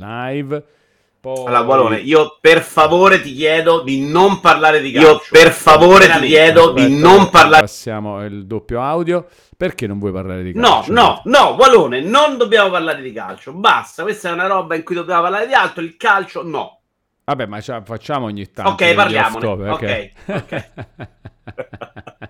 live. Poi... Allora, Gualone, io per favore ti chiedo di non parlare di calcio. Io per favore ti chiedo Aspetta, di non parlare. Passiamo il doppio audio. Perché non vuoi parlare di calcio? No, no, no, Gualone, non dobbiamo parlare di calcio. Basta, questa è una roba in cui dobbiamo parlare di altro. Il calcio, no. Vabbè, ma facciamo ogni tanto. Ok, parliamo. Ok, ok.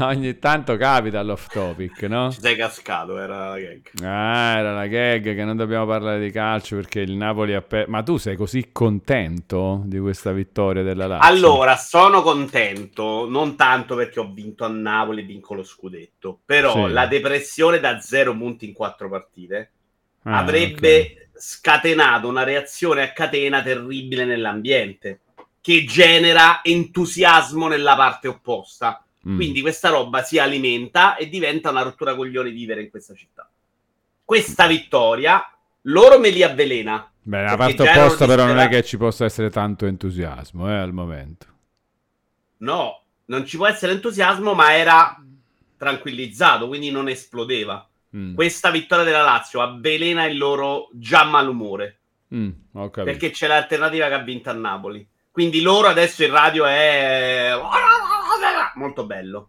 Ogni tanto capita l'off topic, no? Ci sei cascato, era la gag. Ah, era la gag che non dobbiamo parlare di calcio perché il Napoli ha perso. Ma tu sei così contento di questa vittoria della Lazio? Allora, sono contento, non tanto perché ho vinto a Napoli e vinco lo scudetto, però sì. la depressione da zero punti in quattro partite ah, avrebbe okay. scatenato una reazione a catena terribile nell'ambiente che genera entusiasmo nella parte opposta. Mm. Quindi questa roba si alimenta e diventa una rottura coglioni vivere in questa città. Questa vittoria loro me li avvelena. Beh, la parte opposta però non è che ci possa essere tanto entusiasmo eh, al momento. No, non ci può essere entusiasmo, ma era tranquillizzato, quindi non esplodeva. Mm. Questa vittoria della Lazio avvelena il loro già malumore. Mm, perché c'è l'alternativa che ha vinto a Napoli. Quindi loro adesso il radio è molto bello.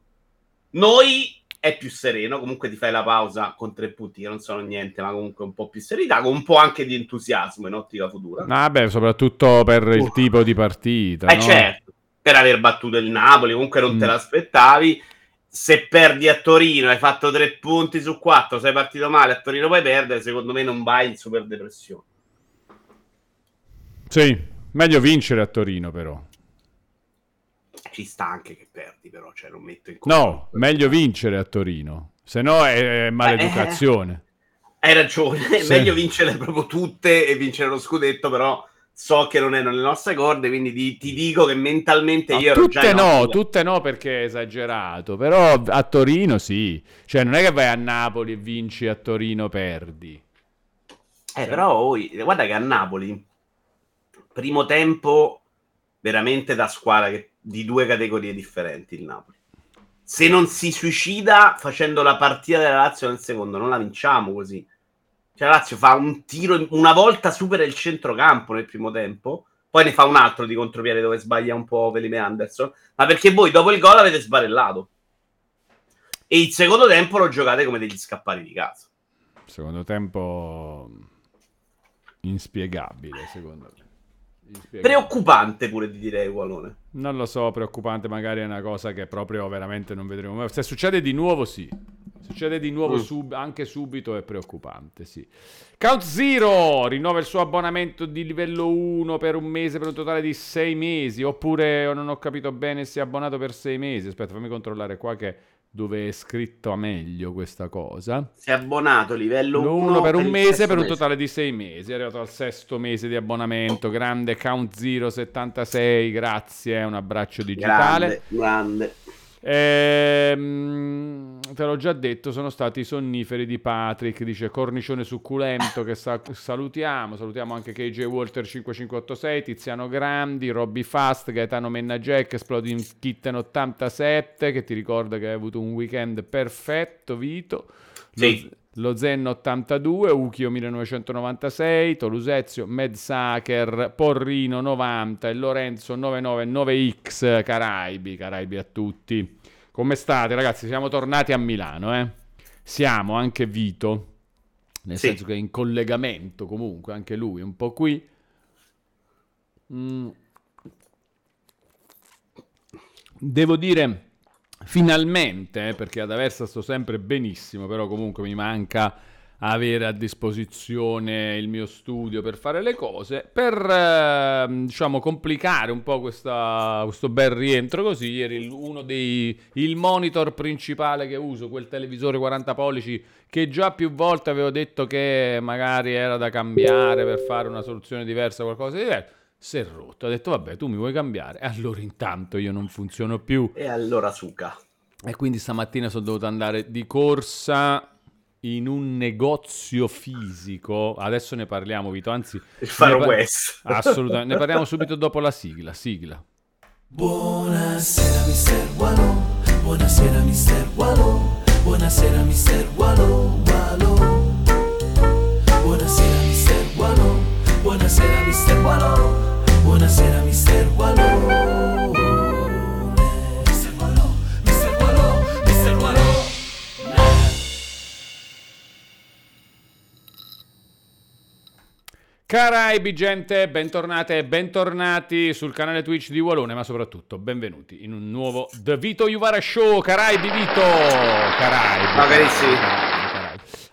Noi è più sereno, comunque ti fai la pausa con tre punti che non sono niente, ma comunque un po' più serenità, con un po' anche di entusiasmo in ottica futura. Vabbè, soprattutto per il uh. tipo di partita. Eh no? certo, per aver battuto il Napoli, comunque non mm. te l'aspettavi. Se perdi a Torino, hai fatto tre punti su quattro, sei partito male, a Torino puoi perdere, secondo me non vai in super depressione. Sì, Meglio vincere a Torino, però. Ci sta anche che perdi, però, cioè non metto in conto. No, meglio vincere a Torino, se no è, è maleducazione. Eh, hai ragione, sì. meglio vincere proprio tutte e vincere lo scudetto, però so che non è nelle nostre corde, quindi ti, ti dico che mentalmente no, io ero tutte no, tutte no perché è esagerato, però a Torino sì. Cioè non è che vai a Napoli e vinci a Torino perdi. Eh, cioè. però oh, guarda che a Napoli primo tempo veramente da squadra che, di due categorie differenti il Napoli. Se non si suicida facendo la partita della Lazio nel secondo, non la vinciamo così. Cioè, la Lazio fa un tiro, una volta supera il centrocampo nel primo tempo, poi ne fa un altro di contropiede dove sbaglia un po' Felipe Anderson, ma perché voi dopo il gol avete sbarellato. E il secondo tempo lo giocate come degli scappati di casa. Secondo tempo inspiegabile, secondo me. Preoccupante pure di direi, Walone. Non lo so, preoccupante magari è una cosa che proprio veramente non vedremo. Se succede di nuovo, sì. Succede di nuovo mm. sub- anche subito è preoccupante, sì. Count Zero rinnova il suo abbonamento di livello 1 per un mese per un totale di 6 mesi. Oppure non ho capito bene se è abbonato per 6 mesi. Aspetta, fammi controllare qua che dove è scritto a meglio questa cosa. Si è abbonato livello 1 per un mese per un totale di 6 mesi. È arrivato al sesto mese di abbonamento. Grande Count 076, grazie. Un abbraccio digitale. Grande, grande. Ehm, te l'ho già detto, sono stati i sonniferi di Patrick, dice cornicione succulento che sa- salutiamo, salutiamo anche KJ Walter 5586, Tiziano Grandi, Robby Fast, Gaetano Menna Jack, Exploding Kitten 87 che ti ricorda che hai avuto un weekend perfetto, Vito. Sì. Lo, Zen 82, Ukio 1996, Tolusezio, Medsaker, Porrino 90 e Lorenzo 999X, Caraibi, Caraibi a tutti. Come state ragazzi? Siamo tornati a Milano, eh? Siamo anche Vito, nel sì. senso che è in collegamento comunque, anche lui un po' qui. Mm. Devo dire finalmente, eh, perché ad Aversa sto sempre benissimo, però comunque mi manca avere a disposizione il mio studio per fare le cose, per eh, diciamo complicare un po' questa, questo bel rientro così, ieri uno dei il monitor principale che uso, quel televisore 40 pollici che già più volte avevo detto che magari era da cambiare per fare una soluzione diversa, qualcosa di diverso si è rotto. Ha detto, vabbè, tu mi vuoi cambiare? E allora intanto io non funziono più. E allora suca. E quindi stamattina sono dovuto andare di corsa in un negozio fisico. Adesso ne parliamo, Vito. Anzi, il Far West. Assolutamente. ne parliamo subito dopo la sigla. Sigla. Buonasera, mister Wallo. Buonasera, mister Wallo. Buonasera, mister Wallo. Wallo. Buonasera, mister Buonasera mister Wallone Mister Wallone, mister Wallone, mister Wallone Caraibi gente, bentornate e bentornati sul canale Twitch di Walone, ma soprattutto benvenuti in un nuovo The Vito Juvara Show. Caraibi Vito! Caraibi! Ma carissimi!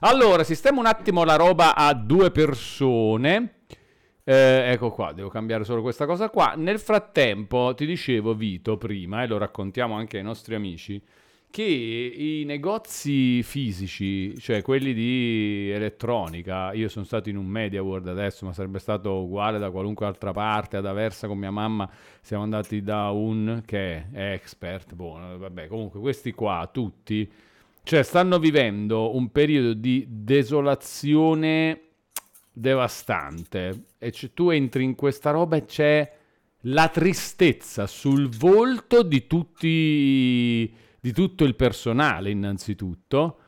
Allora, sistemo un attimo la roba a due persone. Eh, ecco qua, devo cambiare solo questa cosa qua. Nel frattempo, ti dicevo, Vito, prima, e lo raccontiamo anche ai nostri amici, che i negozi fisici, cioè quelli di elettronica, io sono stato in un Media World adesso, ma sarebbe stato uguale da qualunque altra parte, ad Aversa con mia mamma siamo andati da un che è expert, boh, vabbè, comunque questi qua, tutti, cioè stanno vivendo un periodo di desolazione devastante. E c- tu entri in questa roba e c'è la tristezza sul volto di tutti di tutto il personale innanzitutto.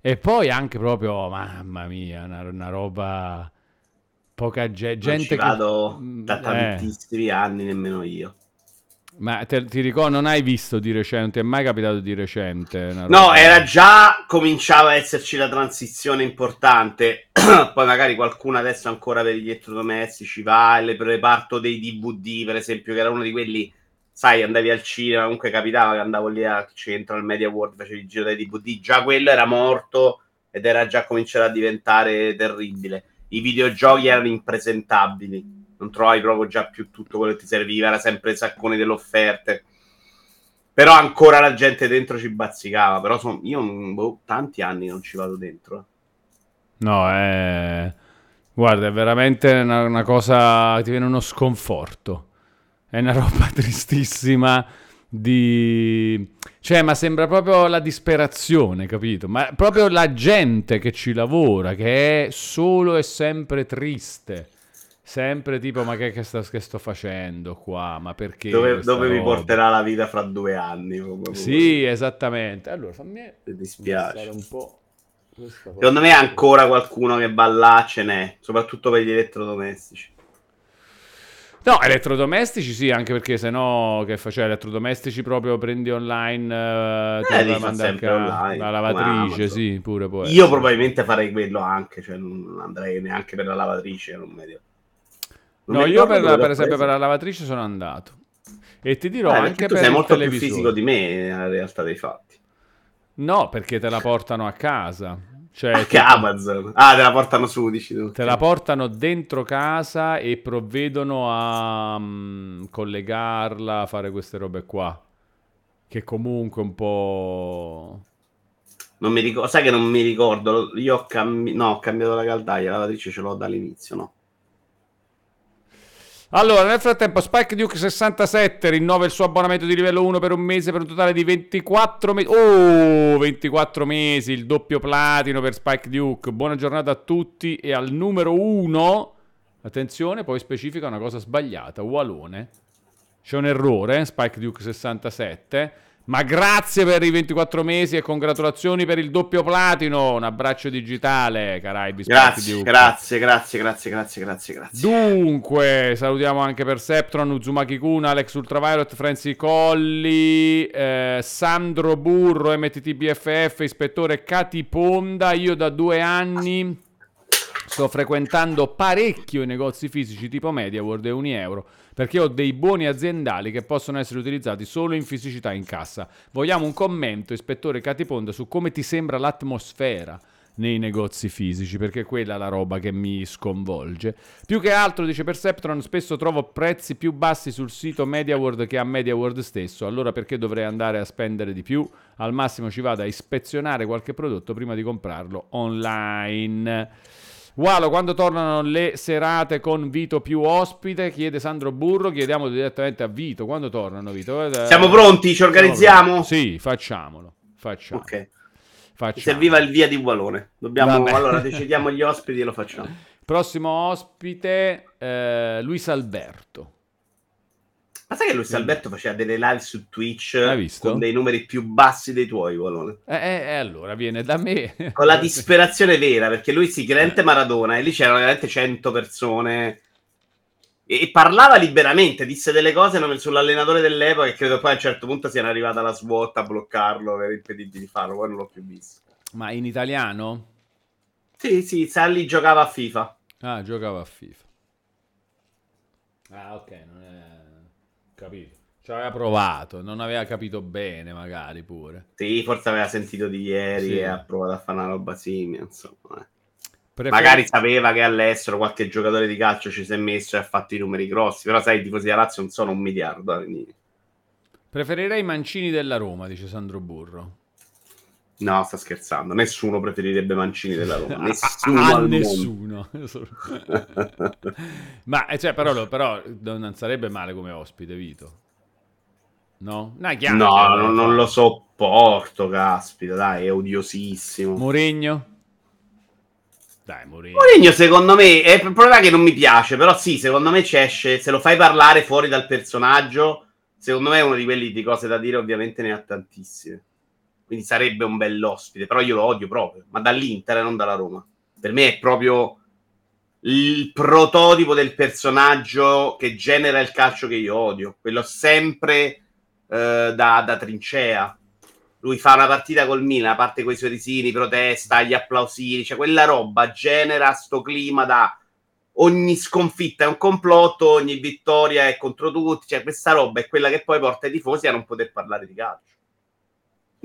E poi anche proprio mamma mia una, una roba poca ge- Non gente ci vado che da eh, tantissimi anni, nemmeno io. Ma te- ti ricordo non hai visto di recente è mai capitato di recente No, era già, cominciava a esserci la transizione importante. Poi magari qualcuno adesso ancora per gli elettrodomestici va, il reparto dei DVD, per esempio, che era uno di quelli, sai, andavi al cinema, comunque capitava che andavo lì al centro, al Media World, facevi il giro dei DVD, già quello era morto ed era già cominciato a diventare terribile. I videogiochi erano impresentabili, non trovavi proprio già più tutto quello che ti serviva, era sempre il saccone delle offerte. Però ancora la gente dentro ci bazzicava. Però son- io boh, tanti anni non ci vado dentro. eh. No, è... Guarda, è veramente una, una cosa... Ti viene uno sconforto. È una roba tristissima di... Cioè, ma sembra proprio la disperazione, capito? Ma proprio la gente che ci lavora, che è solo e sempre triste. Sempre tipo, ma che, che sta- che sto facendo qua? Ma perché? Dove, dove mi porterà la vita fra due anni? proprio. Sì, esattamente. Allora, fammi... Mi dispiace. un po'. Secondo me ancora qualcuno che va là ce n'è, soprattutto per gli elettrodomestici. No, elettrodomestici sì, anche perché se no che faceva elettrodomestici proprio prendi online, eh, te Eh, la manda anche online, la lavatrice, sì, pure può Io probabilmente farei quello anche, cioè non andrei neanche per la lavatrice. Non non No, io per, per esempio per la lavatrice sono andato. E ti dirò Eh, anche perché tu per sei molto più fisico di me nella realtà dei fatti. No, perché te la portano a casa. Cioè, Anche tipo, Amazon. Ah, te la portano su, dici tu. te la portano dentro casa e provvedono a mm, collegarla, a fare queste robe qua. Che comunque un po'... Non mi ricordo, sai che non mi ricordo. Io ho, cambi- no, ho cambiato la caldaia, la lavatrice ce l'ho dall'inizio, no? Allora, nel frattempo, Spike Duke 67 rinnova il suo abbonamento di livello 1 per un mese per un totale di 24 mesi. Oh, 24 mesi, il doppio platino per Spike Duke. Buona giornata a tutti e al numero 1. Attenzione, poi specifica una cosa sbagliata. Walone. C'è un errore, eh, Spike Duke 67. Ma grazie per i 24 mesi e congratulazioni per il doppio platino. Un abbraccio digitale, Caraibi Grazie, grazie, grazie, grazie, grazie, grazie, grazie. Dunque, salutiamo anche Perceptron, Uzumaki Kun, Alex Ultraviolet, Franzi Colli, eh, Sandro Burro, MTTBFF, ispettore Cati Ponda. Io da due anni sto frequentando parecchio i negozi fisici tipo MediaWorld e Unieuro perché ho dei buoni aziendali che possono essere utilizzati solo in fisicità in cassa. Vogliamo un commento, ispettore Catiponda, su come ti sembra l'atmosfera nei negozi fisici, perché quella è la roba che mi sconvolge. Più che altro, dice Perceptron, spesso trovo prezzi più bassi sul sito MediaWorld che a MediaWorld stesso, allora perché dovrei andare a spendere di più? Al massimo ci vado a ispezionare qualche prodotto prima di comprarlo online. Walo, quando tornano le serate con Vito più ospite? Chiede Sandro Burro, chiediamo direttamente a Vito. Quando tornano, Vito? Eh, Siamo pronti? Ci organizziamo? Sì, facciamolo. Facciamo. Ok. Facciamo. serviva il via di Walone. Dobbiamo, allora, decidiamo gli ospiti e lo facciamo. Prossimo ospite, eh, Luis Alberto. Ma sai che Luis Alberto faceva delle live su Twitch con dei numeri più bassi dei tuoi, Walone? E eh, eh, allora viene da me. Con la disperazione vera, perché lui si credente Maradona e lì c'erano veramente 100 persone e, e parlava liberamente, disse delle cose non- sull'allenatore dell'epoca e credo poi a un certo punto siano arrivata la SWAT a bloccarlo per impedirgli di farlo, poi non l'ho più visto. Ma in italiano? Sì, sì, Sally giocava a FIFA. Ah, giocava a FIFA. Ah, ok, non è... capito. Ci aveva provato, non aveva capito bene magari pure. Sì, forse aveva sentito di ieri Sì. e ha provato a fare una roba simile, insomma. eh. Prefer- Magari sapeva che all'estero qualche giocatore di calcio ci si è messo e ha fatto i numeri grossi, però sai, i tifosi della Lazio non sono un miliardo. eh, quindi- Preferirei i mancini della Roma, dice Sandro Burro. No, sta scherzando. Nessuno preferirebbe Mancini della Roma. Nessuno a al mondo. nessuno. Ma eh, cioè, però, però non sarebbe male come ospite, Vito. No? Una No, chiacchiera, non, non lo sopporto, caspita, dai, è odiosissimo. Mourinho? Dai, Mourinho. Mourinho, secondo me, è il problema che non mi piace, però sì, secondo me ci esce, se lo fai parlare fuori dal personaggio, secondo me è uno di quelli di cose da dire, ovviamente ne ha tantissime. Quindi sarebbe un bell'ospite, però io lo odio proprio, ma dall'Inter e non dalla Roma. Per me è proprio il prototipo del personaggio che genera il calcio che io odio, quello sempre eh, da, da trincea. Lui fa una partita col Milan, parte quei sorrisini, protesta, gli applausini, cioè quella roba genera sto clima da ogni sconfitta è un complotto, ogni vittoria è contro tutti, cioè questa roba è quella che poi porta i tifosi a non poter parlare di calcio.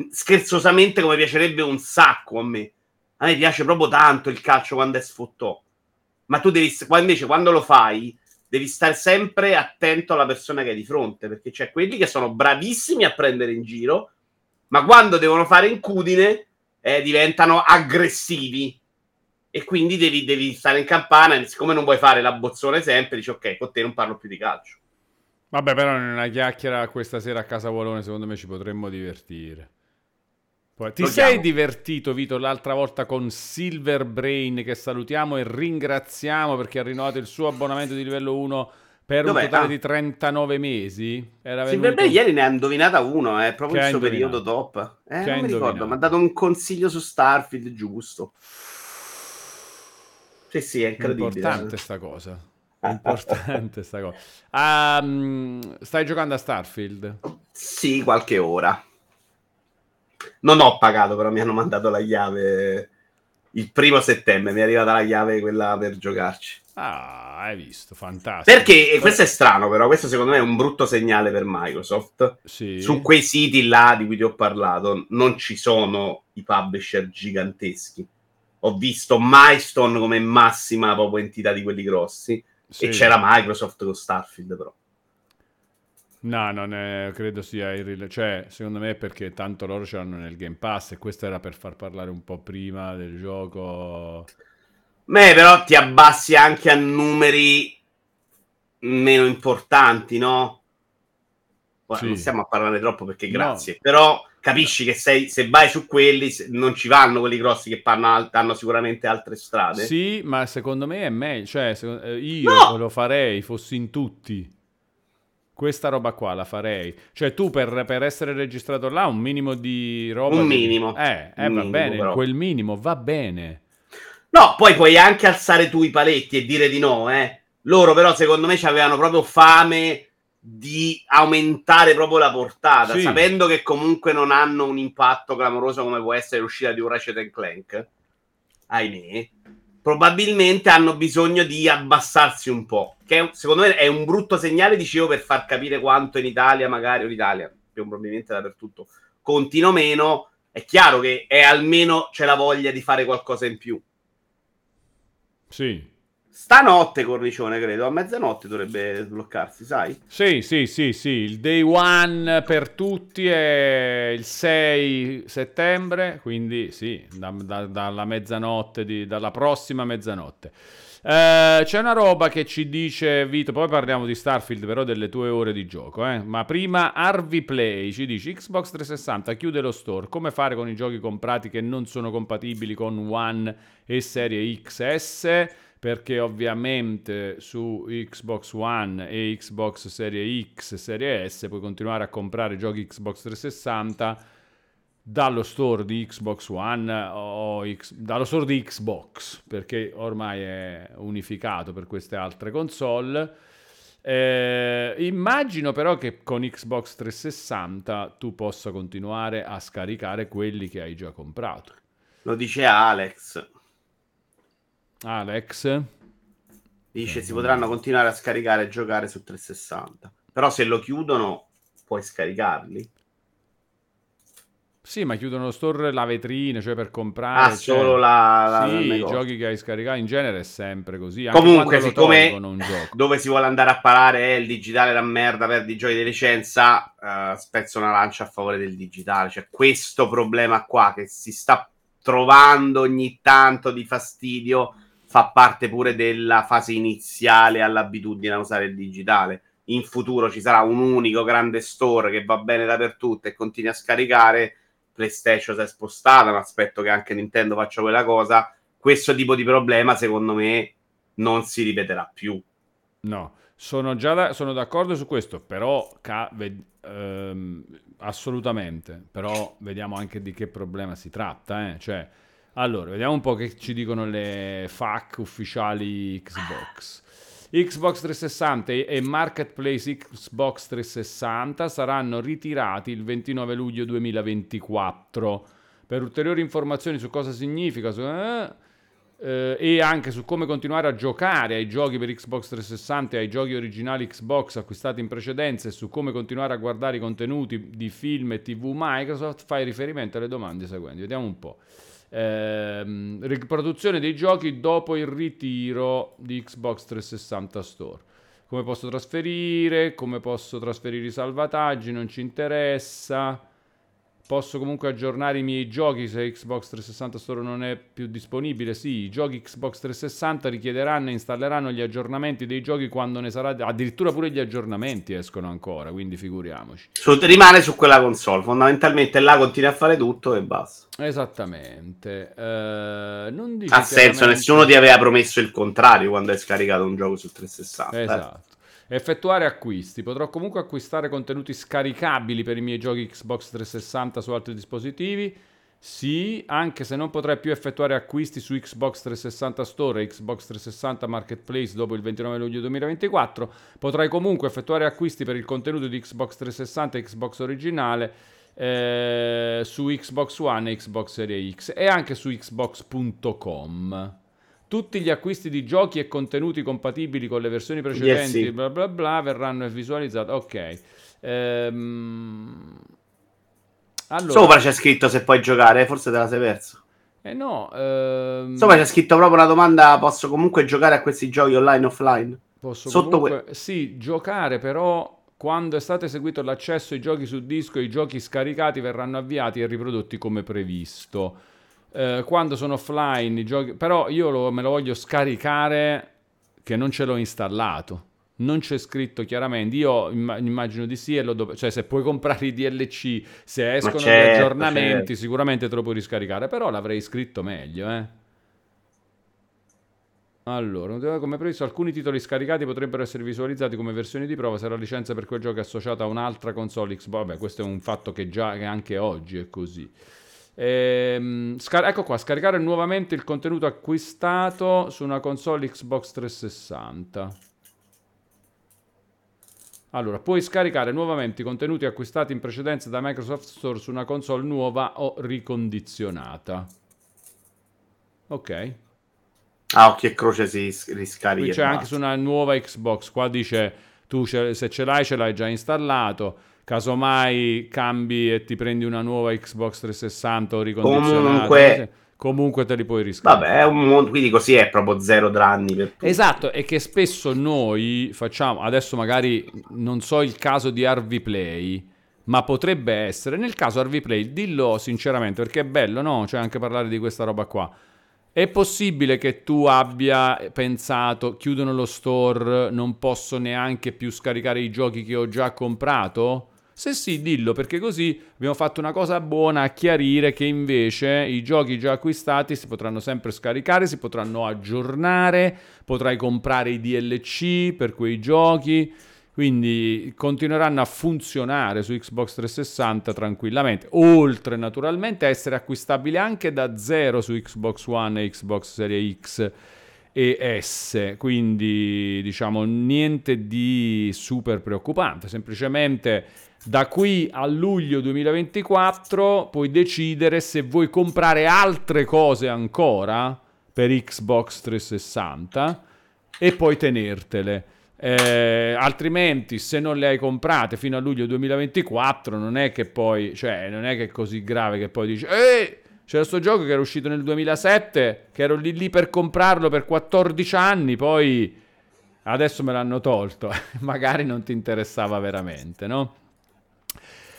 Scherzosamente come piacerebbe un sacco a me. A me piace proprio tanto il calcio quando è sfottò. Ma tu devi, invece quando lo fai, devi stare sempre attento alla persona che hai di fronte, perché c'è quelli che sono bravissimi a prendere in giro, ma quando devono fare incudine eh, diventano aggressivi. E quindi devi, devi stare in campana, siccome non vuoi fare la bozzone sempre, dici ok, con te non parlo più di calcio. Vabbè, però in una chiacchiera questa sera a casa Volone, secondo me ci potremmo divertire. Poi, ti sei chiamo. divertito, Vito, l'altra volta con Silver Brain, che salutiamo e ringraziamo perché ha rinnovato il suo abbonamento di livello 1 per Dov'è? un totale Ah. di 39 mesi. Era Silver Bray ieri ne ha indovinata uno, è proprio Che il suo periodo top. Eh, non mi ricordo, mi ha dato un consiglio su Starfield giusto. Sì, sì, è incredibile. Importante sta cosa. Importante sta cosa. Mm, stai giocando a Starfield? Sì, qualche ora. Non ho pagato, però mi hanno mandato la chiave il primo settembre. Mi è arrivata la chiave quella per giocarci. Ah, hai visto, fantastico. Perché, e questo è strano, però, questo secondo me è un brutto segnale per Microsoft. Sì. Su quei siti là di cui ti ho parlato, non ci sono i publisher giganteschi. Ho visto Milestone come massima proprio entità di quelli grossi. Sì. E c'era Microsoft con Starfield, però. No, non è- credo sia irrile- Cioè, secondo me è perché tanto loro ce l'hanno nel Game Pass e questo era per far parlare un po' prima del gioco. Beh, però ti abbassi anche a numeri meno importanti, no? Ora, Sì. Non stiamo a parlare troppo perché No. grazie. Però capisci che sei- se vai su quelli non ci vanno quelli grossi che al- hanno sicuramente altre strade. Sì, ma secondo me è meglio. Cioè, eh, io No! lo farei, fossi in tutti. Questa roba qua la farei. Cioè, tu per, per essere registrato là, un minimo di roba. Un minimo. Eh, eh, Un va minimo, bene. però. Quel minimo va bene. No, poi puoi anche alzare tu i paletti e dire di no, eh. Loro però secondo me avevano proprio fame di aumentare proprio la portata, Sì. sapendo che comunque non hanno un impatto clamoroso come può essere l'uscita di un Ratchet Clank. Ahimè. Probabilmente hanno bisogno di abbassarsi un po', che secondo me è un brutto segnale, dicevo, per far capire quanto in Italia, magari, o in Italia, più probabilmente dappertutto, contino meno. È chiaro che è almeno c'è la voglia di fare qualcosa in più. Sì. Stanotte, cornicione, credo. A mezzanotte dovrebbe sbloccarsi, sai? Sì, sì, sì, sì, il day one per tutti è il 6 settembre, quindi sì, da- da- dalla mezzanotte, di- dalla prossima mezzanotte. Eh, c'è una roba che ci dice Vito, poi parliamo di Starfield però delle tue ore di gioco, eh. ma prima Harvey Play ci dice Xbox 360 chiude lo store, come fare con i giochi comprati che non sono compatibili con One e serie XS? Perché ovviamente su Xbox One e Xbox Serie X Serie S puoi continuare a comprare giochi Xbox 360 dallo store di Xbox One o X- dallo store di Xbox perché ormai è unificato per queste altre console. Eh, immagino però che con Xbox 360 tu possa continuare a scaricare quelli che hai già comprato. Lo dice Alex. Alex, Dice si potranno continuare a scaricare e giocare su 360. Però se lo chiudono puoi scaricarli. Sì, ma chiudono lo store la vetrina, cioè per comprare. Ah, solo cioè... la, la, Sì, i giochi che hai scaricato in genere è sempre così. Comunque, siccome dove si vuole andare a parare è il digitale la merda, per i giochi di licenza, uh, spezzo una lancia a favore del digitale. Cioè, questo problema qua che si sta trovando ogni tanto di fastidio fa parte pure della fase iniziale all'abitudine a usare il digitale. In futuro ci sarà un unico grande store che va bene dappertutto e continui a scaricare PlayStation si è spostata, ma aspetto che anche Nintendo faccia quella cosa. Questo tipo di problema, secondo me, non si ripeterà più. No, sono già da, sono d'accordo su questo, però ca- ve- ehm, assolutamente. Però vediamo anche di che problema si tratta. Eh? Cioè, allora, vediamo un po' che ci dicono le FAQ ufficiali Xbox. Xbox 360 e Marketplace Xbox 360 saranno ritirati il 29 luglio 2024. Per ulteriori informazioni su cosa significa su, eh, eh, e anche su come continuare a giocare ai giochi per Xbox 360 e ai giochi originali Xbox acquistati in precedenza e su come continuare a guardare i contenuti di film e TV Microsoft, fai riferimento alle domande seguenti. Vediamo un po' ehm, riproduzione dei giochi dopo il ritiro di Xbox 360 Store. Come posso trasferire, come posso trasferire i salvataggi, non ci interessa. Posso comunque aggiornare i miei giochi se Xbox 360 Store non è più disponibile. Sì, i giochi Xbox 360 richiederanno e installeranno gli aggiornamenti dei giochi quando ne sarà. Addirittura pure gli aggiornamenti escono ancora, quindi figuriamoci. Su, rimane su quella console. Fondamentalmente là continua a fare tutto e basta. Esattamente. Uh, non ha senso, nessuno ti aveva promesso il contrario quando hai scaricato un gioco su 360. Eh. Esatto. Eh. Effettuare acquisti. Potrò comunque acquistare contenuti scaricabili per i miei giochi Xbox 360 su altri dispositivi. Sì, anche se non potrai più effettuare acquisti su Xbox 360 Store e Xbox 360 Marketplace dopo il 29 luglio 2024, potrai comunque effettuare acquisti per il contenuto di Xbox 360 e Xbox originale eh, su Xbox One e Xbox Series X e anche su xbox.com tutti gli acquisti di giochi e contenuti compatibili con le versioni precedenti, yes, sì. bla bla bla, verranno visualizzati. Ok. Ehm... Allora... Sopra c'è scritto se puoi giocare, forse te la sei perso. Eh no. Ehm... Sopra c'è scritto proprio una domanda: posso comunque giocare a questi giochi online offline? Posso Sotto comunque, que- sì, giocare, però quando è stato eseguito l'accesso ai giochi su disco, i giochi scaricati verranno avviati e riprodotti come previsto eh, quando sono offline i giochi, però io lo, me lo voglio scaricare che non ce l'ho installato. Non c'è scritto chiaramente, io immagino di sì, lo do- cioè se puoi comprare i DLC, se escono certo, gli aggiornamenti, certo. sicuramente te lo puoi riscaricare, però l'avrei scritto meglio, eh. Allora, come previsto, alcuni titoli scaricati potrebbero essere visualizzati come versioni di prova se la licenza per quel gioco è associata a un'altra console Xbox. Vabbè, questo è un fatto che già che anche oggi è così. Ehm, scar- ecco qua, scaricare nuovamente il contenuto acquistato su una console Xbox 360. Allora, puoi scaricare nuovamente i contenuti acquistati in precedenza da Microsoft Store su una console nuova o ricondizionata. Ok. Ah, occhio e croce si riscarica. Qui c'è anche su una nuova Xbox. Qua dice tu se ce l'hai, ce l'hai già installato casomai cambi e ti prendi una nuova Xbox 360 o ricondizionata. Comunque, comunque te li puoi riscaldare. Vabbè, è un mondo, quindi così è proprio zero danni. Per esatto, e che spesso noi facciamo, adesso magari non so il caso di Harvey Play, ma potrebbe essere, nel caso Harvey Play, dillo sinceramente, perché è bello, no? Cioè anche parlare di questa roba qua. È possibile che tu abbia pensato, chiudono lo store, non posso neanche più scaricare i giochi che ho già comprato? Se sì, dillo perché così abbiamo fatto una cosa buona a chiarire che invece i giochi già acquistati si potranno sempre scaricare, si potranno aggiornare, potrai comprare i DLC per quei giochi, quindi continueranno a funzionare su Xbox 360 tranquillamente, oltre naturalmente a essere acquistabili anche da zero su Xbox One e Xbox Series X e S, quindi diciamo niente di super preoccupante, semplicemente da qui a luglio 2024 puoi decidere se vuoi comprare altre cose ancora per Xbox 360 e poi tenertele. Eh, altrimenti, se non le hai comprate fino a luglio 2024, non è che poi, cioè, non è che è così grave che poi dici, ehi, c'era questo gioco che era uscito nel 2007, che ero lì lì per comprarlo per 14 anni, poi adesso me l'hanno tolto, magari non ti interessava veramente, no?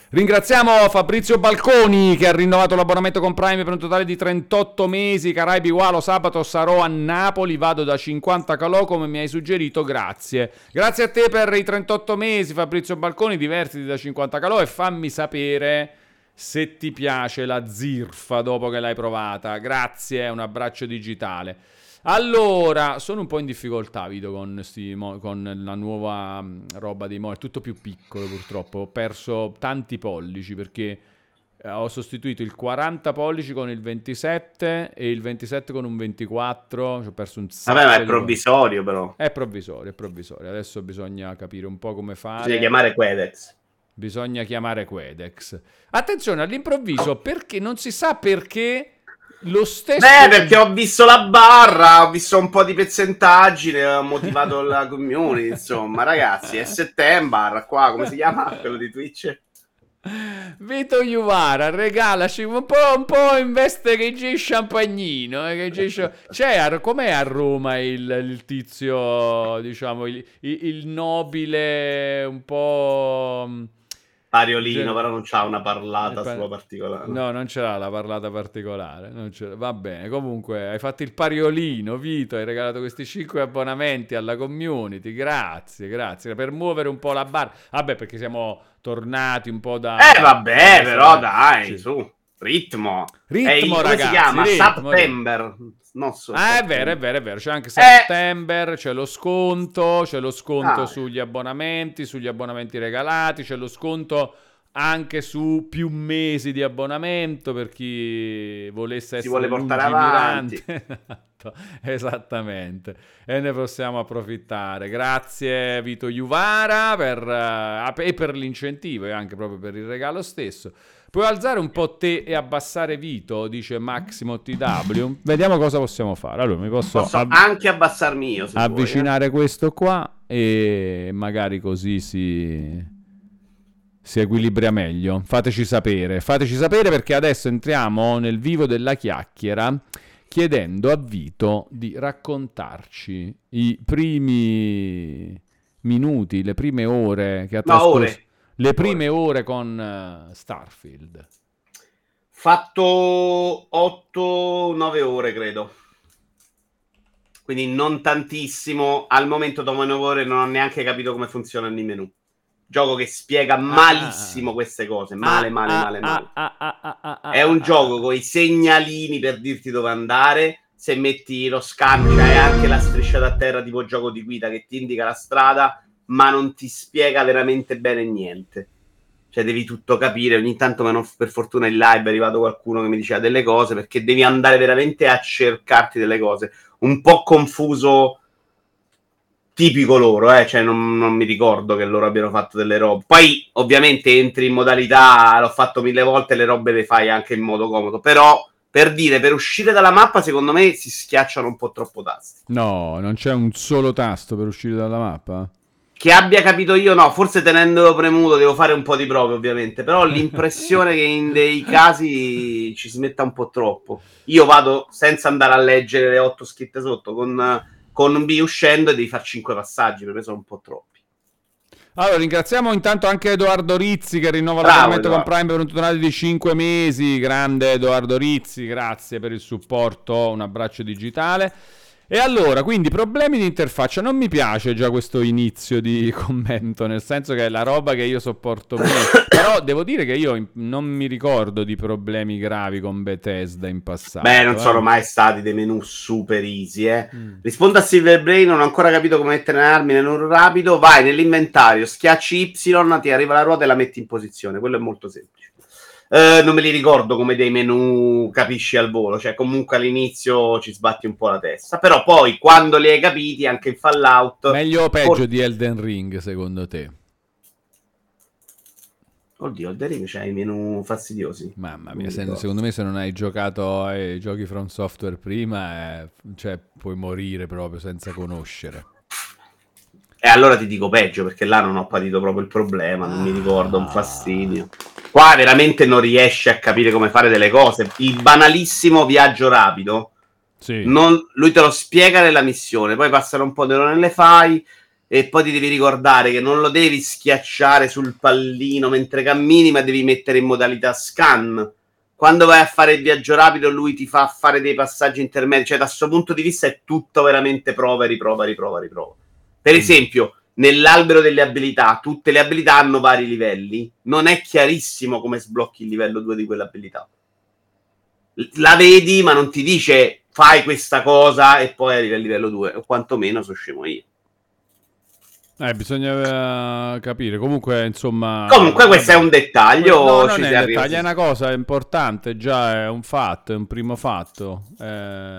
Ringraziamo Fabrizio Balconi che ha rinnovato l'abbonamento con Prime per un totale di 38 mesi. Caraibi Walo, sabato sarò a Napoli, vado da 50 calò come mi hai suggerito, grazie. Grazie a te per i 38 mesi Fabrizio Balconi, divertiti da 50 calò e fammi sapere se ti piace la zirfa dopo che l'hai provata. Grazie, un abbraccio digitale. Allora, sono un po' in difficoltà, Vito, con, mo- con la nuova mm, roba dei mo. È tutto più piccolo, purtroppo. Ho perso tanti pollici perché eh, ho sostituito il 40 pollici con il 27 e il 27 con un 24. Ci ho perso un sacco. Vabbè, ma è provvisorio, però. È provvisorio, è provvisorio. Adesso bisogna capire un po' come fare. Bisogna chiamare Quedex. Bisogna chiamare Quedex. Attenzione all'improvviso perché non si sa perché lo stesso. Beh, perché ho visto la barra, ho visto un po' di pezzentaggine, ho motivato la community, insomma, ragazzi, è settembre, qua, come si chiama quello di Twitch? Vito Juvara, regalaci un po', un po' in veste che c'è champagnino. eh, che c'è- C'è, a- com'è a Roma il, il tizio, diciamo, il, il- il nobile un po'... mm, Pariolino, Sì. però non c'ha una parlata Eh, pa- sua particolare. No, non c'era la parlata particolare. Va bene, comunque hai fatto il pariolino, Vito, hai regalato questi 5 abbonamenti alla community. Grazie, grazie. Per muovere un po' la barra. Vabbè, perché siamo tornati un po' da... Eh, vabbè, però dai, Sì. su, ritmo. Ritmo, come ragazzi, si chiama? ritmo, September. Non so. Ah, è vero, è vero, è vero. C'è anche Eh. September, c'è lo sconto, c'è lo sconto Ah. sugli abbonamenti, sugli abbonamenti regalati, c'è lo sconto anche su più mesi di abbonamento per chi volesse essere vuole portare lungimirante. Esatto, Esattamente. E ne possiamo approfittare. Grazie Vito Juvara per, eh, e per l'incentivo e anche proprio per il regalo stesso. Puoi alzare un po' te e abbassare Vito, dice Maximo TW. Vediamo cosa possiamo fare. Allora, mi posso, Posso av- anche abbassarmi io, se vuoi, eh. avvicinare questo qua e magari così si, si equilibra meglio. Fateci sapere, fateci sapere perché adesso entriamo nel vivo della chiacchiera chiedendo a Vito di raccontarci i primi minuti, le prime ore che ha No, trascorso. ore. Le prime ore con eh, Starfield. Fatto 8-9 ore, credo. Quindi non tantissimo. Al momento, dopo 9 ore, non ho neanche capito come funzionano i menu. Gioco che spiega malissimo queste cose. Male, male, Ah, male, ah, male. ah, ah, ah, ah, ah, È un ah, gioco con i segnalini per dirti dove andare. Se metti lo scanner, c'hai anche la strisciata a terra, tipo gioco di guida che ti indica la strada, ma non ti spiega veramente bene niente. Cioè, devi tutto capire. Ogni tanto, ma non- per fortuna, in live è arrivato qualcuno che mi diceva delle cose perché devi andare veramente a cercarti delle cose. Un po' confuso, tipico loro, eh? cioè, non, non mi ricordo che loro abbiano fatto delle robe. Poi, ovviamente, entri in modalità, l'ho fatto mille volte, le robe le fai anche in modo comodo. Però, per dire, per uscire dalla mappa, secondo me si schiacciano un po' troppo tasti. No, non c'è un solo tasto per uscire dalla mappa? Che abbia capito io, no, forse tenendolo premuto devo fare un po' di prove, ovviamente. Però ho l'impressione che in dei casi ci si metta un po' troppo. Io vado senza andare a leggere le otto scritte sotto, con, con B uscendo e devi fare cinque passaggi, per me sono un po' troppi. Allora, ringraziamo intanto anche Edoardo Rizzi che rinnova l'abbonamento con. Prime per un totale di 5 mesi. Grande Edoardo Rizzi, grazie per il supporto, un abbraccio digitale. E allora, quindi problemi di interfaccia. Non mi piace già questo inizio di commento, nel senso che è la roba che io sopporto meno. Però devo dire che io non mi ricordo di problemi gravi con Bethesda in passato. Beh, non eh. sono mai stati dei menu super easy, eh. Mm. Rispondo a Silver Brain, non ho ancora capito come mettere le armi nell'un rapido. Vai nell'inventario, schiacci Y, ti arriva la ruota e la metti in posizione. Quello è molto semplice. Eh, non me li ricordo come dei menu capisci al volo, cioè comunque all'inizio ci sbatti un po' la testa, però poi quando li hai capiti, anche in Fallout, Meglio o peggio For- di Elden Ring, secondo te? Oddio, il Daring c'ha i menu fastidiosi. Mamma mia, mi se- secondo me se non hai giocato ai giochi from software prima, eh, cioè, puoi morire proprio senza conoscere. E allora ti dico peggio, perché là non ho patito proprio il problema, non mi ricordo, un Ah. fastidio. Qua veramente non riesci a capire come fare delle cose. Il banalissimo viaggio rapido, Sì. non- lui te lo spiega nella missione, poi passano un po' di ore le fai e poi ti devi ricordare che non lo devi schiacciare sul pallino mentre cammini, ma devi mettere in modalità scan. Quando vai a fare il viaggio rapido, lui ti fa fare dei passaggi intermedi. Cioè, da questo punto di vista è tutto veramente prova, riprova, riprova, riprova. Per Mm. esempio, nell'albero delle abilità, tutte le abilità hanno vari livelli. Non è chiarissimo come sblocchi il livello 2 di quell'abilità. La vedi, ma non ti dice fai questa cosa e poi arrivi al livello 2. O quantomeno so scemo io. Eh, bisogna eh, capire. Comunque, insomma... Comunque, questo è un dettaglio. No, non è un dettaglio, è una cosa importante, già è un fatto, è un primo fatto. Eh,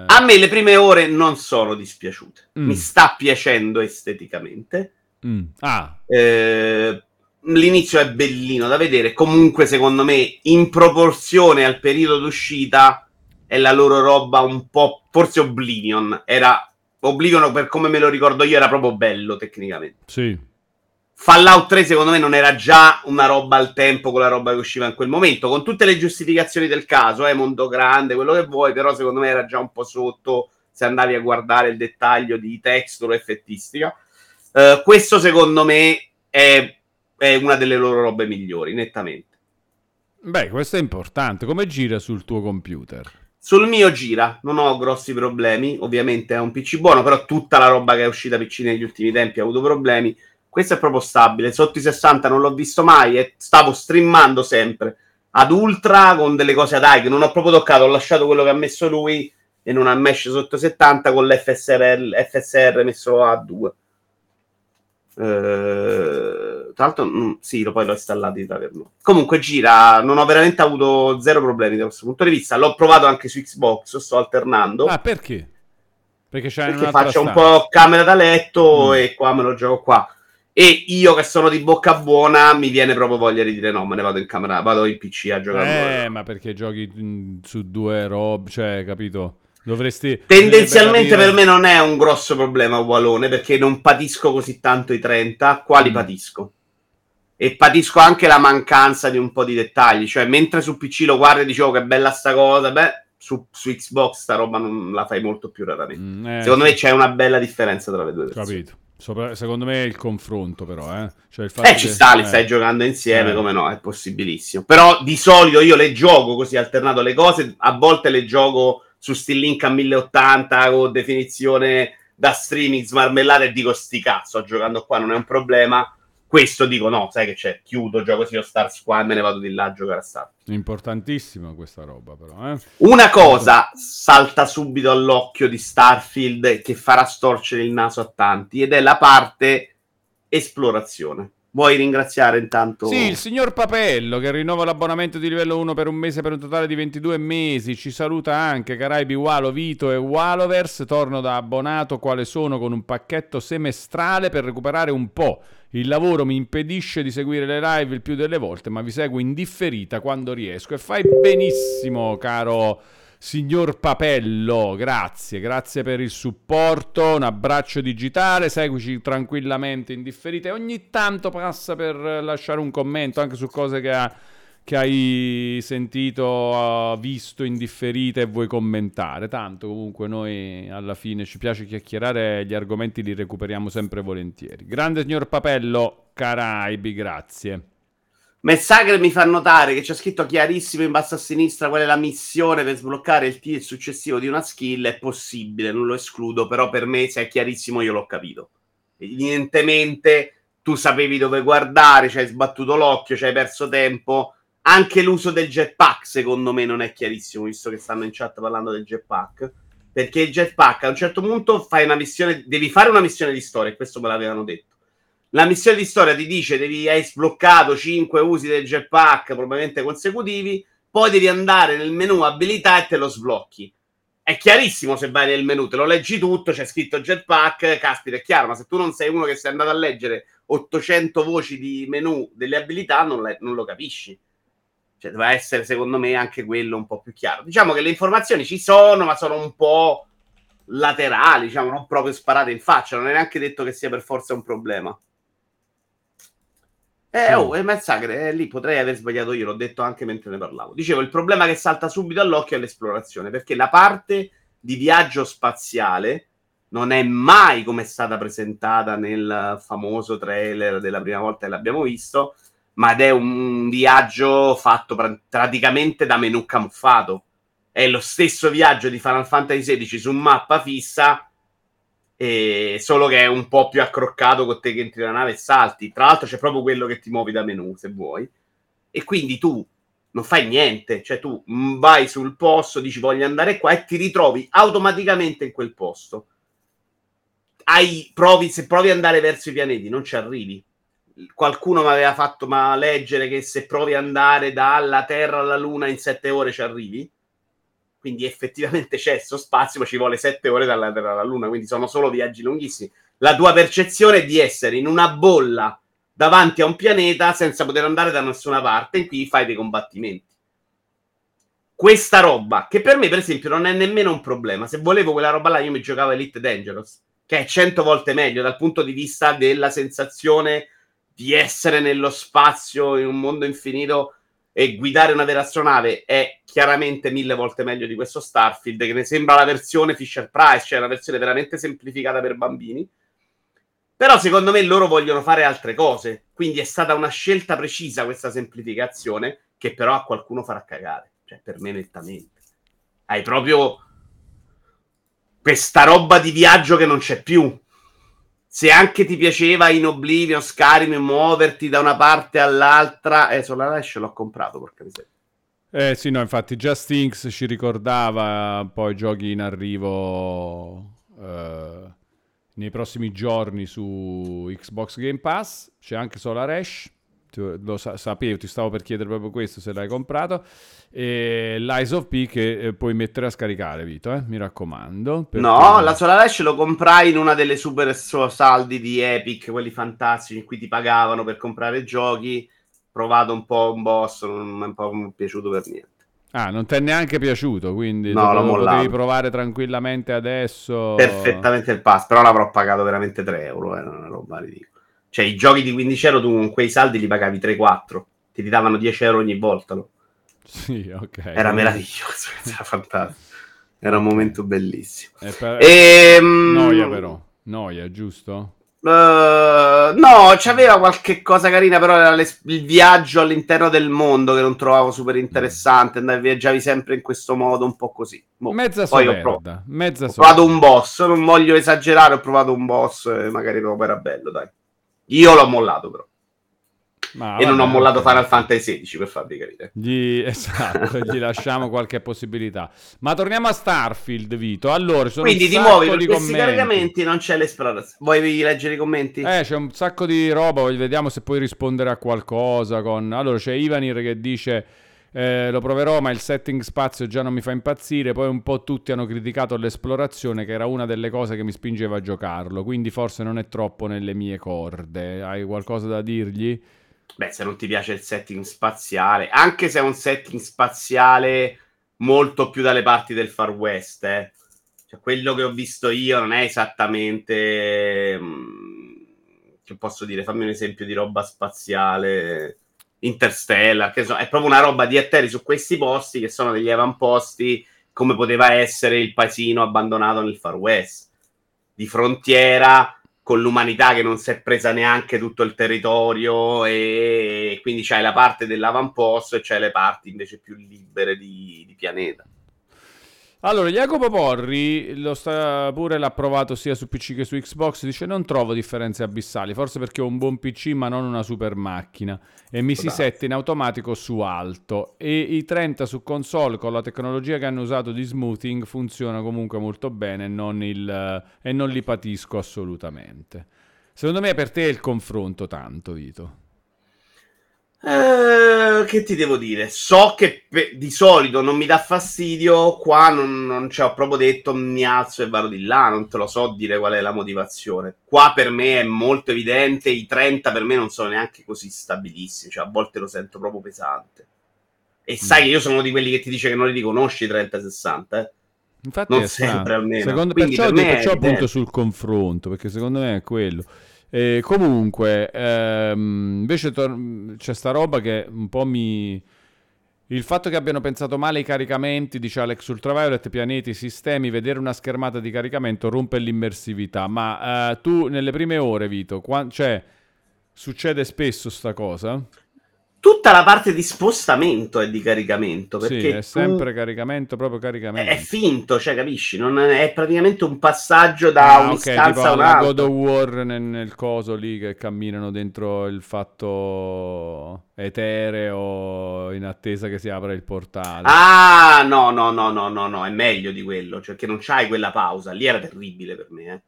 A me le prime ore non sono dispiaciute. Mm. Mi sta piacendo esteticamente. Mm. Ah, Eh, l'inizio è bellino da vedere. Comunque, secondo me, in proporzione al periodo d'uscita, è la loro roba un po'. Forse Oblivion. Era Oblivion, per come me lo ricordo io, era proprio bello tecnicamente. sì. Fallout 3, secondo me, non era già una roba al tempo con la roba che usciva in quel momento. Con tutte le giustificazioni del caso, eh, mondo grande, quello che vuoi, però, secondo me era già un po' sotto se andavi a guardare il dettaglio di texture effettistica. Eh, questo, secondo me, è, è una delle loro robe migliori, nettamente. Beh, questo è importante. Come gira sul tuo computer? Sul mio gira, non ho grossi problemi. Ovviamente è un PC buono, però tutta la roba che è uscita PC negli ultimi tempi ha avuto problemi. Questo è proprio stabile. Sotto i 60 non l'ho visto mai e stavo streamando sempre ad ultra con delle cose ad high che non ho proprio toccato. Ho lasciato quello che ha messo lui e non ha mesh sotto 70 con l'FSR FSR messo a 2. Eh, tra l'altro, mm, sì, lo, poi l'ho installato per noi. Comunque gira, non ho veramente avuto zero problemi da questo punto di vista. L'ho provato anche su Xbox, sto alternando. Ah, perché? Perché c'è perché faccio un stanza. po' camera da letto Mm. e qua me lo gioco qua. E io che sono di bocca buona mi viene proprio voglia di dire no, me ne vado in camera, vado in PC a giocare. Eh, ma perché giochi mm, su due robe, cioè, capito? Dovresti... Tendenzialmente per me non è un grosso problema Walone perché non patisco così tanto i 30, quali Mm. patisco? E patisco anche la mancanza di un po' di dettagli, cioè mentre su PC lo guardi e dicevo che bella sta cosa, beh, su, su Xbox sta roba non la fai molto più raramente. Mm, eh, Secondo me c'è una bella differenza tra le due versioni. Capito. Sopra- secondo me è il confronto, però, eh. Cioè il Eh, ci che- sta, li eh. stai giocando insieme, Eh. come no, è possibilissimo. Però di solito io le gioco così alternato le cose, a volte le gioco su Link a 1080 con definizione da streaming smarmellata e dico sti cazzo, giocando qua non è un problema. Questo dico no, sai che c'è, chiudo, gioco sì o Stars qua e me ne vado di là a giocare a Star. Importantissima questa roba, però, eh. Una cosa salta subito all'occhio di Starfield che farà storcere il naso a tanti ed è la parte esplorazione. Vuoi ringraziare intanto? Sì, il signor Papello che rinnova l'abbonamento di livello 1 per un mese per un totale di 22 mesi. Ci saluta anche Caraibi Walo, Vito e Waloverse. Torno da abbonato quale sono con un pacchetto semestrale per recuperare un po'. Il lavoro mi impedisce di seguire le live il più delle volte, ma vi seguo in differita quando riesco. E fai benissimo, caro signor Papello. Grazie, grazie per il supporto. Un abbraccio digitale. Seguici tranquillamente in differita. E ogni tanto passa per lasciare un commento anche su cose che, ha- che hai sentito, uh, visto in differita e vuoi commentare. Tanto comunque noi alla fine ci piace chiacchierare gli argomenti li recuperiamo sempre volentieri. Grande signor Papello, Caraibi, grazie. Messagre mi fa notare che c'è scritto chiarissimo in basso a sinistra qual è la missione per sbloccare il tier successivo di una skill. È possibile, non lo escludo, però per me se è chiarissimo io l'ho capito. Evidentemente tu sapevi dove guardare, ci hai sbattuto l'occhio, ci hai perso tempo. Anche l'uso del jetpack secondo me non è chiarissimo, visto che stanno in chat parlando del jetpack. Perché il jetpack a un certo punto fai una missione, devi fare una missione di storia, e questo me l'avevano detto. La missione di storia ti dice devi hai sbloccato 5 usi del jetpack, probabilmente consecutivi, poi devi andare nel menu abilità e te lo sblocchi. È chiarissimo se vai nel menu, te lo leggi tutto, c'è scritto jetpack, caspita, è chiaro, ma se tu non sei uno che sei andato a leggere 800 voci di menu delle abilità non, le, non lo capisci. Cioè, deve essere, secondo me, anche quello un po' più chiaro. Diciamo che le informazioni ci sono, ma sono un po' laterali, diciamo, non proprio sparate in faccia. Non è neanche detto che sia per forza un problema. Eh, oh, e Mezzagre, eh, lì potrei aver sbagliato io, l'ho detto anche mentre ne parlavo. Dicevo, il problema che salta subito all'occhio è l'esplorazione, perché la parte di viaggio spaziale non è mai come è stata presentata nel famoso trailer della prima volta che l'abbiamo visto, ma è un viaggio fatto pr- praticamente da menu camuffato. È lo stesso viaggio di Final Fantasy XVI su mappa fissa, e solo che è un po' più accroccato con te che entri nella nave e salti. Tra l'altro c'è proprio quello che ti muovi da menu, se vuoi. E quindi tu non fai niente, cioè tu vai sul posto, dici voglio andare qua e ti ritrovi automaticamente in quel posto. Hai, provi, se provi ad andare verso i pianeti, non ci arrivi qualcuno mi aveva fatto ma leggere che se provi ad andare dalla Terra alla Luna in sette ore ci arrivi. Quindi effettivamente c'è questo spazio, ma ci vuole sette ore dalla Terra alla Luna, quindi sono solo viaggi lunghissimi. La tua percezione è di essere in una bolla davanti a un pianeta senza poter andare da nessuna parte, in cui fai dei combattimenti. Questa roba, che per me, per esempio, non è nemmeno un problema. Se volevo quella roba là, io mi giocavo Elite Dangerous, che è cento volte meglio dal punto di vista della sensazione di essere nello spazio in un mondo infinito e guidare una vera astronave è chiaramente mille volte meglio di questo Starfield, che ne sembra la versione Fisher Price, cioè una versione veramente semplificata per bambini. Però secondo me loro vogliono fare altre cose, quindi è stata una scelta precisa questa semplificazione, che però a qualcuno farà cagare, cioè per me nettamente. Hai proprio questa roba di viaggio che non c'è più, se anche ti piaceva in Oblivion, Skyrim, muoverti da una parte all'altra, eh, Solar Ash l'ho comprato, porca miseria. Eh sì, no, infatti Just Inks ci ricordava poi giochi in arrivo eh, nei prossimi giorni su Xbox Game Pass, c'è anche Solar Ash, lo sa- sapevo, ti stavo per chiedere proprio questo se l'hai comprato. E l'Eyes of P che eh, puoi mettere a scaricare, Vito, eh? mi raccomando. No, la Solar Ash lo comprai in una delle super saldi di Epic, quelli fantastici in cui ti pagavano per comprare giochi. Provato un po' un boss, non mi è un po' piaciuto per niente. Ah, non ti è neanche piaciuto, quindi no, lo potevi provare tranquillamente adesso. Perfettamente il pass, però l'avrò pagato veramente 3 euro, è eh, una roba ridicola. Cioè, i giochi di 15 euro tu con quei saldi li pagavi 3-4, ti davano 10 euro ogni volta. No? Sì, ok. Era meraviglioso, era fantastico. Era un momento bellissimo. Per... E, ehm, Noia però, noia, giusto? Uh, no, c'aveva qualche cosa carina, però era le, il viaggio all'interno del mondo che non trovavo super interessante. Andavi, viaggiavi sempre in questo modo, un po' così. Boh. Mezza somerda, ho, prov- mezza ho provato un boss, non voglio esagerare, ho provato un boss e magari proprio era bello, dai. Io l'ho mollato però. Ma, e vabbè, non ho mollato Final Fantasy XVI per farvi capire. Gli, esatto, gli lasciamo qualche possibilità. Ma torniamo a Starfield, Vito. Allora, sono Quindi ti muovi per questi caricamenti, non c'è l'esplorazione. Vuoi leggere i commenti? Eh, c'è un sacco di roba, vediamo se puoi rispondere a qualcosa. Con... Allora, c'è Ivanir che dice... Eh, lo proverò, ma il setting spazio già non mi fa impazzire. Poi un po' tutti hanno criticato l'esplorazione, che era una delle cose che mi spingeva a giocarlo. Quindi forse non è troppo nelle mie corde. Hai qualcosa da dirgli? Beh, se non ti piace il setting spaziale, anche se è un setting spaziale molto più dalle parti del Far West, eh. cioè, quello che ho visto io non è esattamente. Mm, che posso dire? Fammi un esempio di roba spaziale Interstellar, che so, è proprio una roba di atteri su questi posti che sono degli avamposti come poteva essere il paesino abbandonato nel Far West, di frontiera con l'umanità che non si è presa neanche tutto il territorio e quindi c'hai la parte dell'avamposto e c'hai le parti invece più libere di, di pianeta. Allora, Jacopo Porri lo sta, pure l'ha provato sia su PC che su Xbox. Dice: Non trovo differenze abissali. Forse perché ho un buon PC, ma non una super macchina. E mi si sette in automatico su alto. E i 30 su console con la tecnologia che hanno usato di smoothing funzionano comunque molto bene non, il, e non li patisco assolutamente. Secondo me per te è il confronto tanto, Vito. Eh, che ti devo dire? So che pe- di solito non mi dà fastidio, qua non, non ci ho proprio detto mi alzo e vado di là, non te lo so dire qual è la motivazione. Qua per me è molto evidente, i 30 per me non sono neanche così stabilissimi, cioè a volte lo sento proprio pesante. E sai che io sono uno di quelli che ti dice che non li riconosci i 30-60, eh? Infatti Non sempre, strano. almeno. Secondo, Quindi perciò per me è perciò appunto evidente. sul confronto, perché secondo me è quello. E comunque, ehm, invece tor- c'è sta roba che un po' mi... Il fatto che abbiano pensato male i caricamenti, dice Alex Ultraviolet, pianeti, sistemi, vedere una schermata di caricamento rompe l'immersività. Ma eh, tu nelle prime ore, Vito, qua- cioè, succede spesso sta cosa? Tutta la parte di spostamento è di caricamento, perché Sì, è sempre caricamento, proprio caricamento. è finto, cioè capisci? Non è, è praticamente un passaggio da Ah, un'istanza tipo a alla God un'altra. of War nel, nel coso lì che camminano dentro il fatto etereo in attesa che si apra il portale. Ah, no, no, no, no, no, no, è meglio di quello, cioè che non c'hai quella pausa, lì era terribile per me, eh.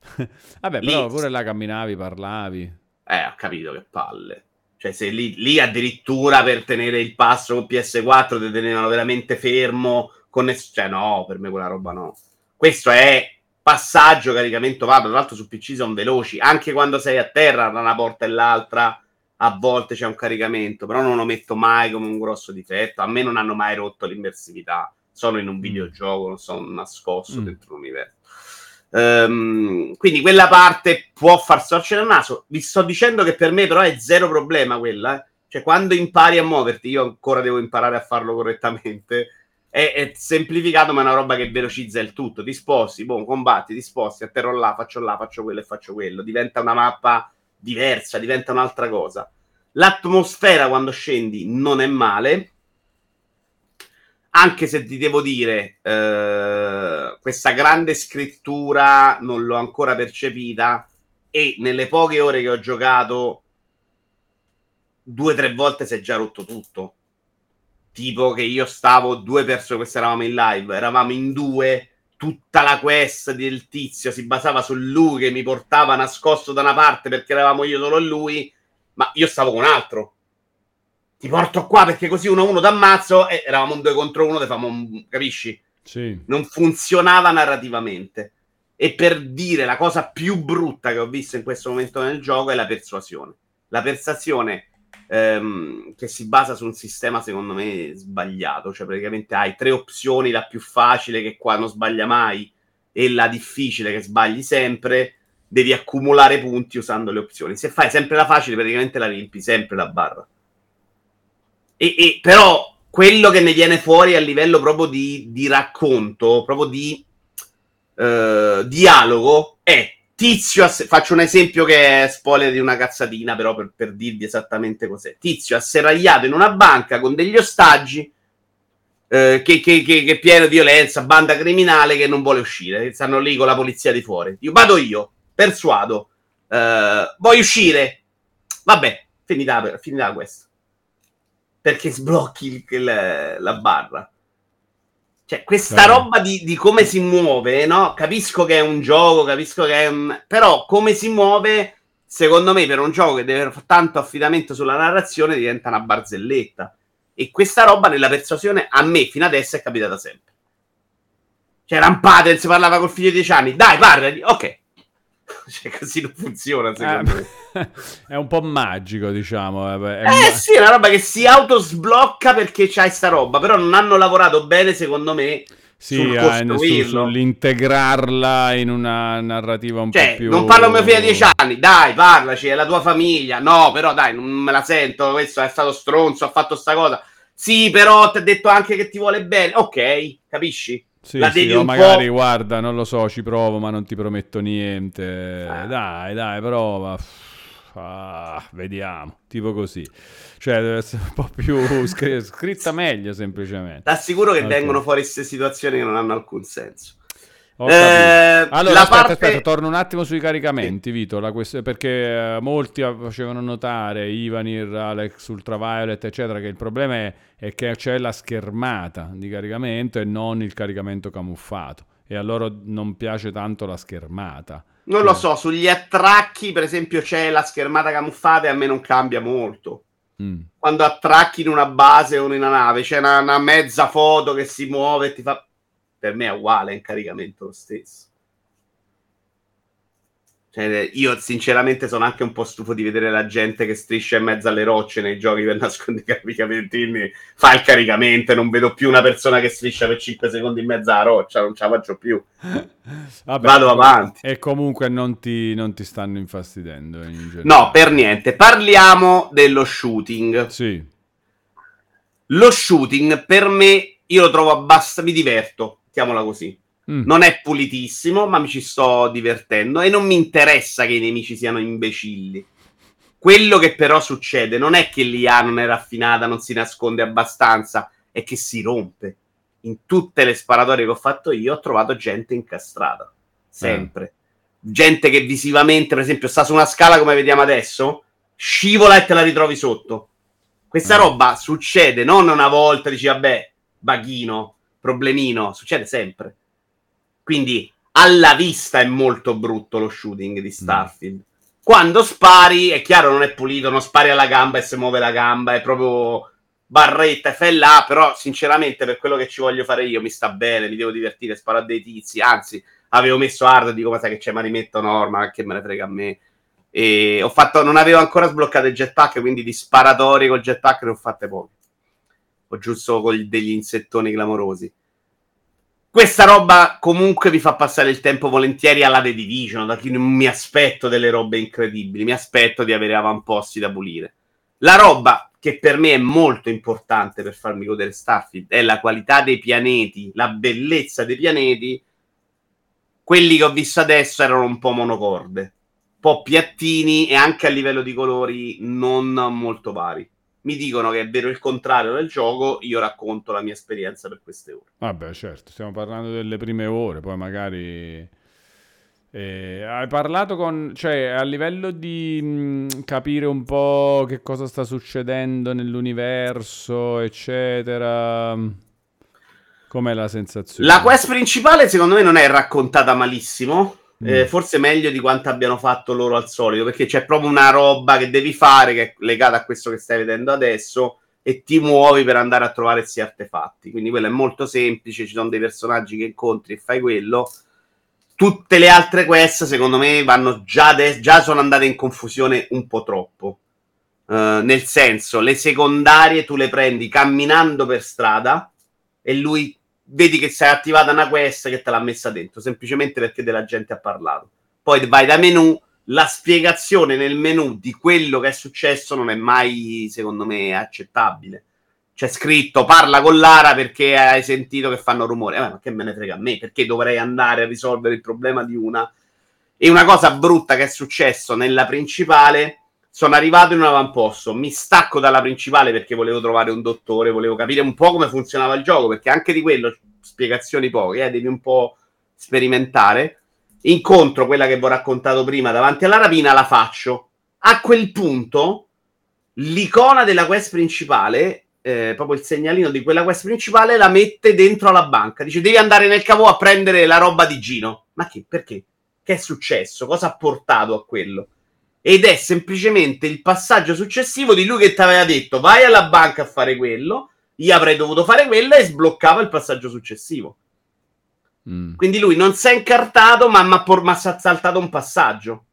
Vabbè, lì- però pure là camminavi, parlavi. Eh, ho capito che palle. Cioè, se lì, lì addirittura per tenere il passo con PS4 ti tenevano veramente fermo, conness- cioè no, per me quella roba no. Questo è passaggio, caricamento, va, tra l'altro su PC sono veloci, anche quando sei a terra da una porta e l'altra, a volte c'è un caricamento, però non lo metto mai come un grosso difetto, a me non hanno mai rotto l'immersività, sono in un videogioco, non sono nascosto Mm. dentro l'universo. Ehm, quindi quella parte può far sorgere il naso. Vi sto dicendo che per me però è zero problema quella. eh. Cioè, quando impari a muoverti, io ancora devo imparare a farlo correttamente. È, è semplificato, ma è una roba che velocizza il tutto. Ti sposti, boh, combatti, ti sposti, atterro là, faccio là, faccio quello e faccio quello. Diventa una mappa diversa, diventa un'altra cosa. L'atmosfera quando scendi non è male. Anche se ti devo dire, eh, questa grande scrittura non l'ho ancora percepita e nelle poche ore che ho giocato due o tre volte si è già rotto tutto. Tipo che io stavo due persone, queste eravamo in live, eravamo in due, tutta la quest del tizio si basava su lui che mi portava nascosto da una parte perché eravamo io solo lui, ma io stavo con altro. Ti porto qua perché così uno a uno t'ammazzo e eravamo un due contro uno, un- capisci? Sì. non funzionava narrativamente. E per dire la cosa più brutta che ho visto in questo momento nel gioco è la persuasione. La persuasione ehm, che si basa su un sistema secondo me sbagliato, cioè praticamente hai tre opzioni, la più facile che qua non sbaglia mai e la difficile che sbagli sempre, devi accumulare punti usando le opzioni. Se fai sempre la facile praticamente la riempi sempre la barra. E, e però quello che ne viene fuori a livello proprio di, di racconto, proprio di eh, dialogo, è Tizio, ass- faccio un esempio che è spoiler di una cazzatina, però per, per dirvi esattamente cos'è. Tizio asserragliato in una banca con degli ostaggi, eh, che, che, che, che pieno di violenza, banda criminale che non vuole uscire, stanno lì con la polizia di fuori. Io vado io, persuado, eh, vuoi uscire? Vabbè, finita, finita questa perché sblocchi il- il- la barra. Cioè, questa Chiaro. roba di, di come si muove, no? Capisco che è un gioco, capisco che è un... Però come si muove, secondo me, per un gioco che deve fare tanto affidamento sulla narrazione, diventa una barzelletta. E questa roba nella persuasione, a me, fino adesso, è capitata sempre. Cioè, Rampate si parlava col figlio di 10 anni. Dai, parlagli. Ok. Cioè, così non funziona, secondo me. Eh, è un po' magico, diciamo. È, è Eh ma- sì, è una roba che si autosblocca perché c'hai sta roba, però non hanno lavorato bene, secondo me. Sì, sul eh, sull'integrarla in una narrativa un Cioè, po' più... non parlo a mio figlio di 10 anni, dai, parlaci, è la tua famiglia. No, però dai, non me la sento, questo è stato stronzo, ha fatto sta cosa. Sì, però ti ha detto anche che ti vuole bene. Ok, capisci? Sì, la sì, o magari, po'- guarda, non lo so, ci provo, ma non ti prometto niente. Ah. Dai, dai, prova. Ah, vediamo, tipo così. Cioè, deve essere un po' più scri- scritta meglio, semplicemente. T'assicuro che Ok. vengono fuori queste situazioni che non hanno alcun senso. Eh. Allora, aspetta, parte- aspetta, torno un attimo sui caricamenti, Vito, la quest- perché eh, molti facevano notare, Ivanir, Alex, Ultraviolet, eccetera, che il problema è, è che c'è la schermata di caricamento e non il caricamento camuffato. E a loro non piace tanto la schermata. Non Cioè, lo so, sugli attracchi, per esempio, c'è la schermata camuffata e a me non cambia molto. Mm. Quando attracchi in una base o in una nave, c'è una, una mezza foto che si muove e ti fa... Per me è uguale, è in caricamento lo stesso. Cioè, io sinceramente sono anche un po' stufo di vedere la gente che striscia in mezzo alle rocce nei giochi per nascondere i caricamenti. Fa il caricamento non vedo più una persona che striscia per 5 secondi in mezzo alla roccia, non ce la faccio più. Vabbè, Vado avanti. E comunque non ti, non ti stanno infastidendo. In no, per niente. Parliamo dello shooting. Sì. Lo shooting per me, io lo trovo abbastanza. Mi diverto, mettiamola così Mm. Non è pulitissimo, ma mi ci sto divertendo e non mi interessa che i nemici siano imbecilli. Quello che però succede non è che l'IA non è raffinata, non si nasconde abbastanza, è che si rompe. In tutte le sparatorie che ho fatto io ho trovato gente incastrata. Sempre. Mm. Gente che visivamente, per esempio, sta su una scala come vediamo adesso, scivola e te la ritrovi sotto. Questa mm. roba succede non una volta, dici vabbè, baghino, problemino, succede sempre quindi alla vista è molto brutto lo shooting di Starfield. Mm. Quando spari, è chiaro, non è pulito, non spari alla gamba e si muove la gamba, è proprio barretta e fai là, però sinceramente per quello che ci voglio fare io mi sta bene, mi devo divertire, sparo a dei tizi, anzi avevo messo hard, dico ma sai che c'è, ma rimetto norma, che me ne frega a me. E ho fatto, non avevo ancora sbloccato il jetpack, quindi di sparatori col jetpack ne ho fatte poche. Ho giusto con degli insettoni clamorosi. Questa roba comunque vi fa passare il tempo volentieri alla The Division, da chi non mi aspetto delle robe incredibili, mi aspetto di avere avamposti da pulire. La roba che per me è molto importante per farmi godere Starfield è la qualità dei pianeti, la bellezza dei pianeti. Quelli che ho visto adesso erano un po' monocorde, un po' piattini e anche a livello di colori non molto vari mi dicono che è vero il contrario del gioco, io racconto la mia esperienza per queste ore. Vabbè, certo, stiamo parlando delle prime ore, poi magari... Eh, hai parlato con, cioè a livello di mh, capire un po' che cosa sta succedendo nell'universo, eccetera. Com'è la sensazione? La quest principale secondo me non è raccontata malissimo. Mm. Eh, forse meglio di quanto abbiano fatto loro al solito, perché c'è proprio una roba che devi fare che è legata a questo che stai vedendo adesso e ti muovi per andare a trovare questi artefatti. Quindi quello è molto semplice, ci sono dei personaggi che incontri e fai quello. Tutte le altre quest, secondo me, vanno già, de- già sono andate in confusione un po' troppo. Uh, nel senso, le secondarie tu le prendi camminando per strada e lui vedi che sei attivata una quest che te l'ha messa dentro, semplicemente perché della gente ha parlato. Poi vai da menu, la spiegazione nel menu di quello che è successo non è mai, secondo me, accettabile. C'è scritto parla con Lara perché hai sentito che fanno rumore. Eh, ma che me ne frega a me? Perché dovrei andare a risolvere il problema di una? E una cosa brutta che è successo nella principale sono arrivato in un avamposto, mi stacco dalla principale perché volevo trovare un dottore, volevo capire un po' come funzionava il gioco, perché anche di quello spiegazioni poche, eh, devi un po' sperimentare. Incontro quella che vi ho raccontato prima davanti alla rapina, la faccio. A quel punto, l'icona della quest principale, eh, proprio il segnalino di quella quest principale, la mette dentro alla banca. Dice: Devi andare nel cavo a prendere la roba di Gino. Ma che? Perché? Che è successo? Cosa ha portato a quello? Ed è semplicemente il passaggio successivo di lui che ti aveva detto vai alla banca a fare quello, io avrei dovuto fare quello e sbloccava il passaggio successivo. Mm. Quindi lui non si è incartato, ma ha saltato un passaggio.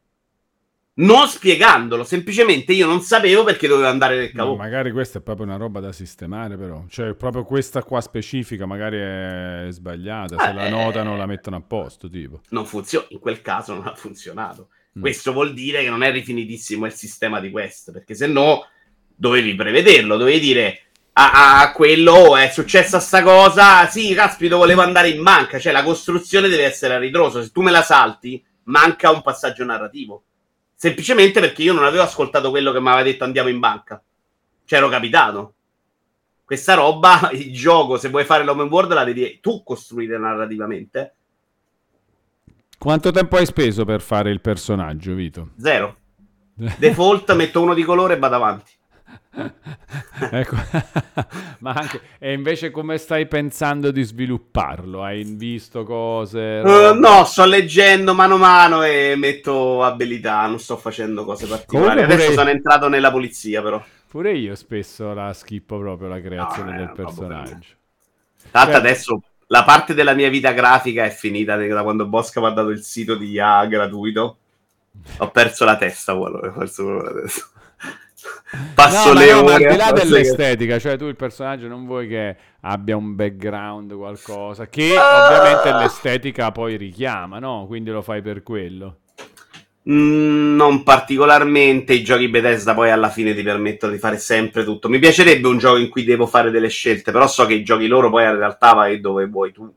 Non spiegandolo, semplicemente io non sapevo perché dovevo andare nel cavo. No, magari questa è proprio una roba da sistemare, però. Cioè, proprio questa qua specifica magari è sbagliata. Se eh, la notano, la mettono a posto, tipo. Non funziona, in quel caso non ha funzionato. Mm. Questo vuol dire che non è rifinitissimo il sistema di quest, perché se no dovevi prevederlo, dovevi dire a, a quello oh, è successa sta cosa, sì, caspito, volevo andare in banca, cioè la costruzione deve essere a ritroso, se tu me la salti manca un passaggio narrativo. Semplicemente perché io non avevo ascoltato quello che mi aveva detto andiamo in banca. C'ero capitato. Questa roba, il gioco, se vuoi fare l'open world, la devi tu costruire narrativamente quanto tempo hai speso per fare il personaggio, Vito? Zero. Default metto uno di colore e vado avanti. ecco. Ma anche, e invece come stai pensando di svilupparlo? Hai visto cose? Uh, no, sto leggendo mano a mano e metto abilità, non sto facendo cose particolari. Adesso pure... sono entrato nella polizia però. Pure io spesso la schippo proprio la creazione no, del personaggio. Tanto cioè... adesso la parte della mia vita grafica è finita da quando Bosca mi ha dato il sito di IA gratuito. Ho perso la testa, quello, ho perso la testa. Passo no, le ore. Ma al di là dell'estetica, che... cioè tu il personaggio non vuoi che abbia un background, qualcosa, che ah! ovviamente l'estetica poi richiama, no? Quindi lo fai per quello. Mm, non particolarmente. I giochi Bethesda poi alla fine ti permettono di fare sempre tutto. Mi piacerebbe un gioco in cui devo fare delle scelte, però so che i giochi loro poi in realtà vai dove vuoi tu.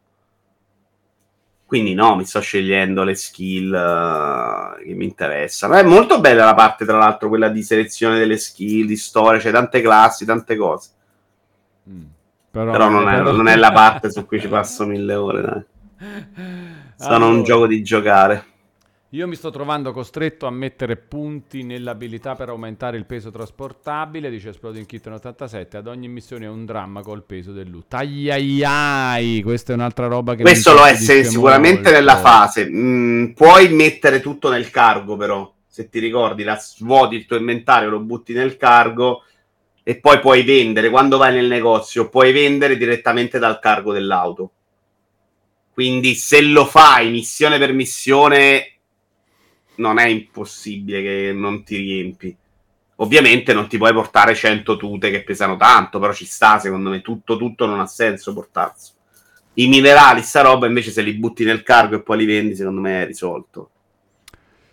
Quindi no, mi sto scegliendo le skill uh, che mi interessano. È molto bella la parte, tra l'altro, quella di selezione delle skill, di storia, c'è tante classi, tante cose. Mm, però, però, non, è, però... non, è, la parte su cui ci passo mille ore. Dai. Sono allora. un gioco di giocare. Io mi sto trovando costretto a mettere punti nell'abilità per aumentare il peso trasportabile, dice Exploding Kitten 87, ad ogni missione è un dramma col peso del loot. Aiaiai, questa è un'altra roba che... Questo lo è sicuramente molto. nella fase. Mm, puoi mettere tutto nel cargo però, se ti ricordi, la svuoti il tuo inventario, lo butti nel cargo e poi puoi vendere, quando vai nel negozio, puoi vendere direttamente dal cargo dell'auto. Quindi se lo fai missione per missione non è impossibile che non ti riempi. Ovviamente non ti puoi portare 100 tute che pesano tanto, però ci sta, secondo me, tutto, tutto non ha senso portarsi. I minerali, sta roba, invece se li butti nel cargo e poi li vendi, secondo me è risolto.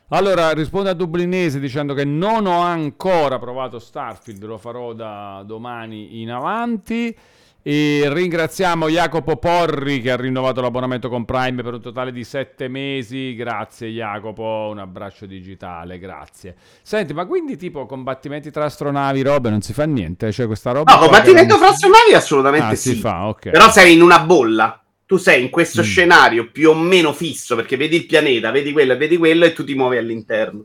Allora, risponde a Dublinese dicendo che non ho ancora provato Starfield, lo farò da domani in avanti. E ringraziamo Jacopo Porri che ha rinnovato l'abbonamento con Prime per un totale di sette mesi. Grazie Jacopo, un abbraccio digitale, grazie. Senti, ma quindi tipo combattimenti tra astronavi, robe, non si fa niente? Cioè questa roba... No, combattimento tra astronavi assolutamente ah, sì. Si fa, okay. Però sei in una bolla. Tu sei in questo mm. scenario più o meno fisso perché vedi il pianeta, vedi quello e vedi quello e tu ti muovi all'interno.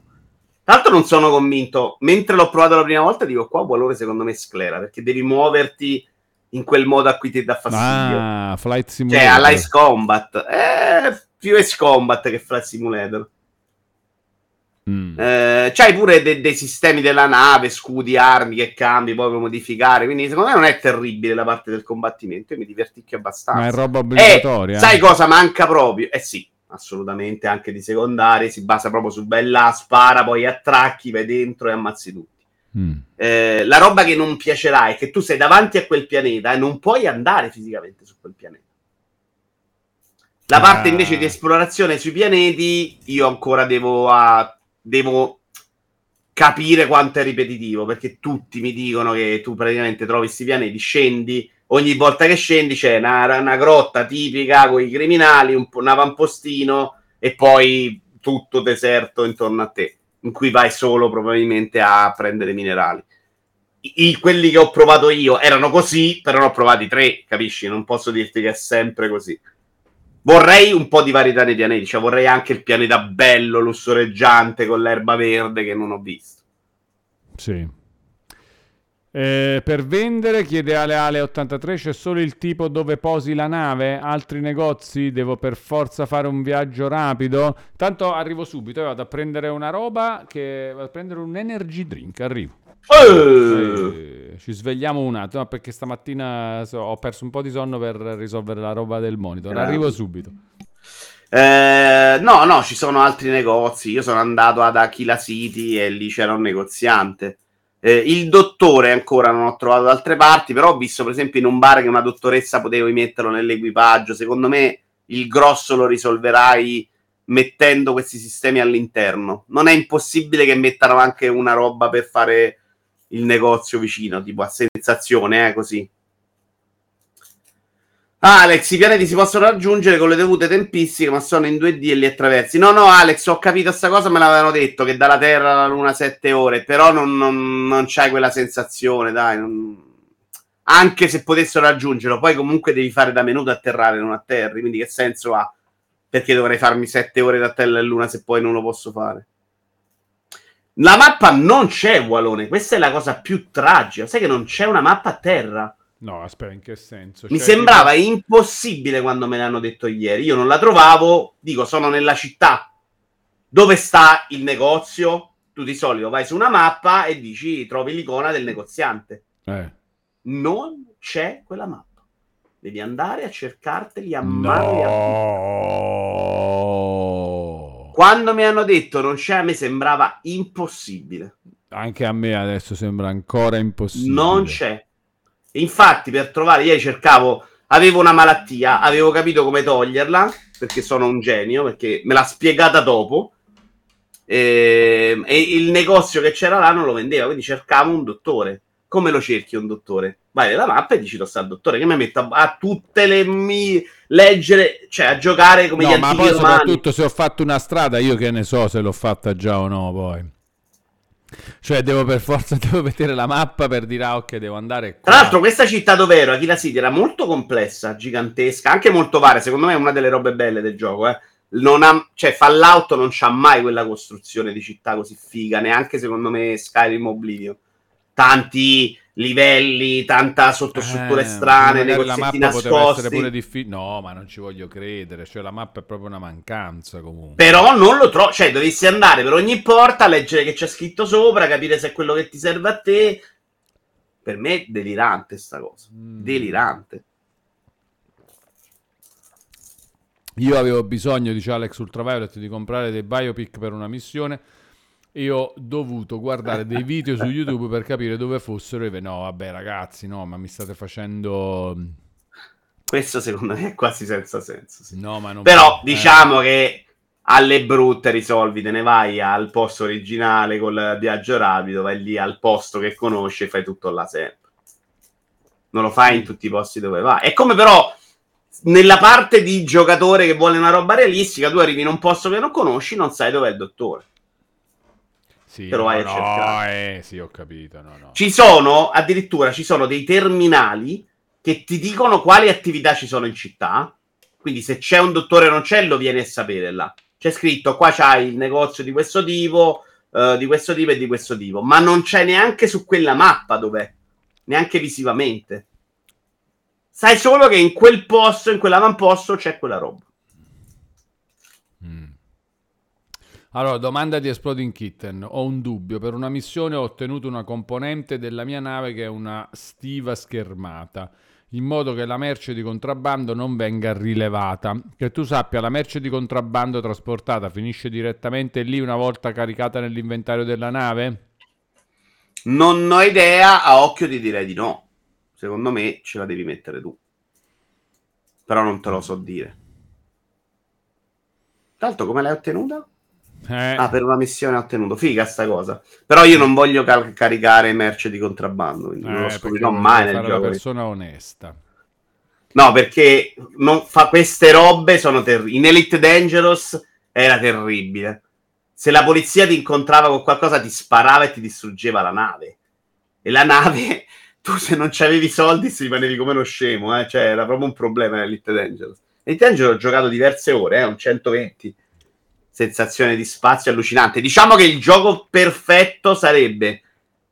Tra l'altro non sono convinto, mentre l'ho provato la prima volta dico qua valore secondo me sclera perché devi muoverti in quel modo a cui ti dà fastidio. Ah, Flight Simulator. Cioè, all'Ice Combat. Eh, più Ice Combat che Flight Simulator. Mm. Eh, c'hai pure de- dei sistemi della nave, scudi, armi che cambi, poi puoi modificare. Quindi, secondo me, non è terribile la parte del combattimento. Io mi diverticchio abbastanza. Ma è roba obbligatoria. Eh, sai cosa manca proprio? Eh sì, assolutamente anche di secondarie. Si basa proprio su bella spara, poi attracchi, vai dentro e ammazzi tutti. Mm. Eh, la roba che non piacerà è che tu sei davanti a quel pianeta e non puoi andare fisicamente su quel pianeta. La ah. parte invece di esplorazione sui pianeti, io ancora devo, uh, devo capire quanto è ripetitivo, perché tutti mi dicono che tu praticamente trovi questi pianeti, scendi, ogni volta che scendi c'è una, una grotta tipica con i criminali, un, un avampostino e poi tutto deserto intorno a te in cui vai solo probabilmente a prendere minerali. I, quelli che ho provato io erano così, però ne ho provati tre, capisci? Non posso dirti che è sempre così. Vorrei un po' di varietà nei pianeti, cioè vorrei anche il pianeta bello, lussureggiante, con l'erba verde che non ho visto. Sì. Eh, per vendere, chiede Aleale83, c'è solo il tipo dove posi la nave? Altri negozi? Devo per forza fare un viaggio rapido? Tanto arrivo subito, vado a prendere una roba, che... vado a prendere un energy drink, arrivo. Eh, ci svegliamo un attimo perché stamattina so, ho perso un po' di sonno per risolvere la roba del monitor. Arrivo subito. Eh, no, no, ci sono altri negozi. Io sono andato ad Aquila City e lì c'era un negoziante. Eh, il dottore ancora non ho trovato da altre parti, però ho visto per esempio in un bar che una dottoressa potevi metterlo nell'equipaggio. Secondo me il grosso lo risolverai mettendo questi sistemi all'interno. Non è impossibile che mettano anche una roba per fare il negozio vicino, tipo a sensazione, eh, così. Alex, i pianeti si possono raggiungere con le dovute tempistiche, ma sono in 2D e li attraversi. No, no, Alex, ho capito sta cosa, me l'avevano detto che dalla Terra alla Luna 7 ore, però non, non, non c'hai quella sensazione, dai. Non... Anche se potessero raggiungerlo, poi comunque devi fare da menuto atterrare, non atterri. Quindi che senso ha? Perché dovrei farmi 7 ore da Terra alla Luna se poi non lo posso fare? La mappa non c'è, Walone. Questa è la cosa più tragica. Sai che non c'è una mappa a terra? No, aspetta, in che senso? Mi Cioè, sembrava impossibile quando me l'hanno detto ieri. Io non la trovavo. Dico, sono nella città. Dove sta il negozio? Tu di solito vai su una mappa e dici trovi l'icona del negoziante. Eh. Non c'è quella mappa. Devi andare a cercarteli a mano. No. Quando mi hanno detto non c'è, a me sembrava impossibile. Anche a me adesso sembra ancora impossibile. Non c'è. Infatti, per trovare, ieri cercavo, avevo una malattia, avevo capito come toglierla, perché sono un genio, perché me l'ha spiegata dopo. E, e il negozio che c'era là non lo vendeva, quindi cercavo un dottore. Come lo cerchi un dottore? Vai nella mappa e dici lo sta il dottore, che mi metto a, a tutte le mie leggere, cioè a giocare come gli No, ma antichi poi romani. soprattutto se ho fatto una strada, io che ne so se l'ho fatta già o no, poi. Cioè, devo per forza devo vedere la mappa per dire, ah, ok, devo andare qua. Tra l'altro, questa città dove ero, Aquila City, era molto complessa, gigantesca, anche molto varia. Secondo me è una delle robe belle del gioco. Eh. Ha, cioè, Fallout non c'ha mai quella costruzione di città così figa, neanche secondo me Skyrim Oblivion. Tanti livelli, tanta sottostrutture Eh, strane, negozietti nascosti. pure difficile. No, ma non ci voglio credere. Cioè, la mappa è proprio una mancanza comunque. Però non lo trovo, cioè dovessi andare per ogni porta, leggere che c'è scritto sopra, capire se è quello che ti serve a te. Per me è delirante sta cosa. Mm. Delirante. Io avevo bisogno, dice Alex Ultraviolet, di comprare dei biopic per una missione e ho dovuto guardare dei video su YouTube per capire dove fossero. E no, vabbè, ragazzi, no, ma mi state facendo. Questo secondo me è quasi senza senso. sì. No, ma non Però eh. diciamo che alle brutte risolvi, te ne vai al posto originale col viaggio rapido, vai lì al posto che conosci e fai tutto là sempre. Non lo fai in tutti i posti dove vai. È come però nella parte di giocatore che vuole una roba realistica, tu arrivi in un posto che non conosci, non sai dov'è il dottore. Sì, te lo vai no, a cercare. eh, sì, ho capito. No, no. Ci sono, addirittura, ci sono dei terminali che ti dicono quali attività ci sono in città. Quindi se c'è un dottore o non c'è, lo vieni a sapere là. C'è scritto qua c'hai il negozio di questo tipo, eh, di questo tipo e di questo tipo. Ma non c'è neanche su quella mappa dov'è. Neanche visivamente. Sai solo che in quel posto, in quell'avamposto, c'è quella roba. Allora, domanda di Exploding Kitten. Ho un dubbio. Per una missione ho ottenuto una componente della mia nave che è una stiva schermata, in modo che la merce di contrabbando non venga rilevata. Che tu sappia, la merce di contrabbando trasportata finisce direttamente lì una volta caricata nell'inventario della nave? Non ho idea, a occhio ti direi di no. Secondo me ce la devi mettere tu. Però non te lo so dire. L'altro, come l'hai ottenuta? Eh, Ah, per una missione ho ottenuto. Figa sta cosa. Però io non voglio cal- caricare merce di contrabbando. Quindi non lo eh, scoprirò mai nel gioco. persona onesta. No, perché non fa queste robe sono terribili. In Elite Dangerous era terribile. Se la polizia ti incontrava con qualcosa, ti sparava e ti distruggeva la nave. E la nave, tu se non c'avevi soldi, si rimanevi come uno scemo. Eh? Cioè, era proprio un problema in Elite Dangerous. Elite Dangerous ho giocato diverse ore, eh? un 120. Sensazione di spazio allucinante. Diciamo che il gioco perfetto sarebbe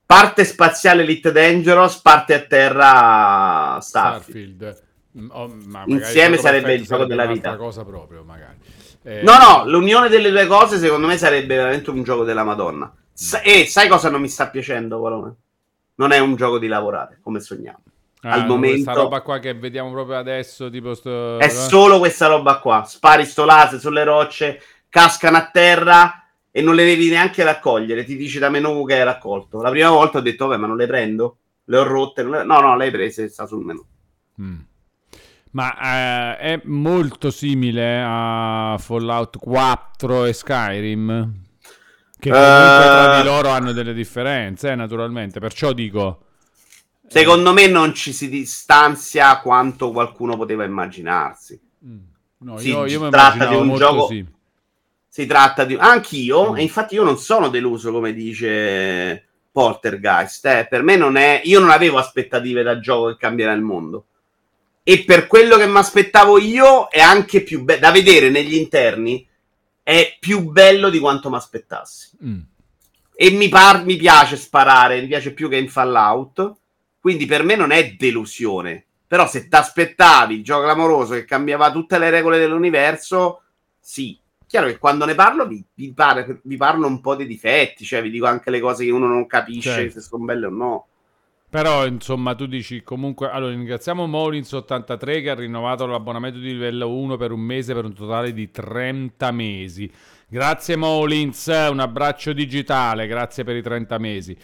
parte spaziale Elite Dangerous, parte a terra Starfield. Starfield. Mm, oh, Insieme sarebbe il gioco della vita. cosa proprio, magari. Eh, No, no, l'unione delle due cose secondo me sarebbe veramente un gioco della Madonna. Sa- e sai cosa non mi sta piacendo, Valone? Non è un gioco di lavorare, come sogniamo. ah, al momento- Questa roba qua che vediamo proprio adesso, tipo sto... È solo questa roba qua. Spari sto laser sulle rocce, cascano a terra e non le devi neanche raccogliere. Ti dice da menu che hai raccolto. La prima volta ho detto, vabbè, ma non le prendo? Le ho rotte? le- No, no, le hai prese, sta sul menu. Mm. Ma eh, è molto simile a Fallout 4 e Skyrim? Che comunque tra Eh. di loro hanno delle differenze, eh, naturalmente. Perciò dico... Secondo me non ci si distanzia quanto qualcuno poteva immaginarsi. Mm. No, Si io, io mi tratta di un gioco- sì. Si tratta di... Anch'io, Mm. e infatti io non sono deluso, come dice Poltergeist. eh. Per me non è... Io non avevo aspettative da gioco che cambierà il mondo. E per quello che mi aspettavo io è anche più bello... Da vedere negli interni è più bello di quanto mi aspettassi. Mm. e mi, par- mi piace sparare, mi piace più che in Fallout, quindi per me non è delusione. Però se ti aspettavi il gioco clamoroso che cambiava tutte le regole dell'universo, sì. Chiaro che quando ne parlo vi, vi, pare, vi parlo un po' dei difetti, cioè vi dico anche le cose che uno non capisce, Certo. se sono belle o no. Però, insomma, tu dici comunque. Allora, ringraziamo Molins83 che ha rinnovato l'abbonamento di livello 1 per un mese per un totale di 30 mesi. Grazie, Molins. Un abbraccio digitale. Grazie per i 30 mesi.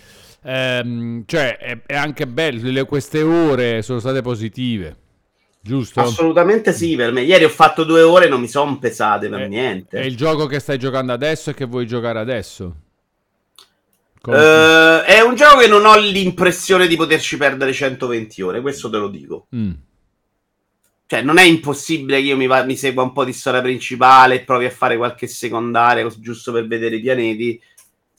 Ehm, cioè, è, è anche bello. le- queste ore sono state positive, giusto? Assolutamente sì, per me. Ieri ho fatto due ore e non mi sono pesate per Eh, niente. È il gioco che stai giocando adesso e che vuoi giocare adesso? Eh, è un gioco che non ho l'impressione di poterci perdere 120 ore, questo te lo dico. Mm. Cioè, non è impossibile che io mi, va- mi segua un po' di storia principale e provi a fare qualche secondaria, giusto per vedere i pianeti.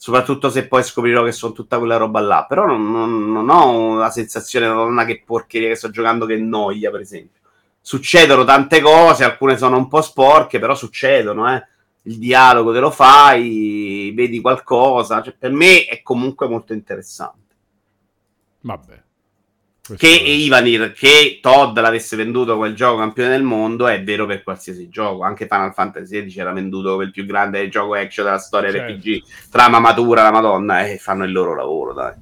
Soprattutto se poi scoprirò che sono tutta quella roba là. Però non, non- non ho la sensazione, non che porcheria che sto giocando, che noia, per esempio. Succedono tante cose, alcune sono un po' sporche, però succedono, eh. Il dialogo te lo fai, vedi qualcosa. Cioè, per me è comunque molto interessante. Vabbè. Questo Che è- Ivanir, che Todd l'avesse venduto quel gioco campione del mondo, è vero per qualsiasi gioco. Anche Final Fantasy XVI era venduto come il più grande gioco action della storia Certo. RPG, trama matura, la madonna, e fanno il loro lavoro, dai.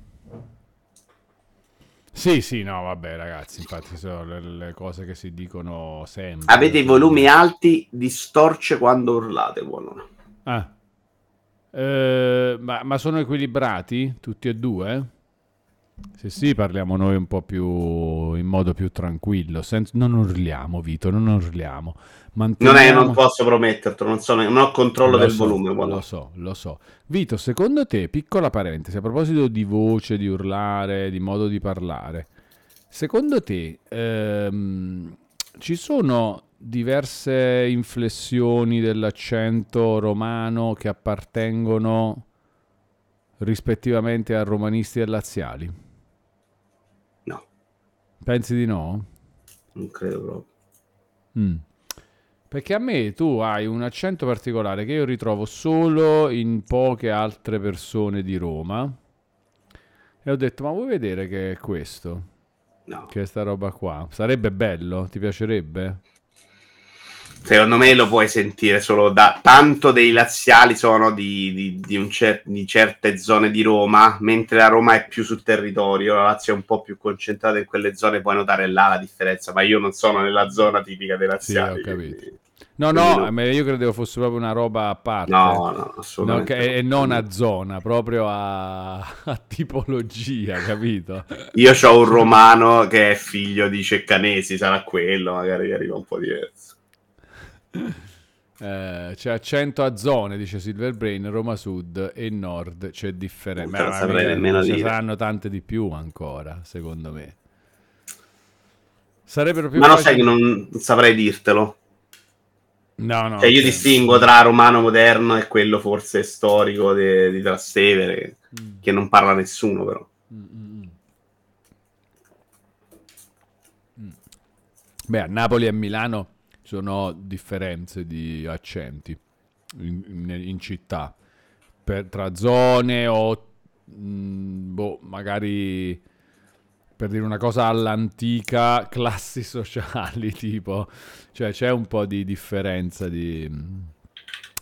Sì, sì, no, vabbè, ragazzi, infatti sono le, le cose che si dicono sempre. Avete i volumi alti, distorce quando urlate, buono. Ah. Eh, ma, ma sono equilibrati tutti e due? Se sì, parliamo noi un po' più in modo più tranquillo. senza- non urliamo, Vito, non urliamo. Non, Manteniamo... è, non posso promettertelo, non, sono- non ho controllo Lo del so, volume. buono. Lo so, lo so. Vito, secondo te, piccola parentesi, a proposito di voce, di urlare, di modo di parlare, secondo te ehm, ci sono diverse inflessioni dell'accento romano che appartengono rispettivamente a romanisti e laziali? Pensi di no? non credo proprio. Mm. Perché a me tu hai un accento particolare che io ritrovo solo in poche altre persone di Roma. E ho detto, ma vuoi vedere che è questo? No. Che è sta roba qua? Sarebbe bello? Ti piacerebbe? Secondo me lo puoi sentire solo da tanto dei laziali sono di, di- di un cer- di certe zone di Roma, mentre la Roma è più sul territorio, la Lazio è un po' più concentrata in quelle zone, puoi notare là la differenza, ma io non sono nella zona tipica dei Sì, laziali. capito. quindi- No, no, no. io credevo fosse proprio una roba a parte. No, no, assolutamente. che- no. e non a zona, proprio a, a tipologia, capito? Io ho un romano che è figlio di Ceccanesi, sarà quello, magari gli arriva un po' diverso. Eh, c'è accento a zone, dice Silverbrain, Roma Sud e Nord c'è differenza. Non saprei nemmeno Ce dire. saranno tante di più ancora, secondo me. Sarebbero più Ma lo facili- sai che non saprei dirtelo. No, no. Cioè, io distingo tra romano moderno e quello forse storico de- di Trastevere, Mm, che non parla nessuno, però. mm, mm, mm. Mm. Beh, a Napoli e a Milano ci sono differenze di accenti in, in- in città, per- tra zone o mm, boh, magari per dire una cosa all'antica, classi sociali, tipo, cioè c'è un po' di differenza di,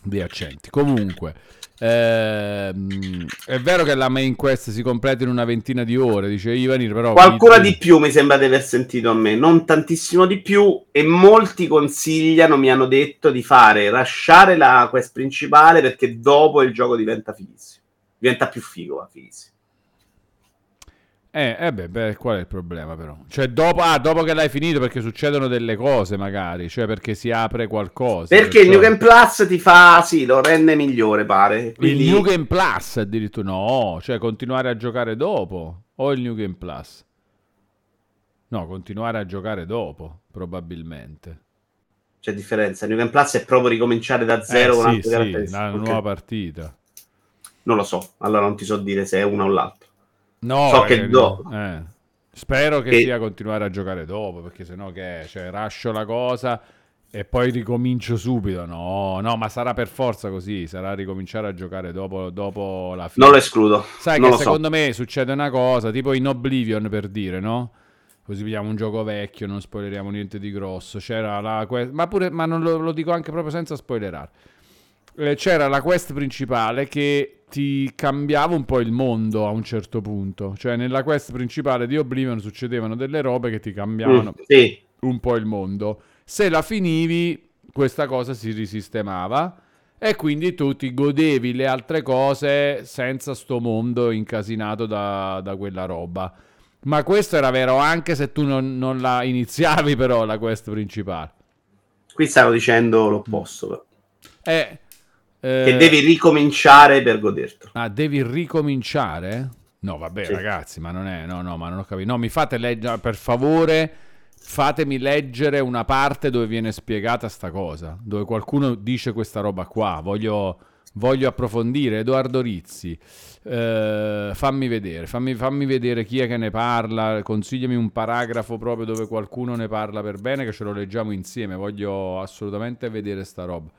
di accenti. Comunque, ehm, è vero che la main quest si completa in una ventina di ore, dice Ivanir, però... Qualcuna vi- di più mi sembra di aver sentito a me, non tantissimo di più, e molti consigliano, mi hanno detto, di fare, lasciare la quest principale perché dopo il gioco diventa fighissimo. Diventa più figo, va fighissimo. Eh, eh beh, beh, qual è il problema però? Cioè, dopo, ah, dopo che l'hai finito, perché succedono delle cose magari, cioè perché si apre qualcosa. Perché il perciò- New Game Plus ti fa, sì, lo rende migliore, pare. Quindi- Il New Game Plus addirittura no, cioè continuare a giocare dopo o il New Game Plus? No, continuare a giocare dopo, probabilmente. C'è differenza. Il New Game Plus è proprio ricominciare da zero Eh, con sì, sì, una Ok. nuova partita. Non lo so, allora non ti so dire se è una o l'altra. No, So che eh, do- eh. Spero che Che- sia continuare a giocare dopo, perché sennò che? Cioè, rascio la cosa e poi ricomincio subito. No, no, ma sarà per forza così. Sarà ricominciare a giocare dopo, dopo la fine. Non lo escludo. Sai non che secondo so. me succede una cosa, tipo in Oblivion per dire, no? Così vediamo un gioco vecchio, non spoileriamo niente di grosso. C'era la ma pure, ma non lo, lo dico anche proprio senza spoilerare. Eh, c'era la quest principale che ti cambiava un po' il mondo a un certo punto. Cioè, nella quest principale di Oblivion succedevano delle robe che ti cambiavano Mm, sì. un po' il mondo. Se la finivi, questa cosa si risistemava e quindi tu ti godevi le altre cose senza sto mondo incasinato da, da quella roba. Ma questo era vero anche se tu non, non la iniziavi però la quest principale. Qui stavo dicendo l'opposto. però. Eh, eh, Che devi ricominciare per godertelo. Ah, devi ricominciare? No, vabbè, Sì. ragazzi, ma non è. No, no, ma non ho capito. No, mi fate leggere, per favore, fatemi leggere una parte dove viene spiegata sta cosa. Dove qualcuno dice questa roba qua. Voglio, voglio approfondire. Edoardo Rizzi, eh, fammi vedere, fammi, fammi vedere chi è che ne parla. Consigliami un paragrafo proprio dove qualcuno ne parla per bene, che ce lo leggiamo insieme. Voglio assolutamente vedere sta roba.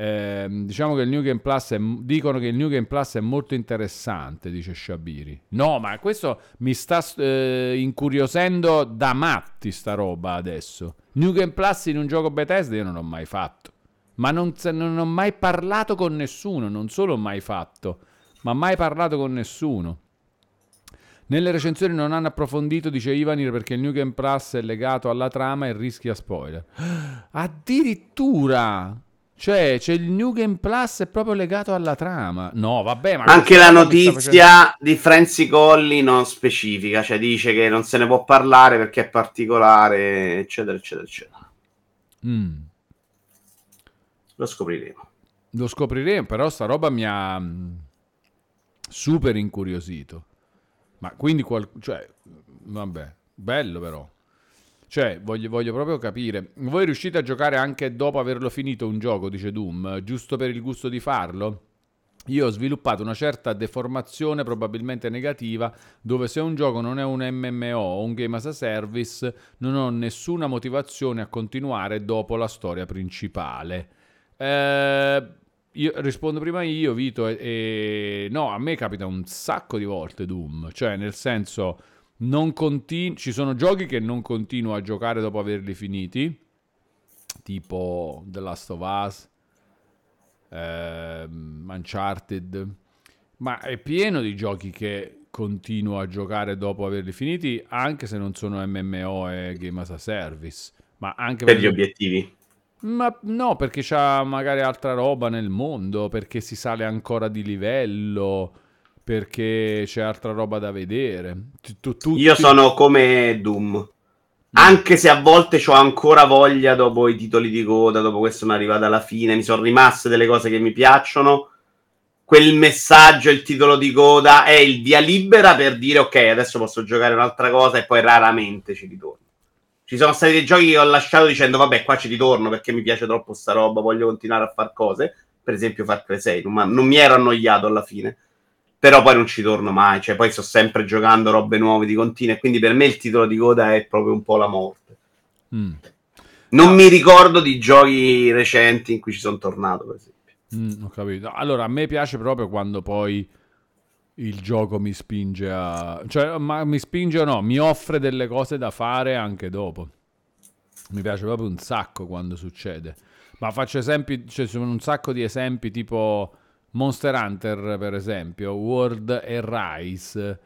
Ehm, diciamo che il New Game Plus è, dicono che il New Game Plus è molto interessante, dice Shabiri. No, ma questo mi sta eh, incuriosendo da matti sta roba adesso. New Game Plus in un gioco Bethesda io non l'ho mai fatto. Ma non, non ho mai parlato con nessuno, non solo mai fatto, ma mai parlato con nessuno. Nelle recensioni non hanno approfondito, dice Ivanir, perché il New Game Plus è legato alla trama e rischia spoiler. Addirittura! Cioè, c'è il New Game Plus è proprio legato alla trama. No, vabbè, ma Anche la notizia di Franzi Colli non specifica, cioè dice che non se ne può parlare perché è particolare, eccetera, eccetera, eccetera. Mm. Lo scopriremo. Lo scopriremo, però sta roba mi ha mm, super incuriosito. Ma quindi, qual- cioè, vabbè, bello però. Cioè, voglio, voglio proprio capire. Voi riuscite a giocare anche dopo averlo finito un gioco, dice Doom, giusto per il gusto di farlo? Io ho sviluppato una certa deformazione probabilmente negativa, dove se un gioco non è un MMO o un game as a service, non ho nessuna motivazione a continuare dopo la storia principale. Eh, io rispondo prima io, Vito, e, e- no, a me capita un sacco di volte Doom, cioè nel senso continu- ci sono giochi che non continuo a giocare dopo averli finiti, tipo The Last of Us, ehm, Uncharted, ma è pieno di giochi che continuo a giocare dopo averli finiti, anche se non sono MMO e Game as a Service, ma anche Per gli obiettivi. ma no, perché c'ha magari altra roba nel mondo, perché si sale ancora di livello, perché c'è altra roba da vedere. Tu- tu- tutti- Io sono come Doom. Anche se a volte ho ancora voglia dopo i titoli di coda, dopo questo sono arrivato alla fine, mi sono rimaste delle cose che mi piacciono. Quel messaggio, il titolo di coda è il via libera per dire ok, adesso posso giocare un'altra cosa e poi raramente ci ritorno. Ci sono stati dei giochi che ho lasciato dicendo vabbè, qua ci ritorno perché mi piace troppo sta roba, voglio continuare a fare cose. Per esempio Far Cry 6, ma non mi ero annoiato alla fine. Però poi non ci torno mai, cioè poi sto sempre giocando robe nuove di continuo e quindi per me il titolo di coda è proprio un po' la morte. Mm, Non mi ricordo di giochi recenti in cui ci sono tornato, per esempio. mm, ho capito. Allora, a me piace proprio quando poi il gioco mi spinge a... Cioè, ma mi spinge o no, mi offre delle cose da fare anche dopo. Mi piace proprio un sacco quando succede. Ma faccio esempi, cioè, ci sono un sacco di esempi tipo Monster Hunter, per esempio, World e Rise.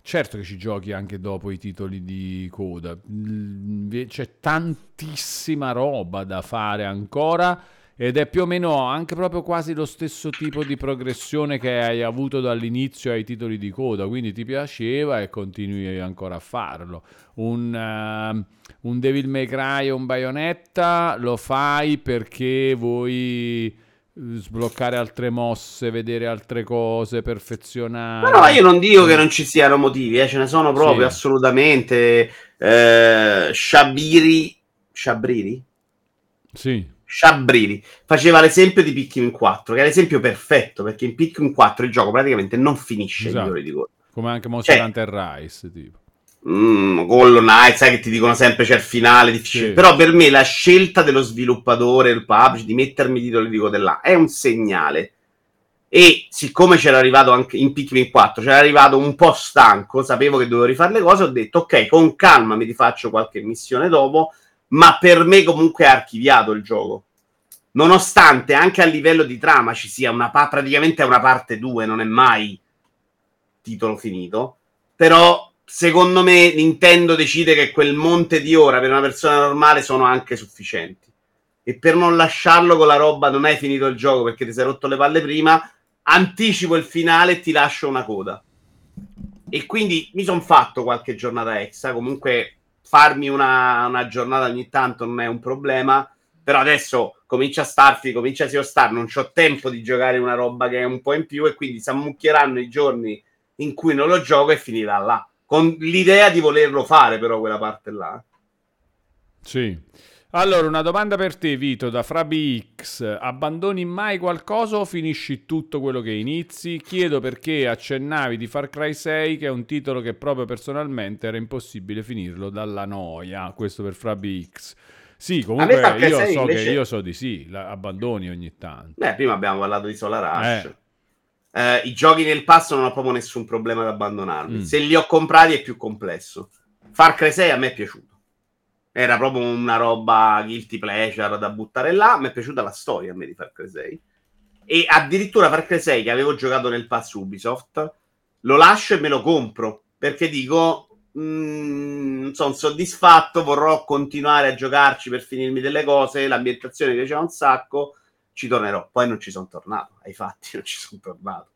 Certo che ci giochi anche dopo i titoli di coda. Mm, C'è tantissima roba da fare ancora ed è più o meno anche proprio quasi lo stesso tipo di progressione che hai avuto dall'inizio ai titoli di coda, quindi ti piaceva e continui ancora a farlo. Un, ehm, un Devil May Cry o un Bayonetta lo fai perché vuoi sbloccare altre mosse, vedere altre cose, perfezionare. Ma no, io non dico che non ci siano motivi, eh, ce ne sono proprio Sì. assolutamente. Eh, Shabiri, Shabriri? Sì, Shabriri faceva l'esempio di Pikmin 4, che è l'esempio perfetto perché in Pikmin 4 il gioco praticamente non finisce Esatto. i titoli di coda. come anche Monster Cioè- Hunter Rise, tipo. Mm, Hollow Knight, sai che ti dicono sempre c'è il finale, difficile. Sì. Però per me la scelta dello sviluppatore, il publisher, di mettermi i titoli di coda là, è un segnale. E siccome c'era arrivato anche in Pikmin 4, c'era arrivato un po' stanco, sapevo che dovevo rifare le cose, ho detto ok, con calma mi rifaccio qualche missione dopo, ma per me comunque è archiviato il gioco. Nonostante anche a livello di trama ci sia una pa- praticamente una parte 2, non è mai titolo finito, però secondo me Nintendo decide che quel monte di ora per una persona normale sono anche sufficienti. E per non lasciarlo con la roba non hai finito il gioco perché ti sei rotto le palle prima, anticipo il finale e ti lascio una coda. E quindi mi sono fatto qualche giornata extra. Comunque, farmi una, una giornata ogni tanto non è un problema. Però adesso comincia Starfield, comincia Sea of Star, non ho tempo di giocare una roba che è un po' in più e quindi si ammucchieranno i giorni in cui non lo gioco e finirà là. Con l'idea di volerlo fare, però, quella parte là. Sì. Allora, una domanda per te, Vito, da Frabi X. Abbandoni mai qualcosa o finisci tutto quello che inizi? Chiedo perché accennavi di Far Cry 6, che è un titolo che proprio personalmente era impossibile finirlo dalla noia. Questo per Frabi X. Sì, comunque io 6 so invece- che io so di sì, la abbandoni ogni tanto. Beh, prima abbiamo parlato di Solar Rush. Eh. Eh, I giochi nel passo non ho proprio nessun problema ad abbandonarli. Mm. Se li ho comprati è più complesso. Far Cry 6 a me è piaciuto. Era proprio una roba guilty pleasure da buttare là. Mi è piaciuta la storia a me di Far Cry 6. E addirittura Far Cry 6 che avevo giocato nel pass Ubisoft, lo lascio e me lo compro. Perché dico, mm, non sono soddisfatto, vorrò continuare a giocarci per finirmi delle cose. L'ambientazione mi piaceva un sacco ci tornerò. Poi non ci sono tornato, ai fatti non ci sono tornato.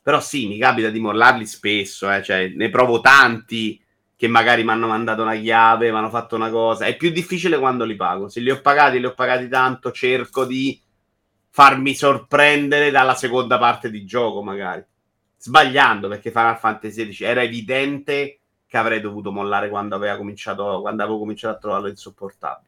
Però sì, mi capita di mollarli spesso, eh, cioè, ne provo tanti che magari mi hanno mandato una chiave, mi hanno fatto una cosa. È più difficile quando li pago. Se li ho pagati, li ho pagati tanto, cerco di farmi sorprendere dalla seconda parte di gioco, magari. Sbagliando, perché Final Fantasy XVI era evidente che avrei dovuto mollare quando, cominciato, quando avevo cominciato a trovarlo insopportabile.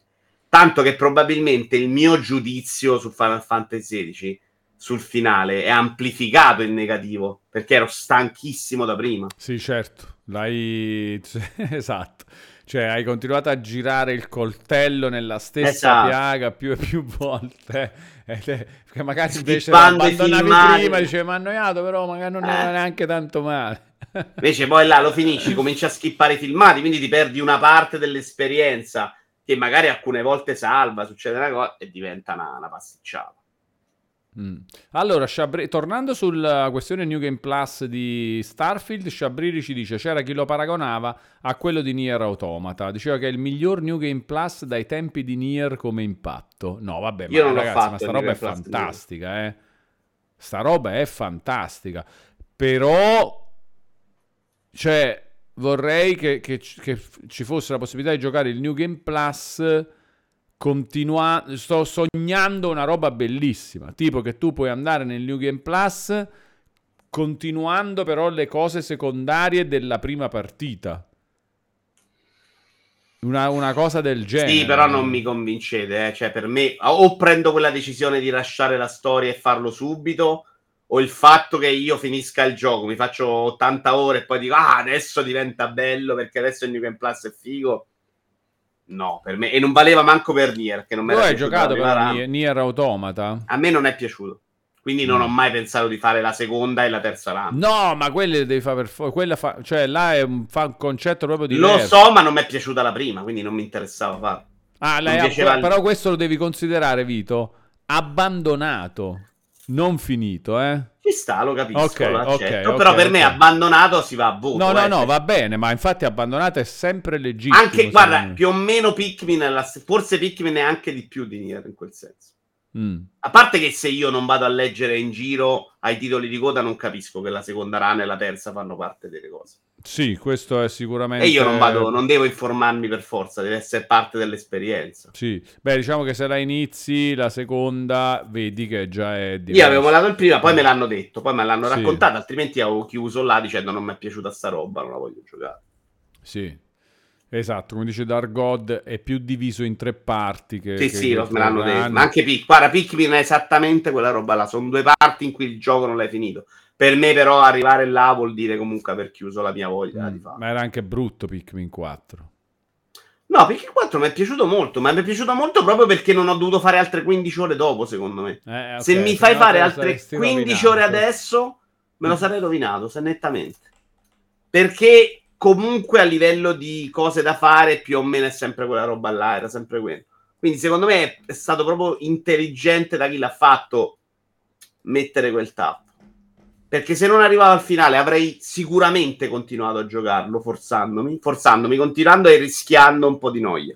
Tanto che probabilmente il mio giudizio su Final Fantasy XVI sul finale è amplificato in negativo perché ero stanchissimo da prima. Sì, certo, l'hai... esatto. Cioè, hai continuato a girare il coltello nella stessa Esatto. piaga più e più volte. Perché magari invece abbandonavi prima, dicevi, mi ha annoiato, però magari non Eh. era neanche tanto male. Invece poi là lo finisci, cominci a skippare i filmati, quindi ti perdi una parte dell'esperienza che magari alcune volte salva, succede una cosa e diventa una, una pasticciata. Mm. Allora, Sciabri- tornando sulla questione New Game Plus di Starfield, Sciabriri ci dice c'era chi lo paragonava a quello di Nier Automata. Diceva che è il miglior New Game Plus dai tempi di Nier come impatto. No, vabbè, Io ma ragazzi, ma sta roba è Game Plus di fantastica, eh. Sta roba è fantastica. Però, cioè, vorrei che, che ci- che ci fosse la possibilità di giocare il New Game Plus continua- sto sognando una roba bellissima, tipo che tu puoi andare nel New Game Plus continuando però le cose secondarie della prima partita. Una, una cosa del genere. Sì, però non mi convincete, eh. cioè per me o prendo quella decisione di lasciare la storia e farlo subito o il fatto che io finisca il gioco, mi faccio 80 ore e poi dico ah, adesso diventa bello perché adesso il New Game Plus è figo. No, per me e non valeva manco per Nier, che non mi Tu hai giocato però run. Nier, Nier Automata? A me non è piaciuto. Quindi non Mm. ho mai pensato di fare la seconda e la terza run. No, ma quelle le devi fare per forza. Quella fa- cioè, là è un, fa un concetto proprio Lo diverso. so, ma non mi è piaciuta la prima, quindi non mi interessava farlo. Ah, lei Non il- però questo lo devi considerare, Vito, abbandonato, non finito, eh? Ci sta, lo capisco, Ok, lo accetto. ok, ok, però per me abbandonato si va a voto. No, no, eh, no, cioè. va bene, ma infatti abbandonato è sempre legittimo. Anche, guarda, me. più o meno Pikmin, forse Pikmin è anche di più di Nier in quel senso. Mm. A parte che se io non vado a leggere in giro ai titoli di coda, non capisco che la seconda run e la terza fanno parte delle cose. Sì, questo è sicuramente... E io non vado, non devo informarmi per forza, deve essere parte dell'esperienza. Sì, beh, diciamo che se la inizi, la seconda, vedi che già è Io diverso. avevo mollato il prima, poi me l'hanno detto, poi me l'hanno Sì. raccontato, altrimenti avevo chiuso là dicendo non mi è piaciuta sta roba, non la voglio giocare. Sì, esatto, come dice Dark God, è più diviso in tre parti che... Sì, che sì, lo- me l'hanno detto. Ma anche Pikmin, guarda, Pikmin è esattamente quella roba là. Sono due parti in cui il gioco non l'hai finito. Per me, però, arrivare là vuol dire comunque aver chiuso la mia voglia Mm, di fare. Ma era anche brutto Pikmin 4. No, Pikmin 4 mi è piaciuto molto, ma mi è piaciuto molto proprio perché non ho dovuto fare altre 15 ore dopo, secondo me. Eh, ok, se mi fai fare altre saresti 15 rovinato. ore adesso, me lo sarei rovinato, se nettamente. Perché comunque a livello di cose da fare, più o meno è sempre quella roba là, era sempre quello. Quindi secondo me è- stato proprio intelligente da chi l'ha fatto mettere quel tappo. Perché se non arrivavo al finale avrei sicuramente continuato a giocarlo, forzandomi, forzandomi, continuando e rischiando un po' di noia.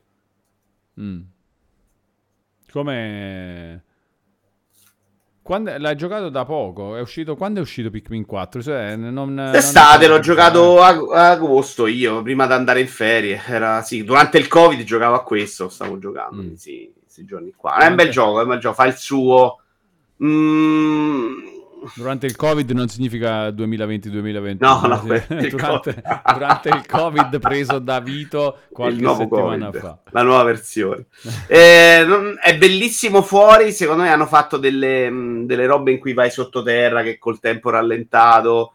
Mm. Come... Quando... L'hai giocato da poco? È uscito... Quando è uscito Pikmin 4? Cioè, non, non D'estate è- l'ho giocato a, a agosto io, prima di andare in ferie. Era, sì, durante il Covid giocavo a questo, stavo giocando Mm. questi, questi giorni qua. È un bel gioco, è un bel gioco, fa il suo. Mm, Durante il Covid non significa 2020-2021. No, no, per il durante, Covid. durante il Covid preso da Vito qualche settimana Covid, fa. la nuova versione. Eh, non- è bellissimo fuori. Secondo me hanno fatto delle, mh, delle robe in cui vai sottoterra che col tempo rallentato.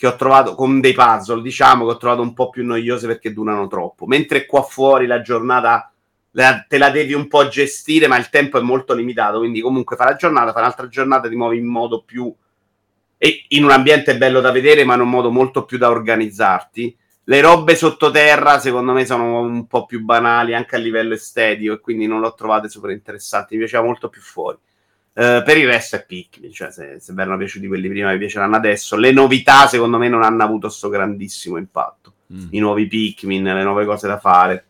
Che ho trovato con dei puzzle, diciamo che ho trovato un po' più noiose perché durano troppo. Mentre qua fuori la giornata la- te la devi un po' gestire, ma il tempo è molto limitato. Quindi, comunque, fa la giornata, fa un'altra giornata, ti muovi in modo più. E in un ambiente bello da vedere, ma in un modo molto più da organizzarti. Le robe sottoterra, secondo me, sono un po' più banali anche a livello estetico, e quindi non l'ho trovate super interessanti. Mi piaceva molto più fuori. Eh, per il resto è Pikmin, cioè se, se vi erano piaciuti quelli prima, vi piaceranno adesso. Le novità, secondo me, non hanno avuto questo grandissimo impatto. Mm. I nuovi Pikmin, le nuove cose da fare,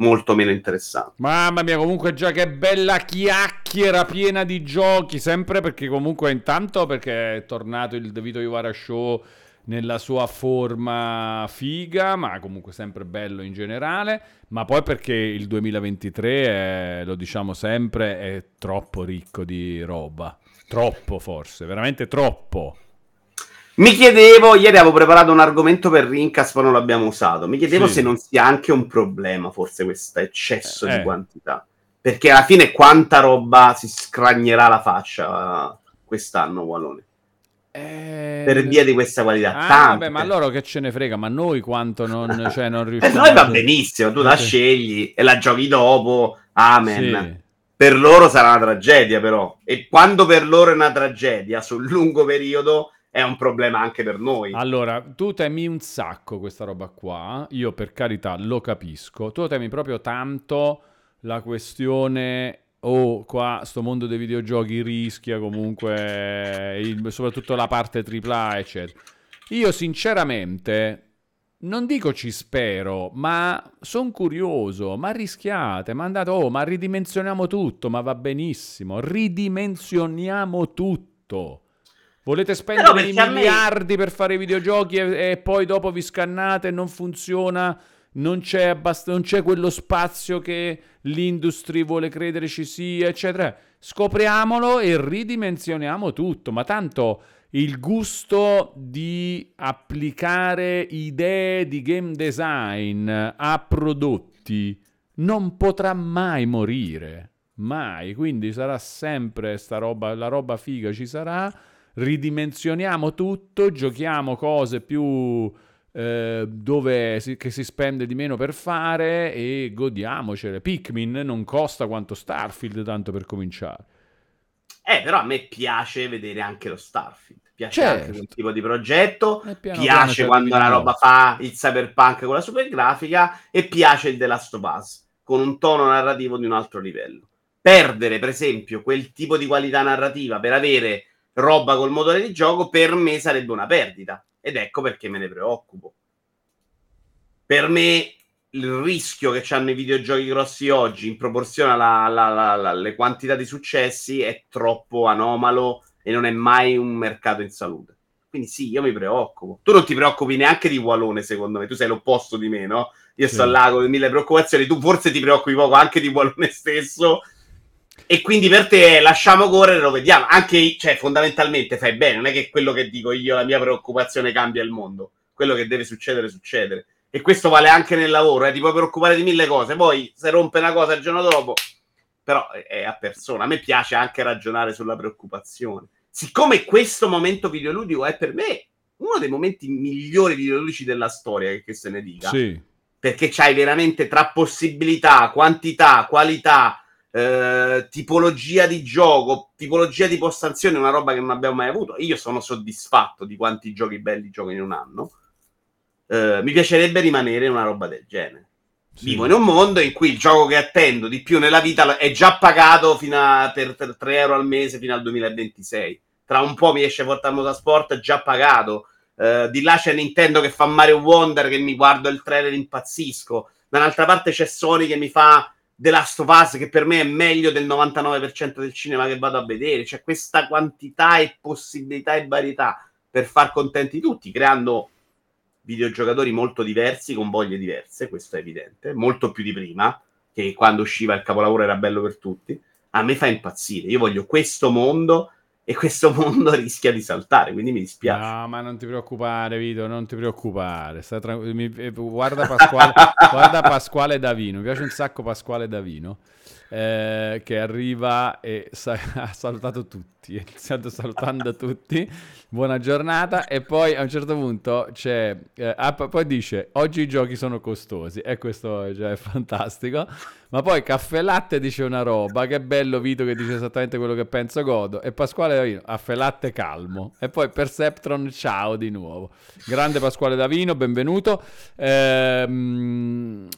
molto meno interessanti. Mamma mia, comunque già che bella chiacchiera piena di giochi, sempre perché comunque intanto perché è tornato il Vito Iwara Show nella sua forma figa, ma comunque sempre bello in generale, ma poi perché il 2023 è, lo diciamo sempre, è troppo ricco di roba. Troppo forse, veramente troppo. Mi chiedevo, ieri avevo preparato un argomento per Rincas, poi non l'abbiamo usato. Mi chiedevo Sì. se non sia anche un problema, forse, questo eccesso Eh. di quantità. Perché alla fine quanta roba si scragnerà la faccia eh, quest'anno, Wallone? Per via di questa qualità. Eh, Ah, Tante. vabbè, ma loro che ce ne frega, ma noi quanto non, cioè, non Eh, riusciamo noi va benissimo, tu la Sì. scegli e la giochi dopo. Amen. Sì. Per loro sarà una tragedia, però. E quando per loro è una tragedia sul lungo periodo, è un problema anche per noi. Allora, tu temi un sacco questa roba qua, io per carità lo capisco, tu temi proprio tanto la questione, oh qua sto mondo dei videogiochi rischia comunque, il- soprattutto la parte AAA eccetera. Io sinceramente non dico ci spero, ma sono curioso, ma rischiate, ma andate, oh ma ridimensioniamo tutto, ma va benissimo, ridimensioniamo tutto. Volete spendere i a me- miliardi per fare i videogiochi e, e poi dopo vi scannate e non funziona, non c'è, abbast- non c'è quello spazio che l'industria vuole credere ci sia, eccetera. Scopriamolo e ridimensioniamo tutto, ma tanto il gusto di applicare idee di game design a prodotti non potrà mai morire, mai, quindi sarà sempre sta roba, la roba figa ci sarà, ridimensioniamo tutto, giochiamo cose più eh, dove si, che si spende di meno per fare e godiamocele. Pikmin non costa quanto Starfield, tanto per cominciare. Eh, però a me piace vedere anche lo Starfield. Piace Certo. anche quel tipo di progetto. Piano piano piace ci quando arrivi la roba fa il cyberpunk con la super grafica e piace il The Last of Us con un tono narrativo di un altro livello. Perdere, per esempio, quel tipo di qualità narrativa per avere roba col motore di gioco per me sarebbe una perdita ed ecco perché me ne preoccupo. Per me il rischio che hanno i videogiochi grossi oggi in proporzione alle quantità di successi è troppo anomalo e non è mai un mercato in salute. Quindi sì, io mi preoccupo. Tu non ti preoccupi neanche di Walone, secondo me. Tu sei l'opposto di me, no? Io Sì. sto là con mille preoccupazioni. Tu forse ti preoccupi poco anche di Walone stesso. E quindi per te lasciamo correre, lo vediamo. Anche, cioè, fondamentalmente fai bene. Non è che quello che dico io, la mia preoccupazione cambia il mondo. Quello che deve succedere, succede. E questo vale anche nel lavoro. Eh? Ti puoi preoccupare di mille cose. Poi, se rompe una cosa il giorno dopo, però è- a persona. A me piace anche ragionare sulla preoccupazione. siccome questo momento videoludico è per me uno dei momenti migliori videoludici della storia, che se ne dica, Sì. perché c'hai veramente tra possibilità, quantità, qualità, eh, tipologia di gioco, tipologia di postazione, una roba che non abbiamo mai avuto. Io sono soddisfatto di quanti giochi belli gioco in un anno. Eh, mi piacerebbe rimanere in una roba del genere. Sì. Vivo in un mondo in cui il gioco che attendo di più nella vita è già pagato fino a, per, per 3 euro al mese fino al 2026. Tra un po' mi esce Forza Motorsport già pagato. Eh, di là c'è Nintendo che fa Mario Wonder che mi guardo il trailer e impazzisco. Dall'altra parte c'è Sony che mi fa The Last of Us che per me è meglio del 99% del cinema che vado a vedere. C'è questa quantità e possibilità e varietà per far contenti tutti, creando videogiocatori molto diversi, con voglie diverse, questo è evidente, molto più di prima, che quando usciva il capolavoro era bello per tutti. A me fa impazzire. Io voglio questo mondo e questo mondo rischia di saltare, quindi mi dispiace. No, ma non ti preoccupare, Vito, non ti preoccupare. Tranqu- mi- eh, guarda, Pasquale, guarda Pasquale Davino, mi piace un sacco Pasquale Davino, eh, che arriva e sa- ha salutato tutti, ha iniziato salutando tutti, buona giornata, e poi a un certo punto c'è, eh, ah, poi dice, oggi i giochi sono costosi, e questo già è fantastico, ma poi Caffè Latte dice una roba, che bello Vito che dice esattamente quello che penso godo, e Pasquale Davino, Caffè Latte calmo, e poi Perceptron ciao di nuovo. Grande Pasquale Davino, benvenuto. Ehm,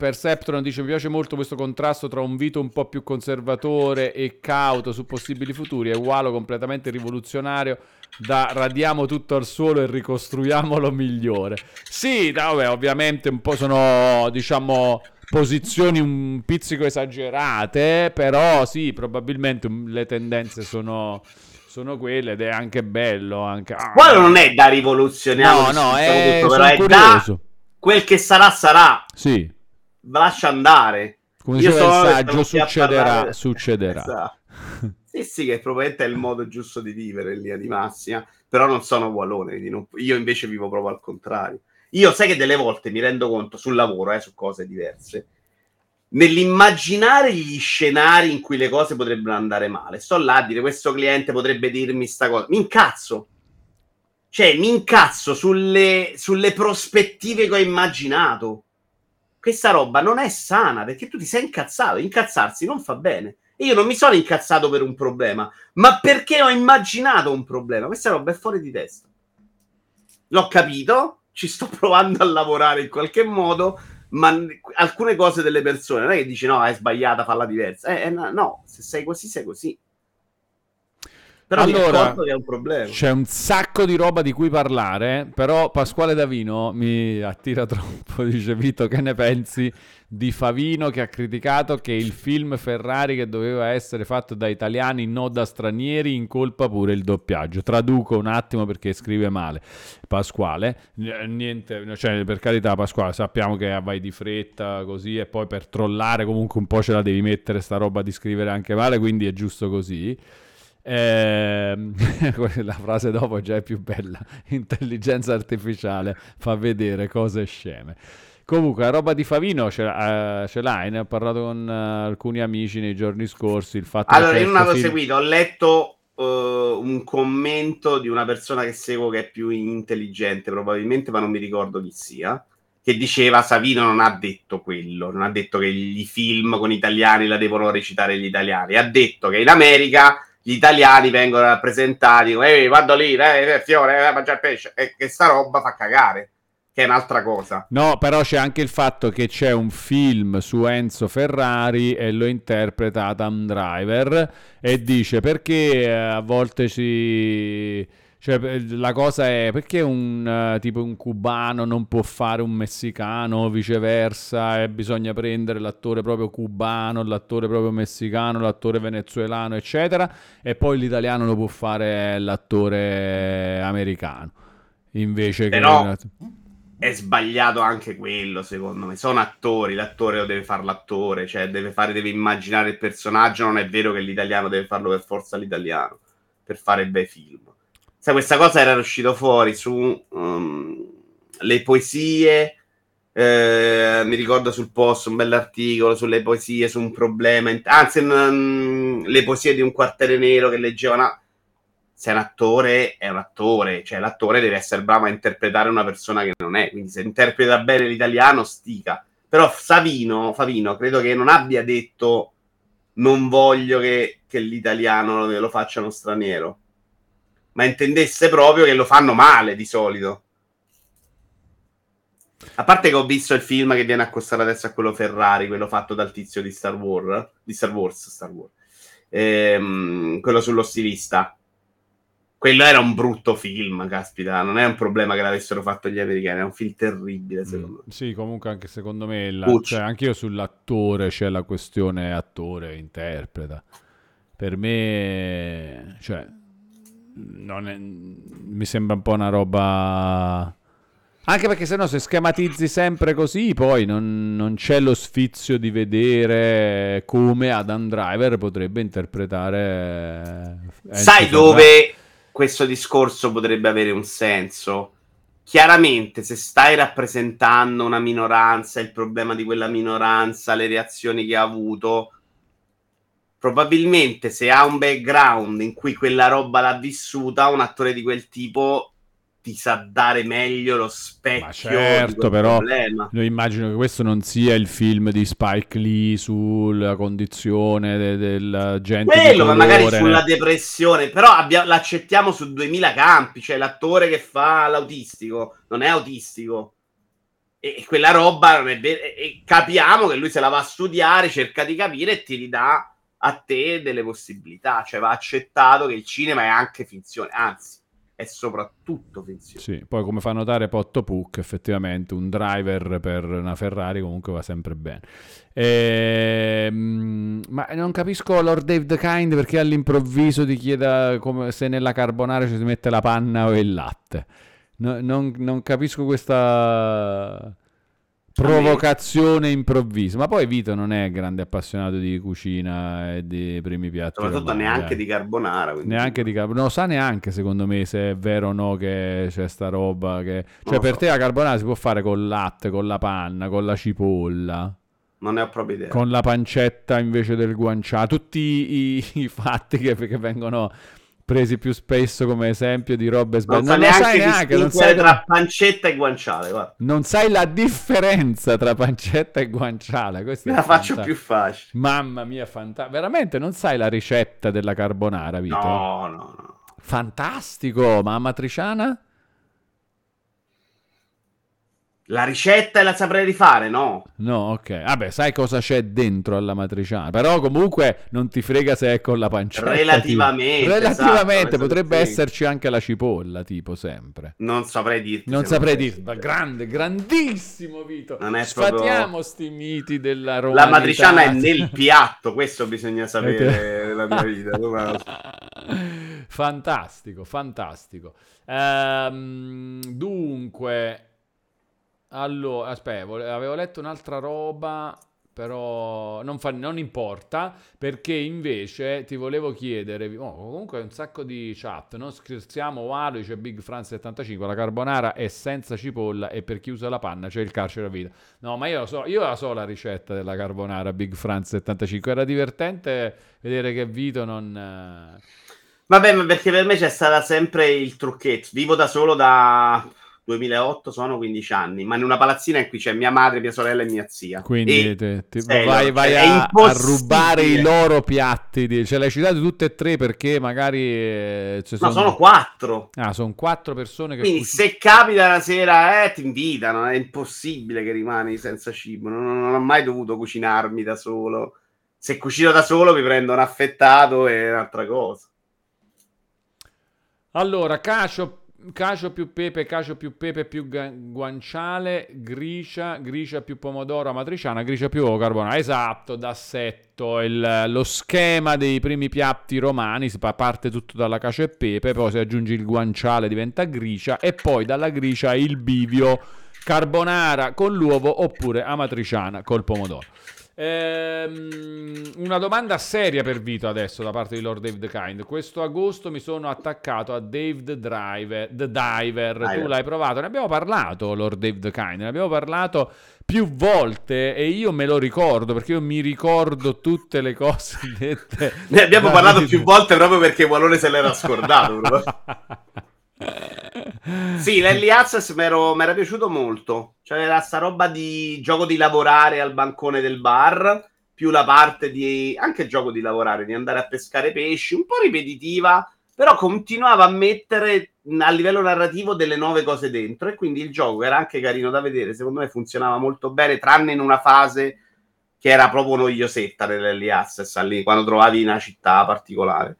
Perceptron dice mi piace molto questo contrasto tra un Vito un po' più conservatore e cauto su possibili futuri e Walo completamente rivoluzionario da radiamo tutto al suolo e ricostruiamolo migliore. Sì, vabbè, ovviamente un po' sono diciamo posizioni un pizzico esagerate, però sì, probabilmente le tendenze sono, sono quelle ed è anche bello. Anche... ah, Quello non è da rivoluzionare, No, no, è, tutto, è da quel che sarà, sarà. Sì, Lascia andare. come Io diceva il saggio, succederà, succederà. Esatto. Sì, sì, che probabilmente è il modo giusto di vivere in linea di massima, però non sono ugualone, quindi non- io invece vivo proprio al contrario. Io sai che delle volte mi rendo conto sul lavoro, eh, su cose diverse, nell'immaginare gli scenari in cui le cose potrebbero andare male. Sto là a dire questo cliente potrebbe dirmi sta cosa. Mi incazzo. Cioè, mi incazzo sulle, sulle prospettive che ho immaginato. Questa roba non è sana perché tu ti sei incazzato. Incazzarsi non fa bene. Io non mi sono incazzato per un problema, ma perché ho immaginato un problema. Questa roba è fuori di testa. L'ho capito, ci sto provando a lavorare in qualche modo, ma alcune cose delle persone non è che dici no, è sbagliata, falla diversa. Eh, eh, no, se sei così, sei così. Però mi Allora, accorgo che è un problema. C'è un sacco di roba di cui parlare, però Pasquale Davino mi attira troppo, dice Vito, che ne pensi di Favino che ha criticato che il film Ferrari che doveva essere fatto da italiani, non da stranieri, incolpa pure il doppiaggio. Traduco un attimo perché scrive male Pasquale. Niente, cioè per carità Pasquale, sappiamo che vai di fretta così e poi per trollare comunque un po' ce la devi mettere sta roba di scrivere anche male, quindi è giusto così. Ehm, la frase dopo già è più bella. Intelligenza artificiale fa vedere cose sceme. Comunque, la roba di Favino ce, l'ha- eh, ce l'hai, ne ho parlato con eh, alcuni amici nei giorni scorsi. Il fatto Allora, che io non avevo film- seguito, ho letto eh, un commento di una persona che seguo che è più intelligente, probabilmente, ma non mi ricordo chi sia. Che diceva Savino non ha detto quello, non ha detto che i film con italiani la devono recitare gli italiani, ha detto che in America gli italiani vengono rappresentati come "Ehi, vado lì, eh, fiore, eh, mangiare pesce, e che sta roba fa cagare, che è un'altra cosa. No, però c'è anche il fatto che c'è un film su Enzo Ferrari e lo interpreta Adam Driver e dice perché eh, a volte si... Cioè, eh, la cosa è perché un eh, tipo un cubano non può fare un messicano, viceversa, e bisogna prendere l'attore proprio cubano, l'attore proprio messicano, l'attore venezuelano, eccetera, e poi l'italiano lo può fare l'attore americano. Invece che Però- è sbagliato anche quello, secondo me. Sono attori, l'attore lo deve fare l'attore, cioè deve, fare, deve immaginare il personaggio. Non è vero che l'italiano deve farlo per forza l'italiano per fare bei film. Sai, questa cosa era uscita fuori su um, le poesie. eh, mi ricordo sul post un bell'articolo sulle poesie, su un problema. Anzi, mm, le poesie di un quartiere nero che leggevano. se è un attore è un attore, cioè l'attore deve essere bravo a interpretare una persona che non è, quindi se interpreta bene l'italiano stica. Però Savino, Favino credo che non abbia detto non voglio che, che l'italiano lo faccia uno straniero, ma intendesse proprio che lo fanno male di solito. A parte che ho visto il film che viene accostato adesso a quello Ferrari, quello fatto dal tizio di Star Wars, di Star Wars, Star Wars. Ehm, quello sullo stilista quello era un brutto film, caspita, non è un problema che l'avessero fatto gli americani, è un film terribile secondo mm, me. Sì, comunque anche secondo me, la, cioè, anche io sull'attore c'è la questione attore, interpreta. Per me, cioè, è, mi sembra un po' una roba... Anche perché se no se schematizzi sempre così, poi non, non, c'è lo sfizio di vedere come Adam Driver potrebbe interpretare... Sai dove questo discorso potrebbe avere un senso. Chiaramente, se stai rappresentando una minoranza, il problema di quella minoranza, le reazioni che ha avuto, probabilmente se ha un background in cui quella roba l'ha vissuta, un attore di quel tipo ti sa dare meglio lo specchio. Ma certo, però problema. io immagino che questo non sia il film di Spike Lee sulla condizione de- della gente. Quello, ma magari sulla depressione, però abbia- l'accettiamo su 2000 campi, cioè l'attore che fa l'autistico non è autistico. E, quella roba non è vera. E capiamo che lui se la va a studiare, cerca di capire e ti ridà a te delle possibilità. Cioè va accettato che il cinema è anche finzione, anzi è soprattutto finzione. Sì, poi come fa notare Potto Puck, effettivamente un driver per una Ferrari comunque va sempre bene. Ehm, ma non capisco Lord Dave the Kind perché all'improvviso ti chieda come se nella carbonara ci si mette la panna o il latte. No, non, non capisco questa provocazione improvvisa. Ma poi Vito non è grande appassionato di cucina e di primi piatti. Soprattutto neanche di carbonara. Neanche di carbonara. Non sa neanche secondo me se è vero o no che c'è sta roba. Che... Cioè per so. te la carbonara si può fare col latte, con la panna, con la cipolla. Non ne ho proprio idea. Con la pancetta invece del guanciale. Tutti i, i fatti che, che vengono presi più spesso come esempio di robe sbagliate. Non, non, sai neanche, non sai tra pancetta e guanciale. Guarda. Non sai la differenza tra pancetta e guanciale. Questa Me la faccio più facile. Mamma mia, fantastico. Veramente non sai la ricetta della carbonara, Vito? No, no, no. Fantastico, ma amatriciana? La ricetta la saprei rifare, no? No, ok. Vabbè, sai cosa c'è dentro alla matriciana. Però comunque non ti frega se è con la pancetta. Relativamente. Tipo. Relativamente, esatto, potrebbe esserci anche la cipolla, tipo, sempre. Non saprei dirti. Non saprei dirti. Ma grande, grandissimo Vito. Non è Sfatiamo sti miti della Roma. La matriciana è nel piatto, questo bisogna sapere nella mia vita. fantastico, fantastico. Ehm, dunque... Allora, aspetta, avevo letto un'altra roba, però non, fa, non, importa, perché invece ti volevo chiedere, oh, comunque un sacco di chat, non scherziamo, Walo dice Big France 75, la carbonara è senza cipolla e per chi usa la panna c'è il carcere a vita. No, ma io, so, io la so la ricetta della carbonara Big France 75, era divertente vedere che Vito non... Eh... Vabbè, ma perché per me c'è stato sempre il trucchetto, vivo da solo da 2008 sono 15 anni, ma in una palazzina in cui c'è mia madre, mia sorella e mia zia. Quindi te, te vai, vai a, a, rubare i loro piatti. Di... Ce l'hai citate tutte e tre perché magari... Eh, sono... No, sono quattro. Ah, sono quattro persone che... Quindi cucin- se capita una sera, eh, ti invitano, è impossibile che rimani senza cibo. Non, non ho mai dovuto cucinarmi da solo. Se cucino da solo mi prendo un affettato e un'altra cosa. Allora, Cacio Cacio più pepe, cacio più pepe più guanciale, gricia, gricia più pomodoro, amatriciana, gricia più carbonara. Esatto, d'assetto, il, lo schema dei primi piatti romani, si parte tutto dalla cacio e pepe, poi se aggiungi il guanciale diventa gricia e poi dalla gricia il bivio carbonara con l'uovo oppure amatriciana col pomodoro. Ehm, una domanda seria per Vito adesso da parte di Lord Dave the Kind. Questo agosto mi sono attaccato a Dave the Driver, the Diver. Diver. Tu l'hai provato? Ne abbiamo parlato, Lord Dave the Kind. Ne abbiamo parlato più volte e io me lo ricordo perché io mi ricordo tutte le cose dette. Ne abbiamo parlato più volte proprio perché Walone se l'era scordato. Sì, l'Early Access mi era piaciuto molto. Cioè, era sta roba di gioco di lavorare al bancone del bar, più la parte di anche gioco di lavorare, di andare a pescare pesci, un po' ripetitiva, però continuava a mettere a livello narrativo delle nuove cose dentro e quindi il gioco era anche carino da vedere, secondo me funzionava molto bene, tranne in una fase che era proprio noiosetta nell'Early Access, lì, quando trovavi una città particolare.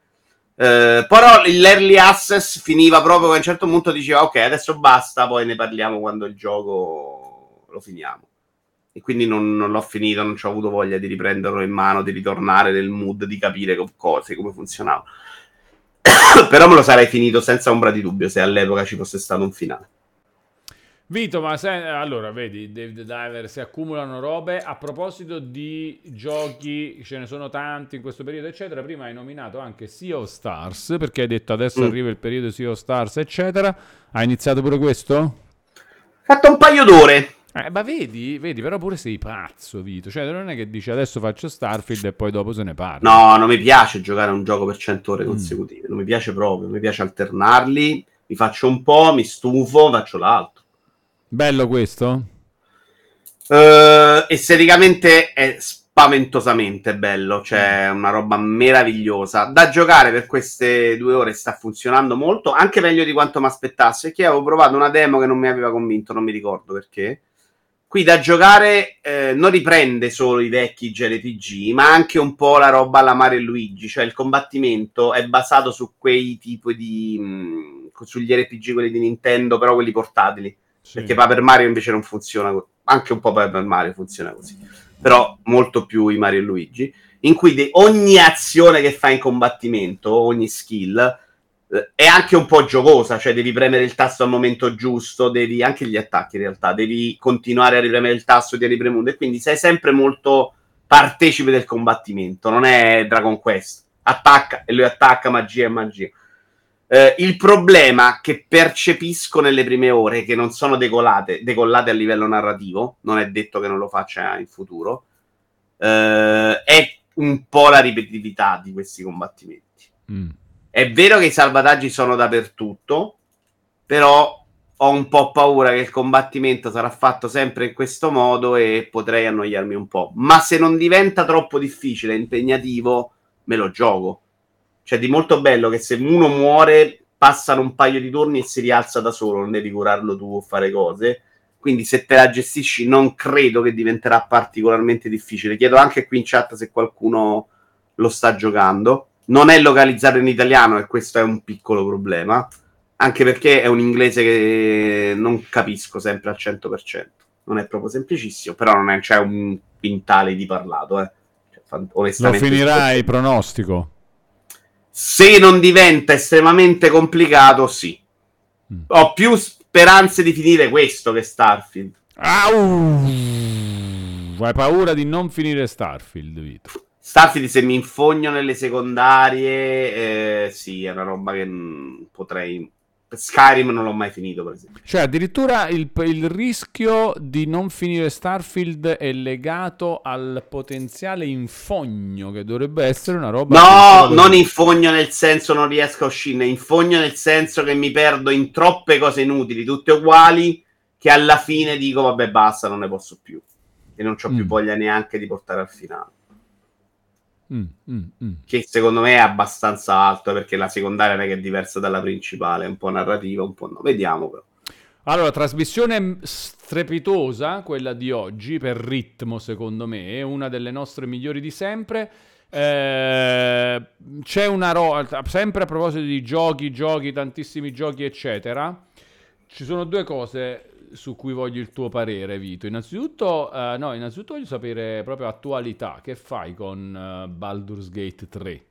Eh, però l'early access finiva proprio che a un certo punto diceva ok adesso basta poi ne parliamo quando il gioco lo finiamo. E quindi non, non l'ho finito non ci ho avuto voglia di riprenderlo in mano di ritornare nel mood di capire co- cose come funzionava. Però me lo sarei finito senza ombra di dubbio se all'epoca ci fosse stato un finale Vito, ma se, allora vedi, David Diver si accumulano robe. A proposito di giochi, ce ne sono tanti in questo periodo, eccetera. Prima hai nominato anche Sea of Stars perché hai detto adesso Mm. arriva il periodo Sea of Stars, eccetera. Hai iniziato pure questo? fatto un paio d'ore Eh, ma vedi, vedi, però pure sei pazzo, Vito. Cioè, non è che dici adesso faccio Starfield e poi dopo se ne parla. no non mi piace giocare a un gioco per 100 ore consecutive non mi piace proprio mi piace alternarli mi faccio un po' mi stufo faccio l'altro Bello questo? Eh, esteticamente è spaventosamente bello, cioè una roba meravigliosa. Da giocare per queste due ore sta funzionando molto, anche meglio di quanto mi aspettassi, perché avevo provato una demo che non mi aveva convinto, non mi ricordo perché. Qui da giocare eh, non riprende solo i vecchi JRPG, ma anche un po' la roba alla Mario e Luigi, cioè il combattimento è basato su quei tipi di... mh, sugli RPG quelli di Nintendo, però quelli portatili. Perché Paper Mario invece non funziona, co- anche un po' Paper Mario funziona così, però molto più i Mario e Luigi, in cui de- ogni azione che fai in combattimento, ogni skill, eh, è anche un po' giocosa, cioè devi premere il tasto al momento giusto, devi anche gli attacchi in realtà, devi continuare a ripremere il tasto di ripremuto e quindi sei sempre molto partecipe del combattimento, non è Dragon Quest, attacca e lui attacca, magia e magia. Eh, il problema che percepisco nelle prime ore, che non sono decollate, decollate a livello narrativo, non è detto che non lo faccia in futuro, eh, è un po' la ripetitività di questi combattimenti. Mm. È vero che i salvataggi sono dappertutto, però ho un po' paura che il combattimento sarà fatto sempre in questo modo e potrei annoiarmi un po'. Ma se non diventa troppo difficile e impegnativo, me lo gioco. Cioè, di molto bello che se uno muore, passano un paio di turni e si rialza da solo, non devi curarlo tu o fare cose. Quindi, se te la gestisci, non credo che diventerà particolarmente difficile. Chiedo anche qui in chat se qualcuno lo sta giocando. Non è localizzato in italiano e questo è un piccolo problema. Anche perché è un inglese che non capisco sempre al 100%. Non è proprio semplicissimo, però non c'è un quintale di parlato. Eh. Cioè, fan- Lo onestamente, finirai, pronostico. Se non diventa estremamente complicato, sì. Mm. Ho più speranze di finire questo che Starfield. Au! Hai paura di non finire Starfield, Vito. Starfield, se mi infogno nelle secondarie, eh, sì, è una roba che potrei. Skyrim non l'ho mai finito, per esempio. Cioè, addirittura il, il rischio di non finire Starfield è legato al potenziale infogno, che dovrebbe essere una roba... No, non infogno nel senso non riesco a uscire, infogno nel senso che mi perdo in troppe cose inutili, tutte uguali, che alla fine dico vabbè basta, non ne posso più. E non ho più Mm. voglia neanche di portare al finale. Mm, mm, mm. Che secondo me è abbastanza alto perché la secondaria non è che è diversa dalla principale, è un po' narrativa, un po' no. Vediamo però. Allora, trasmissione strepitosa, quella di oggi, per ritmo secondo me, è una delle nostre migliori di sempre. Eh, c'è una roba, sempre a proposito di giochi, giochi, tantissimi giochi, eccetera. Ci sono due cose su cui voglio il tuo parere, Vito. Innanzitutto, eh, no, innanzitutto voglio sapere proprio attualità. Che fai con eh, Baldur's Gate 3?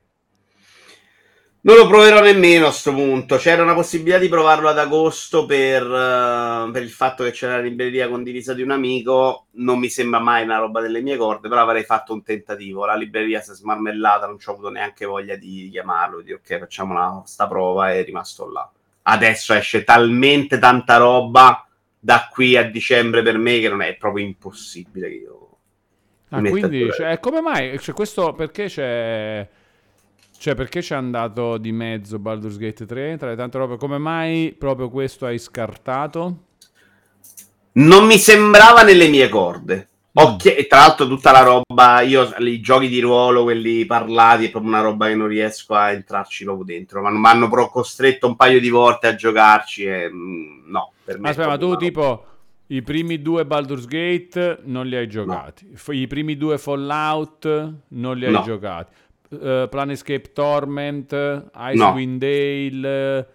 Non lo proverò nemmeno a sto punto. C'era una possibilità di provarlo ad agosto per, uh, per, il fatto che c'era la libreria condivisa di un amico. Non mi sembra mai una roba delle mie corde, però avrei fatto un tentativo. La libreria si è smarmellata, non ci ho avuto neanche voglia di chiamarlo, di ok, facciamo una, sta prova e è rimasto là. Adesso esce talmente tanta roba da qui a dicembre per me che non è proprio impossibile che io... Ah, quindi, cioè, come mai? Cioè, questo perché c'è cioè, perché c'è andato di mezzo Baldur's Gate 3 tra le tante robe? Come mai proprio questo hai scartato? Non mi sembrava nelle mie corde. Mm. E tra l'altro tutta la roba, io i giochi di ruolo, quelli parlati, è proprio una roba che non riesco a entrarci proprio dentro. Ma mi hanno però costretto un paio di volte a giocarci e mm, no, per me. Aspetta, ma tu tipo i primi due Baldur's Gate non li hai giocati. No. I primi due Fallout non li hai no. giocati uh, Planescape Torment, Icewind no. Dale,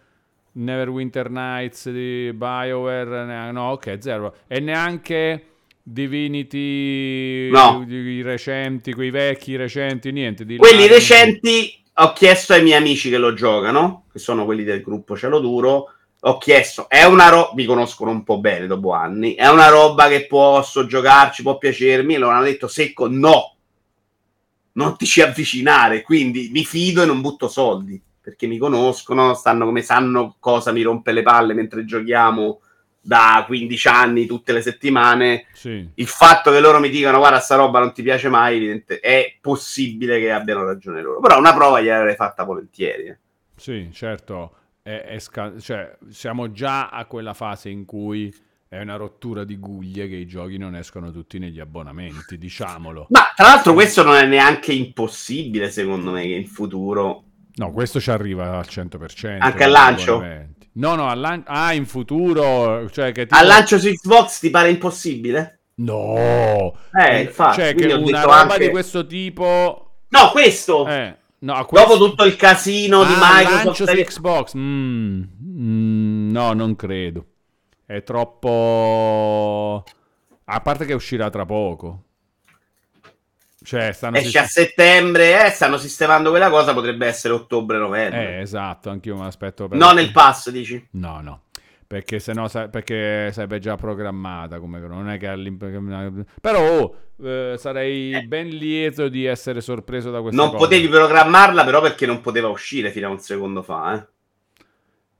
Neverwinter Nights di BioWare, no, ok, zero. E neanche Divinity, no. i recenti, quei vecchi recenti, niente. Di quelli recenti ho chiesto ai miei amici che lo giocano, che sono quelli del gruppo Cielo Duro, ho chiesto, è una roba, mi conoscono un po' bene dopo anni, è una roba che posso giocarci, può piacermi, e loro hanno detto secco no, non ti ci avvicinare, quindi mi fido e non butto soldi, perché mi conoscono, stanno come sanno cosa mi rompe le palle mentre giochiamo da 15 anni tutte le settimane. Sì. Il fatto che loro mi dicano guarda sta roba non ti piace mai, è possibile che abbiano ragione loro. Però una prova gliel'avrei fatta volentieri. Eh. Sì, certo. È, è sca- cioè, siamo già a quella fase in cui è una rottura di guglie che i giochi non escono tutti negli abbonamenti, diciamolo. Ma tra l'altro questo non è neanche impossibile, secondo me, che in futuro... No, questo ci arriva al 100%. Anche al lancio? No, no, al lan- ah, in futuro... Cioè che tipo... Al lancio su Xbox ti pare impossibile? No! Eh, infatti. Cioè che una roba anche... di questo tipo... No, questo! Eh. No, questo... Dopo tutto il casino ah, di Microsoft... su Xbox? Mm, mm, no, non credo. È troppo... A parte che uscirà tra poco. Cioè, stanno Esce sistem- a settembre, eh, stanno sistemando quella cosa, potrebbe essere ottobre-novembre. Eh, esatto, anch'io me l'aspetto. Per... No, nel pass, dici? No, no. Perché se no, perché sarebbe già programmata come non è che però oh, eh, sarei eh. ben lieto di essere sorpreso da questa non cosa. potevi programmarla però perché non poteva uscire fino a un secondo fa eh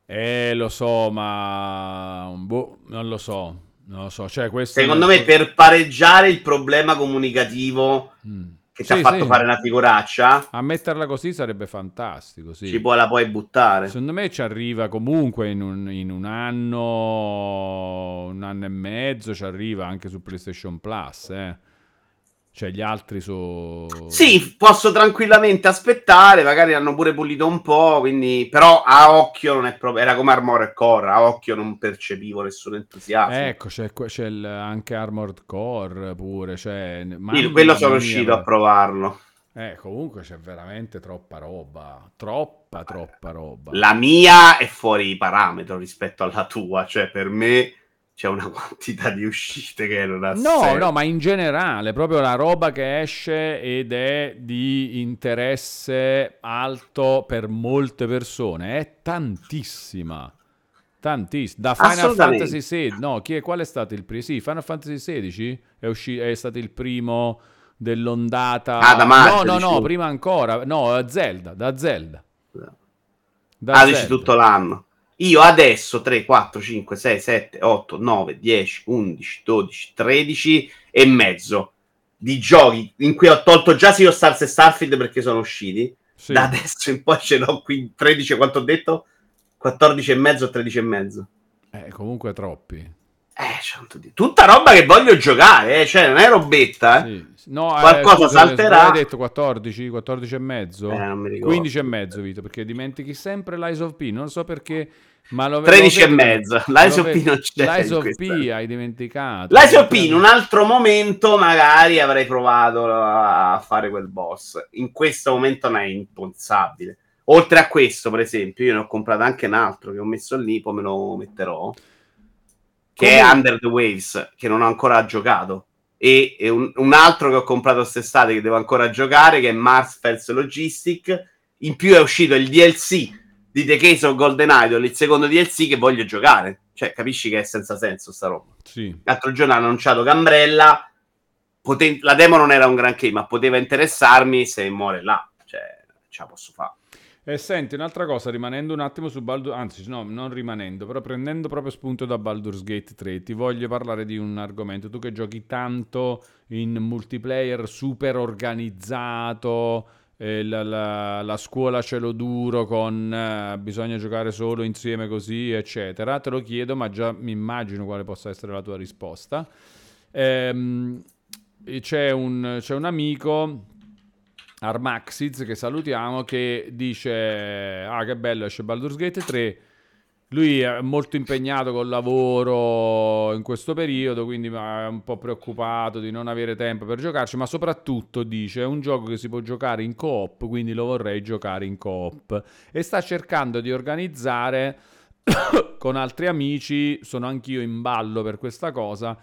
eh, lo so, ma boh, non lo so. Non lo so. Cioè, Secondo me, per pareggiare il problema comunicativo mm. Che sì, ti ha fatto sì. fare una figuraccia, a metterla così sarebbe fantastico. Sì. Ci puoi, la puoi buttare. Secondo me ci arriva comunque in un, in un anno, un anno e mezzo. Ci arriva anche su PlayStation Plus. Eh. Cioè, gli altri su. Sì, posso tranquillamente aspettare. Magari hanno pure pulito un po'. Quindi, però, a occhio non è proprio. Era come Armored Core. A occhio non percepivo nessun entusiasmo. Ecco, c'è, c'è il, anche Armored Core pure. Cioè, sì, quello sono riuscito a provarlo. Eh, comunque c'è veramente troppa roba. Troppa, troppa roba. La mia è fuori parametro rispetto alla tua. Cioè, per me c'è una quantità di uscite che non ha No, senso. no, ma in generale, proprio la roba che esce ed è di interesse alto per molte persone, è tantissima. Tantissima. Da Final Fantasy XVI, no, chi è, qual è stato il primo? Sì, Final Fantasy XVI è, usci- è stato il primo dell'ondata... Ah, da March, No, no, no, prima ancora. No, Zelda, da Zelda. Da ah, Zelda. dici tutto l'anno. Io adesso 3, 4, 5, 6, 7, 8, 9, 10, 11, 12, 13 e mezzo di giochi in cui ho tolto già Sea of Stars e Starfield perché sono usciti. Sì. Da adesso in poi ce l'ho qui 13, quanto ho detto? 14 e mezzo, 13 e mezzo. Eh, comunque troppi. Eh, tutta roba che voglio giocare, eh? cioè non è robetta. Eh? Sì. No, Qualcosa eh, salterà. Hai detto 14, 14 e mezzo? Eh, 15 e mezzo, Vito, perché dimentichi sempre l'Eyes of P, non so perché... Ma lo, 13 lo e mezzo, l'Eyes of P non c'è. L'Eyes of P hai dimenticato. L'Eyes of P in un altro momento magari avrei provato a fare quel boss. In questo momento non è impensabile. Oltre a questo, per esempio, io ne ho comprato anche un altro che ho messo lì, poi me lo metterò che Come... è Under the Waves, che non ho ancora giocato. E, e un, un, altro che ho comprato quest'estate che devo ancora giocare, che è Mars Fels Logistic, In più è uscito il DLC di The Case of Golden Idol, il secondo DLC che voglio giocare. Cioè, capisci che è senza senso sta roba. Sì. L'altro giorno ha annunciato Gambrella. Poten- la demo non era un granché, ma poteva interessarmi se muore là. Cioè, ce la posso fare. E senti, un'altra cosa, rimanendo un attimo su Baldur, anzi no, non rimanendo, però prendendo proprio spunto da Baldur's Gate 3, ti voglio parlare di un argomento, tu che giochi tanto in multiplayer super organizzato, eh, la, la, la, scuola cielo duro con eh, bisogna giocare solo insieme così, eccetera, te lo chiedo, ma già mi immagino quale possa essere la tua risposta. Ehm, c'è, un, c'è un amico Armaxiz, che salutiamo, che dice, ah che bello, esce Baldur's Gate 3, lui è molto impegnato col lavoro in questo periodo, quindi è un po' preoccupato di non avere tempo per giocarci, ma soprattutto dice è un gioco che si può giocare in coop, quindi lo vorrei giocare in coop e sta cercando di organizzare con altri amici, sono anch'io in ballo per questa cosa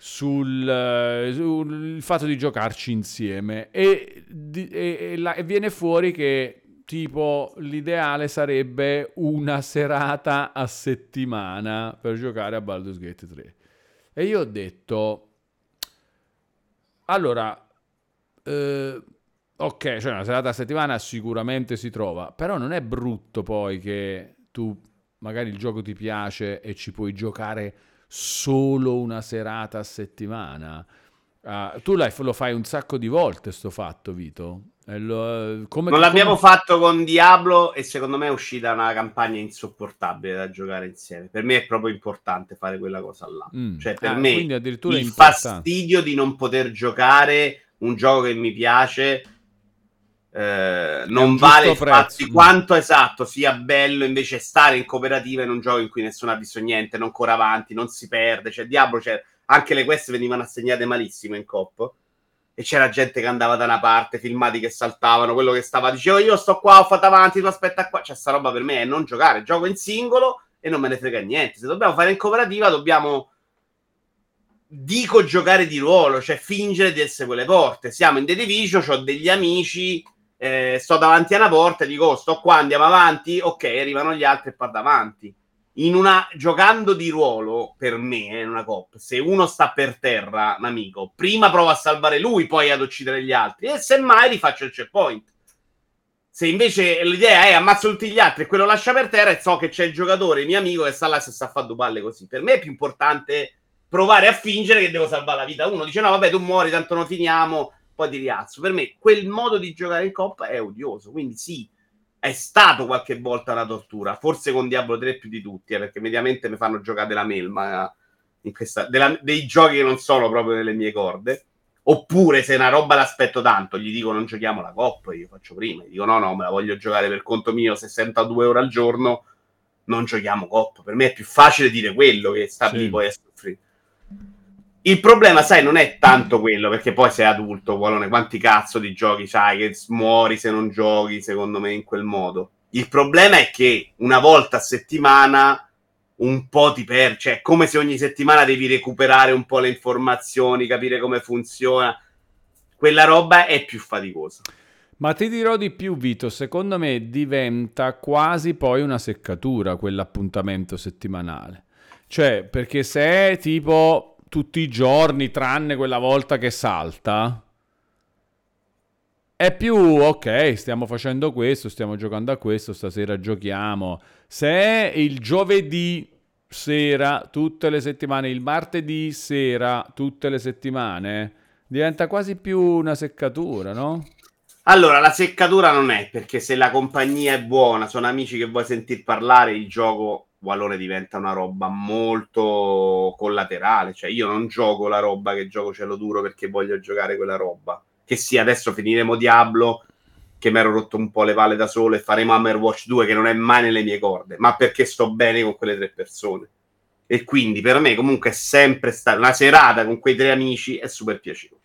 sul, eh, sul fatto di giocarci insieme. E, e, e, la, e, viene fuori che tipo l'ideale sarebbe una serata a settimana per giocare a Baldur's Gate 3 e io ho detto allora eh, ok cioè una serata a settimana sicuramente si trova però non è brutto poi che tu magari il gioco ti piace e ci puoi giocare solo una serata a settimana. Uh, tu lo fai un sacco di volte sto fatto, Vito. Lo, come, non l'abbiamo come... fatto con Diablo e secondo me è uscita una campagna insopportabile da giocare insieme. Per me è proprio importante fare quella cosa là. Mm. Cioè, per ah, me il fastidio di non poter giocare un gioco che mi piace eh, non vale infatti quanto esatto sia bello invece stare in cooperativa in un gioco in cui nessuno ha visto niente, non corre avanti, non si perde. Cioè, Diablo, cioè, anche le quest venivano assegnate malissimo in cop. E c'era gente che andava da una parte, filmati che saltavano, quello che stava diceva io sto qua, ho fatto avanti, tu aspetta qua. Cioè, sta roba per me è non giocare, gioco in singolo e non me ne frega niente. Se dobbiamo fare in cooperativa, dobbiamo dico giocare di ruolo, cioè fingere di essere quelle porte. Siamo in The Division, ho degli amici eh, sto davanti a una porta e dico oh, sto qua, andiamo avanti, ok, arrivano gli altri e vado avanti. In una, giocando di ruolo, per me, eh, in una cop, se uno sta per terra, un amico, prima prova a salvare lui, poi ad uccidere gli altri, e semmai rifaccio il checkpoint. Se invece l'idea è ammazzo tutti gli altri e quello lascia per terra e so che c'è il giocatore, mio amico, che sta là e sta a fare due palle così. Per me è più importante provare a fingere che devo salvare la vita. Uno dice no, vabbè, tu muori, tanto non finiamo, poi ti rialzo. Per me quel modo di giocare in coppa è odioso, quindi sì, è stato qualche volta una tortura, forse con Diablo 3 più di tutti, eh, perché mediamente mi fanno giocare della melma in questa, della, dei giochi che non sono proprio nelle mie corde. Oppure se una roba l'aspetto tanto, gli dico non giochiamo la coppa, io faccio prima, gli dico no, no, me la voglio giocare per conto mio 62 ore al giorno, non giochiamo coppa. Per me è più facile dire quello che sta sì. lì poi a. Il problema, sai, non è tanto quello, perché poi sei adulto, Gualone, quanti cazzo di giochi sai che muori se non giochi, secondo me, in quel modo. Il problema è che una volta a settimana un po' ti perdi, cioè come se ogni settimana devi recuperare un po' le informazioni, capire come funziona. Quella roba è più faticosa. Ma ti dirò di più, Vito, secondo me diventa quasi poi una seccatura quell'appuntamento settimanale. Cioè, perché se è tipo tutti i giorni, tranne quella volta che salta, è più ok, stiamo facendo questo, stiamo giocando a questo, stasera giochiamo. Se è il giovedì sera tutte le settimane, il martedì sera tutte le settimane, diventa quasi più una seccatura, no? Allora, la seccatura non è perché se la compagnia è buona, sono amici che vuoi sentir parlare, il gioco Wallone diventa una roba molto collaterale. Cioè, io non gioco la roba che gioco cielo duro perché voglio giocare quella roba. Che sia adesso finiremo Diablo, che mi ero rotto un po' le palle da solo, e faremo Hammer Watch 2, che non è mai nelle mie corde, ma perché sto bene con quelle tre persone. E quindi per me, comunque, è sempre stata una serata con quei tre amici, è super piacevole.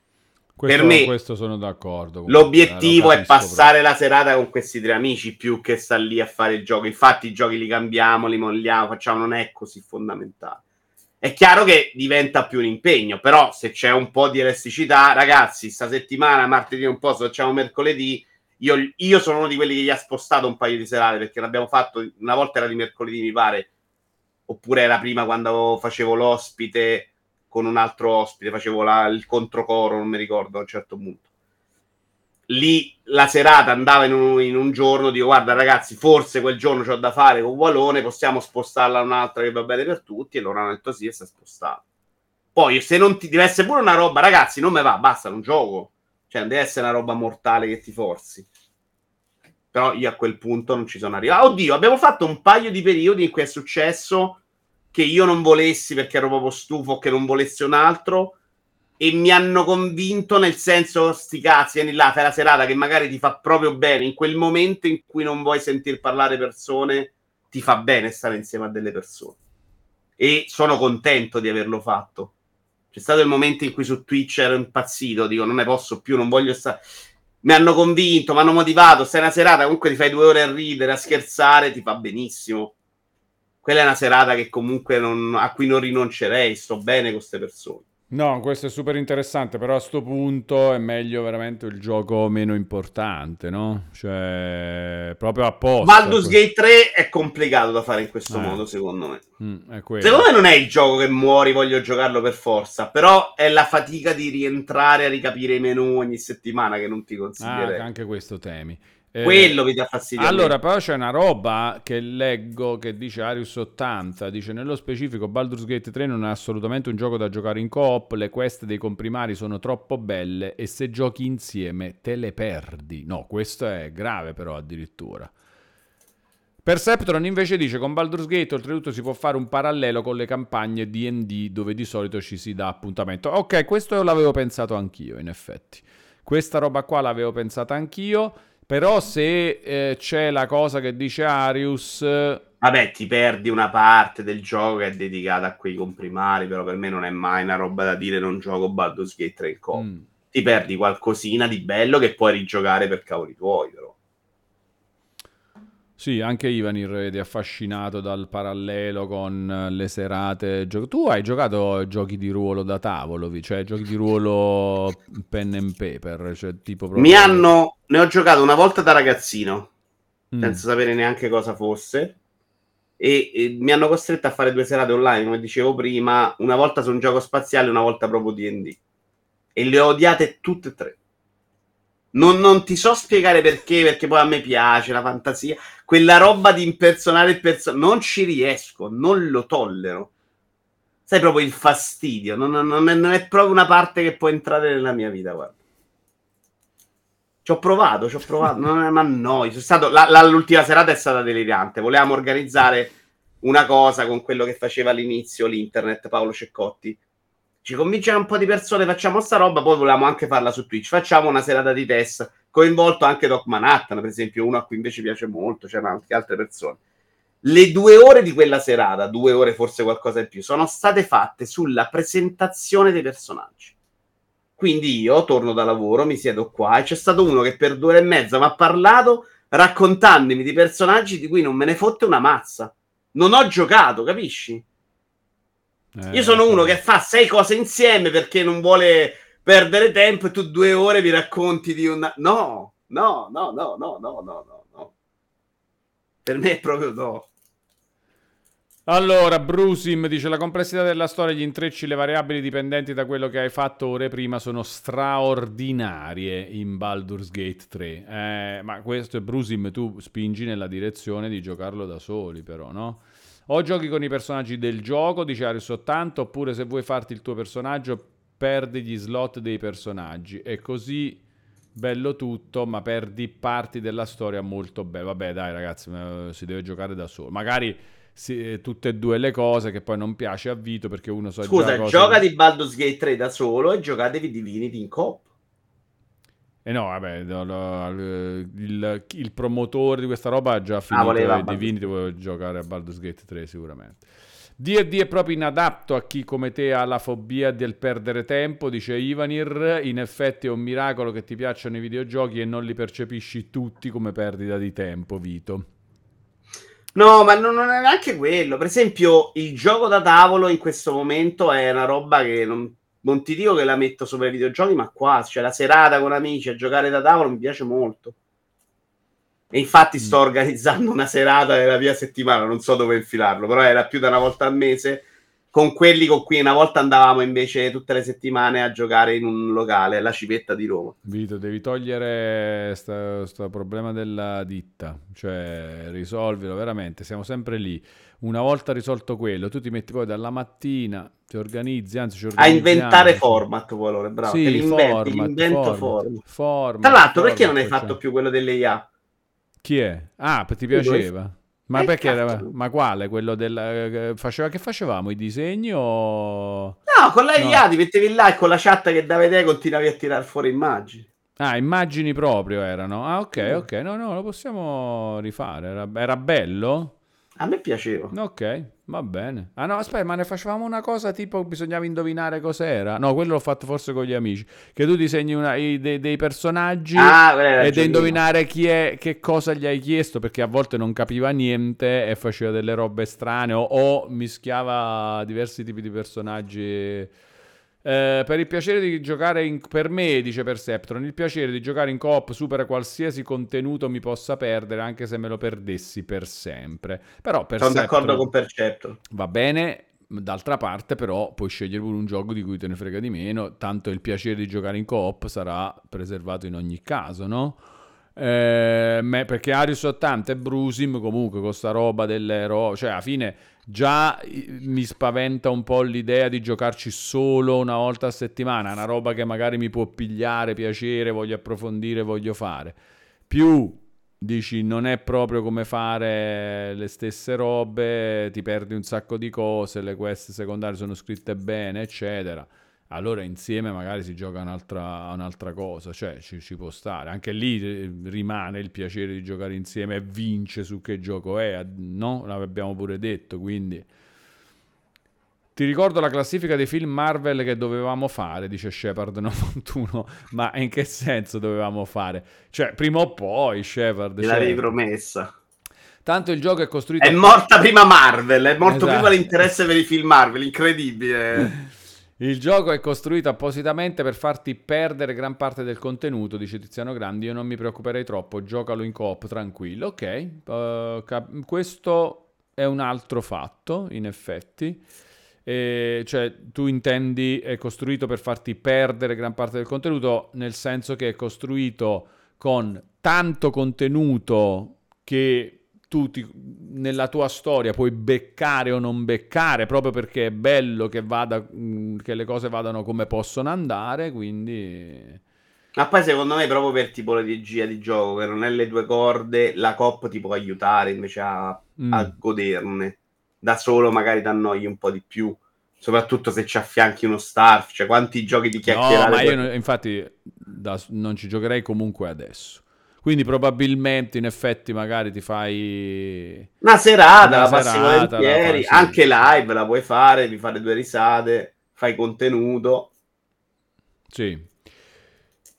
Questo, per me, questo sono d'accordo. L'obiettivo eh, è passare proprio. la serata con questi tre amici più che sta lì a fare il gioco. Infatti, i giochi li cambiamo, li molliamo, facciamo, non è così fondamentale. È chiaro che diventa più un impegno, però se c'è un po' di elasticità, ragazzi, sta settimana, martedì un po', se facciamo mercoledì, io, io, sono uno di quelli che gli ha spostato un paio di serate perché l'abbiamo fatto una volta era di mercoledì, mi pare, oppure era prima quando facevo l'ospite con un altro ospite, facevo la, il controcoro, non mi ricordo a un certo punto. Lì la serata andava in un, in un giorno, dico guarda ragazzi, forse quel giorno c'ho da fare con Walone, possiamo spostarla a un'altra che va bene per tutti, e loro hanno detto sì e si è spostato. Poi se non ti deve essere pure una roba, ragazzi, non me va, basta, non gioco. Cioè, non deve essere una roba mortale che ti forzi. Però io a quel punto non ci sono arrivato. Oddio, abbiamo fatto un paio di periodi in cui è successo che io non volessi perché ero proprio stufo, che non volessi un altro. E mi hanno convinto nel senso, sti cazzi, vieni là, fai la serata che magari ti fa proprio bene. In quel momento in cui non vuoi sentir parlare persone, ti fa bene stare insieme a delle persone. E sono contento di averlo fatto c'è stato il momento in cui su Twitch ero impazzito, dico non ne posso più, non voglio stare. Mi hanno convinto, mi hanno motivato. Stai una serata, comunque ti fai due ore a ridere, a scherzare, ti fa benissimo. Quella è una serata che comunque non, a cui non rinuncerei, sto bene con queste persone. No, questo è super interessante, però a questo punto è meglio veramente il gioco meno importante, no? Cioè, proprio apposta. Baldur's Gate 3 è complicato da fare in questo eh. modo, secondo me. Mm, secondo me non è il gioco che muori, voglio giocarlo per forza, però è la fatica di rientrare a ricapire i menu ogni settimana che non ti consiglierei. Ah, anche questo temi. Eh, Quello mi dà fastidio. Allora, però c'è una roba che leggo che dice Arius 80, dice nello specifico Baldur's Gate 3 non è assolutamente un gioco da giocare in coop, le quest dei comprimari sono troppo belle e se giochi insieme te le perdi. No, questo è grave però addirittura. Perceptron invece dice con Baldur's Gate oltretutto si può fare un parallelo con le campagne D&D dove di solito ci si dà appuntamento. Ok, questo l'avevo pensato anch'io in effetti. Questa roba qua l'avevo pensata anch'io. Però se eh, c'è la cosa che dice Arius... Vabbè, ti perdi una parte del gioco che è dedicata a quei comprimari, però per me non è mai una roba da dire non gioco Baldur's Gate 3 in co. Mm. Ti perdi qualcosina di bello che puoi rigiocare per cavoli tuoi, però. Sì, anche Ivanir vedi affascinato dal parallelo con eh, le serate. Tu hai giocato giochi di ruolo da tavolo, cioè giochi di ruolo pen and paper, cioè tipo proprio... Mi hanno... Ne ho giocato una volta da ragazzino, mm. senza sapere neanche cosa fosse. E, e, mi hanno costretto a fare due serate online, come dicevo prima, una volta su un gioco spaziale, una volta proprio D&D. E le ho odiate tutte e tre. Non, non, ti so spiegare perché, perché poi a me piace la fantasia. Quella roba di impersonare il personaggio, non ci riesco, non lo tollero. Sai proprio il fastidio, non, non, è, non, è, proprio una parte che può entrare nella mia vita, guarda. Ci ho provato, ci ho provato, non è, ma no, l'ultima serata è stata delirante. Volevamo organizzare una cosa con quello che faceva all'inizio l'internet, Paolo Ceccotti ci convinciamo un po' di persone, facciamo sta roba, poi volevamo anche farla su Twitch, facciamo una serata di test, coinvolto anche Doc Manhattan, per esempio, uno a cui invece piace molto, c'erano anche altre persone. Le due ore di quella serata, due ore forse qualcosa in più, sono state fatte sulla presentazione dei personaggi. Quindi io torno da lavoro, mi siedo qua e c'è stato uno che per due ore e mezza mi ha parlato raccontandomi di personaggi di cui non me ne fotte una mazza. Non ho giocato, capisci? Eh, Io sono uno che fa sei cose insieme perché non vuole perdere tempo e tu due ore mi racconti di una... No, no, no, no, no, no, no, no. Per me è proprio no. Allora, Brusim dice la complessità della storia, gli intrecci, le variabili dipendenti da quello che hai fatto ore prima sono straordinarie in Baldur's Gate 3. Eh, ma questo è Brusim, tu spingi nella direzione di giocarlo da soli però, no? O giochi con i personaggi del gioco, dice Arius 80, oppure se vuoi farti il tuo personaggio, perdi gli slot dei personaggi. E così bello tutto, ma perdi parti della storia molto belle. Vabbè, dai, ragazzi, eh, si deve giocare da solo. Magari sì, tutte e due le cose che poi non piace a Vito perché uno sa Scusa, già gioca di Baldur's Gate 3 da solo e giocatevi Divinity in coop. E eh no, vabbè, no, no, il, il, promotore di questa roba ha già ah, finito ah, Divinity, vuole giocare a Baldur's Gate 3 sicuramente. D&D è proprio inadatto a chi come te ha la fobia del perdere tempo, dice Ivanir. In effetti è un miracolo che ti piacciono i videogiochi e non li percepisci tutti come perdita di tempo, Vito. No, ma non, non è neanche quello. Per esempio, il gioco da tavolo in questo momento è una roba che non non ti dico che la metto sopra i videogiochi, ma qua, cioè la serata con amici a giocare da tavolo mi piace molto. E infatti sto organizzando una serata nella mia settimana, non so dove infilarlo, però era più da una volta al mese con quelli con cui una volta andavamo invece tutte le settimane a giocare in un locale, la Civetta di Roma. Vito, devi togliere questo problema della ditta, cioè risolvilo veramente, siamo sempre lì. Una volta risolto quello, tu ti metti poi dalla mattina, ti organizzi, anzi ci A inventare format, vuole, bravo. Sì, format, format, format. format. Tra l'altro, perché non hai cioè. fatto più quello delle IA? Chi è? Ah, ti piaceva? Ma Eh, perché era, ma quale? Quello del eh, faceva che facevamo i disegni o No, con la No. IA ti mettevi là e con la chat che da vedere continuavi a tirare fuori immagini. Ah, immagini proprio erano. Ah, ok, Mm. ok. No, no, lo possiamo rifare. Era, era bello? A me piaceva. Ok, va bene. Ah no, aspetta, ma ne facevamo una cosa tipo bisognava indovinare cos'era. No, quello l'ho fatto forse con gli amici. Che tu disegni una- i- dei, dei personaggi Ah, beh, ed ragionino. indovinare chi è, che cosa gli hai chiesto, perché a volte non capiva niente e faceva delle robe strane o, o mischiava diversi tipi di personaggi. Eh, per il piacere di giocare in... per me, dice Perceptron, il piacere di giocare in coop supera qualsiasi contenuto mi possa perdere, anche se me lo perdessi per sempre. Però Sono Perceptron d'accordo con Perceptor. va bene, d'altra parte però puoi scegliere pure un gioco di cui te ne frega di meno, tanto il piacere di giocare in coop sarà preservato in ogni caso, no? Eh, perché Arius 80 e Brusim comunque con sta roba delle ro- cioè alla fine già mi spaventa un po' l'idea di giocarci solo una volta a settimana, una roba che magari mi può pigliare piacere, voglio approfondire, voglio fare. Più dici non è proprio come fare le stesse robe, ti perdi un sacco di cose, le quest secondarie sono scritte bene, eccetera. Allora insieme magari si gioca un'altra, un'altra cosa, cioè ci, ci può stare. Anche lì eh, rimane il piacere di giocare insieme e vince su che gioco è, no? L'abbiamo pure detto, quindi... Ti ricordo la classifica dei film Marvel che dovevamo fare, dice Shepard 91, ma in che senso dovevamo fare? Cioè, prima o poi, Shepard... Me l'avevi certo. promessa. Tanto il gioco è costruito... È morta prima Marvel, è morto Esatto. prima l'interesse per i film Marvel, incredibile. Il gioco è costruito appositamente per farti perdere gran parte del contenuto, dice Tiziano Grandi. Io non mi preoccuperei troppo, giocalo in coop tranquillo. Ok, eh, cap- questo è un altro fatto, in effetti. E, cioè, tu intendi è costruito per farti perdere gran parte del contenuto, nel senso che è costruito con tanto contenuto che tu ti- nella tua storia puoi beccare o non beccare, proprio perché è bello che, vada, mh, che le cose vadano come possono andare, quindi... Ma poi secondo me proprio per tipologia di gioco, che non è le due corde, la COP ti può aiutare invece a, Mm. a goderne. Da solo magari ti annoi un po' di più, soprattutto se ci affianchi uno Starf, cioè quanti giochi di No, chiacchierare. ma io non- infatti da- non ci giocherei comunque adesso. Quindi probabilmente in effetti magari ti fai... Una serata, Una la passi serata, la volentieri, sì. anche live la puoi fare, vi fare due risate, fai contenuto. Sì.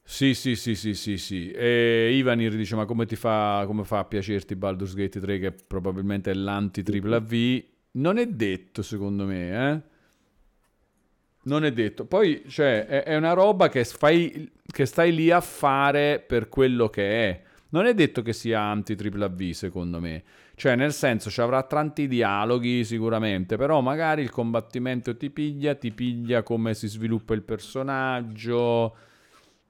Sì, sì, sì, sì, sì, sì. E Ivanir dice, ma come ti fa, come fa a piacerti Baldur's Gate 3 che probabilmente è l'anti-tripla V? Non è detto, secondo me, eh? Non è detto. Poi, cioè, è, è una roba che, fai, che stai lì a fare per quello che è. Non è detto che sia V, secondo me. Cioè, nel senso, ci avrà tanti dialoghi sicuramente, però magari il combattimento ti piglia, ti piglia come si sviluppa il personaggio.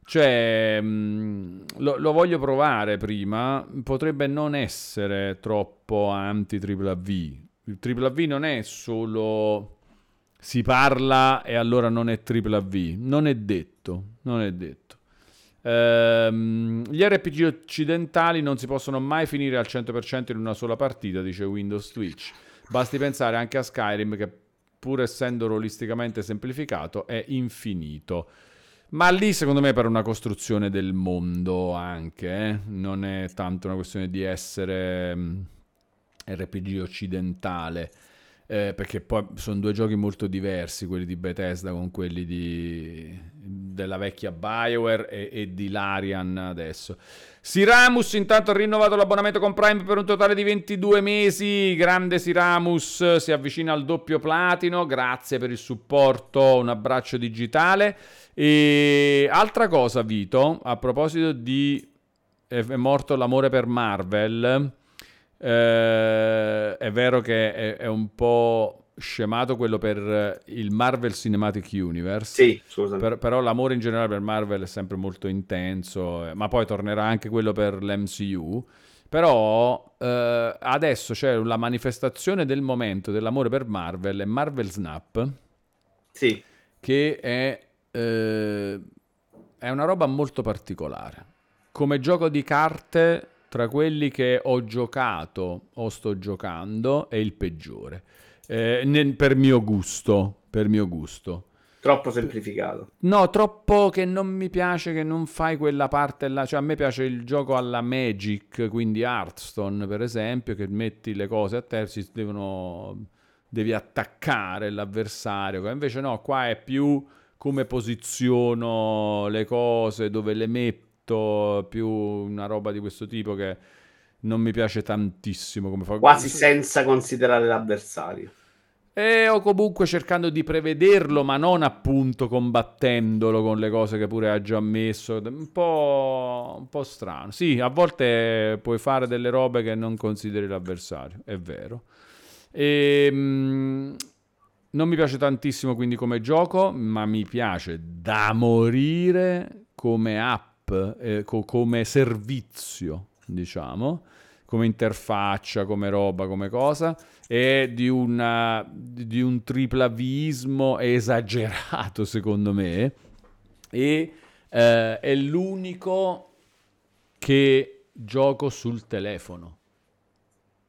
Cioè, mh, lo, lo voglio provare prima. Potrebbe non essere troppo V. Il V non è solo si parla e allora non è tripla V. Non è detto, non è detto. Ehm, gli RPG occidentali non si possono mai finire al 100% in una sola partita, dice Windows Twitch. Basti pensare anche a Skyrim che pur essendo rolisticamente semplificato è infinito. Ma lì secondo me per una costruzione del mondo anche, eh? non è tanto una questione di essere mm, RPG occidentale. Eh, perché poi sono due giochi molto diversi, quelli di Bethesda con quelli di, della vecchia Bioware e, e di Larian adesso. Siramus intanto ha rinnovato l'abbonamento con Prime per un totale di 22 mesi. Grande Siramus, si avvicina al doppio platino. Grazie per il supporto, un abbraccio digitale. E altra cosa, Vito, a proposito di è, morto l'amore per Marvel. Eh, è vero che è, è un po' scemato quello per il Marvel Cinematic Universe. Sì, scusami. Per- però l'amore in generale per Marvel è sempre molto intenso, eh, ma poi tornerà anche quello per l'MCU. Però eh, adesso c'è la manifestazione del momento dell'amore per Marvel, è Marvel Snap, Sì, che è, eh, è una roba molto particolare. Come gioco di carte, tra quelli che ho giocato o sto giocando, è il peggiore. Eh, nel- per mio gusto, per mio gusto. troppo semplificato. No, troppo che non mi piace che non fai quella parte là. Cioè, a me piace il gioco alla Magic, quindi Hearthstone, per esempio, che metti le cose a terra, si devono... devi attaccare l'avversario. Invece no, qua è più come posiziono le cose, dove le metto, più una roba di questo tipo che non mi piace tantissimo come fa. Quasi senza considerare l'avversario. E o comunque cercando di prevederlo, ma non appunto combattendolo con le cose che pure ha già messo. Un po', un po' strano. Sì, a volte puoi fare delle robe che non consideri l'avversario, è vero. E, mm, non mi piace tantissimo quindi come gioco, ma mi piace da morire come app, eh, co- come servizio, diciamo, come interfaccia, come roba, come cosa è di, una, di un triplavismo esagerato secondo me e eh, è l'unico che gioco sul telefono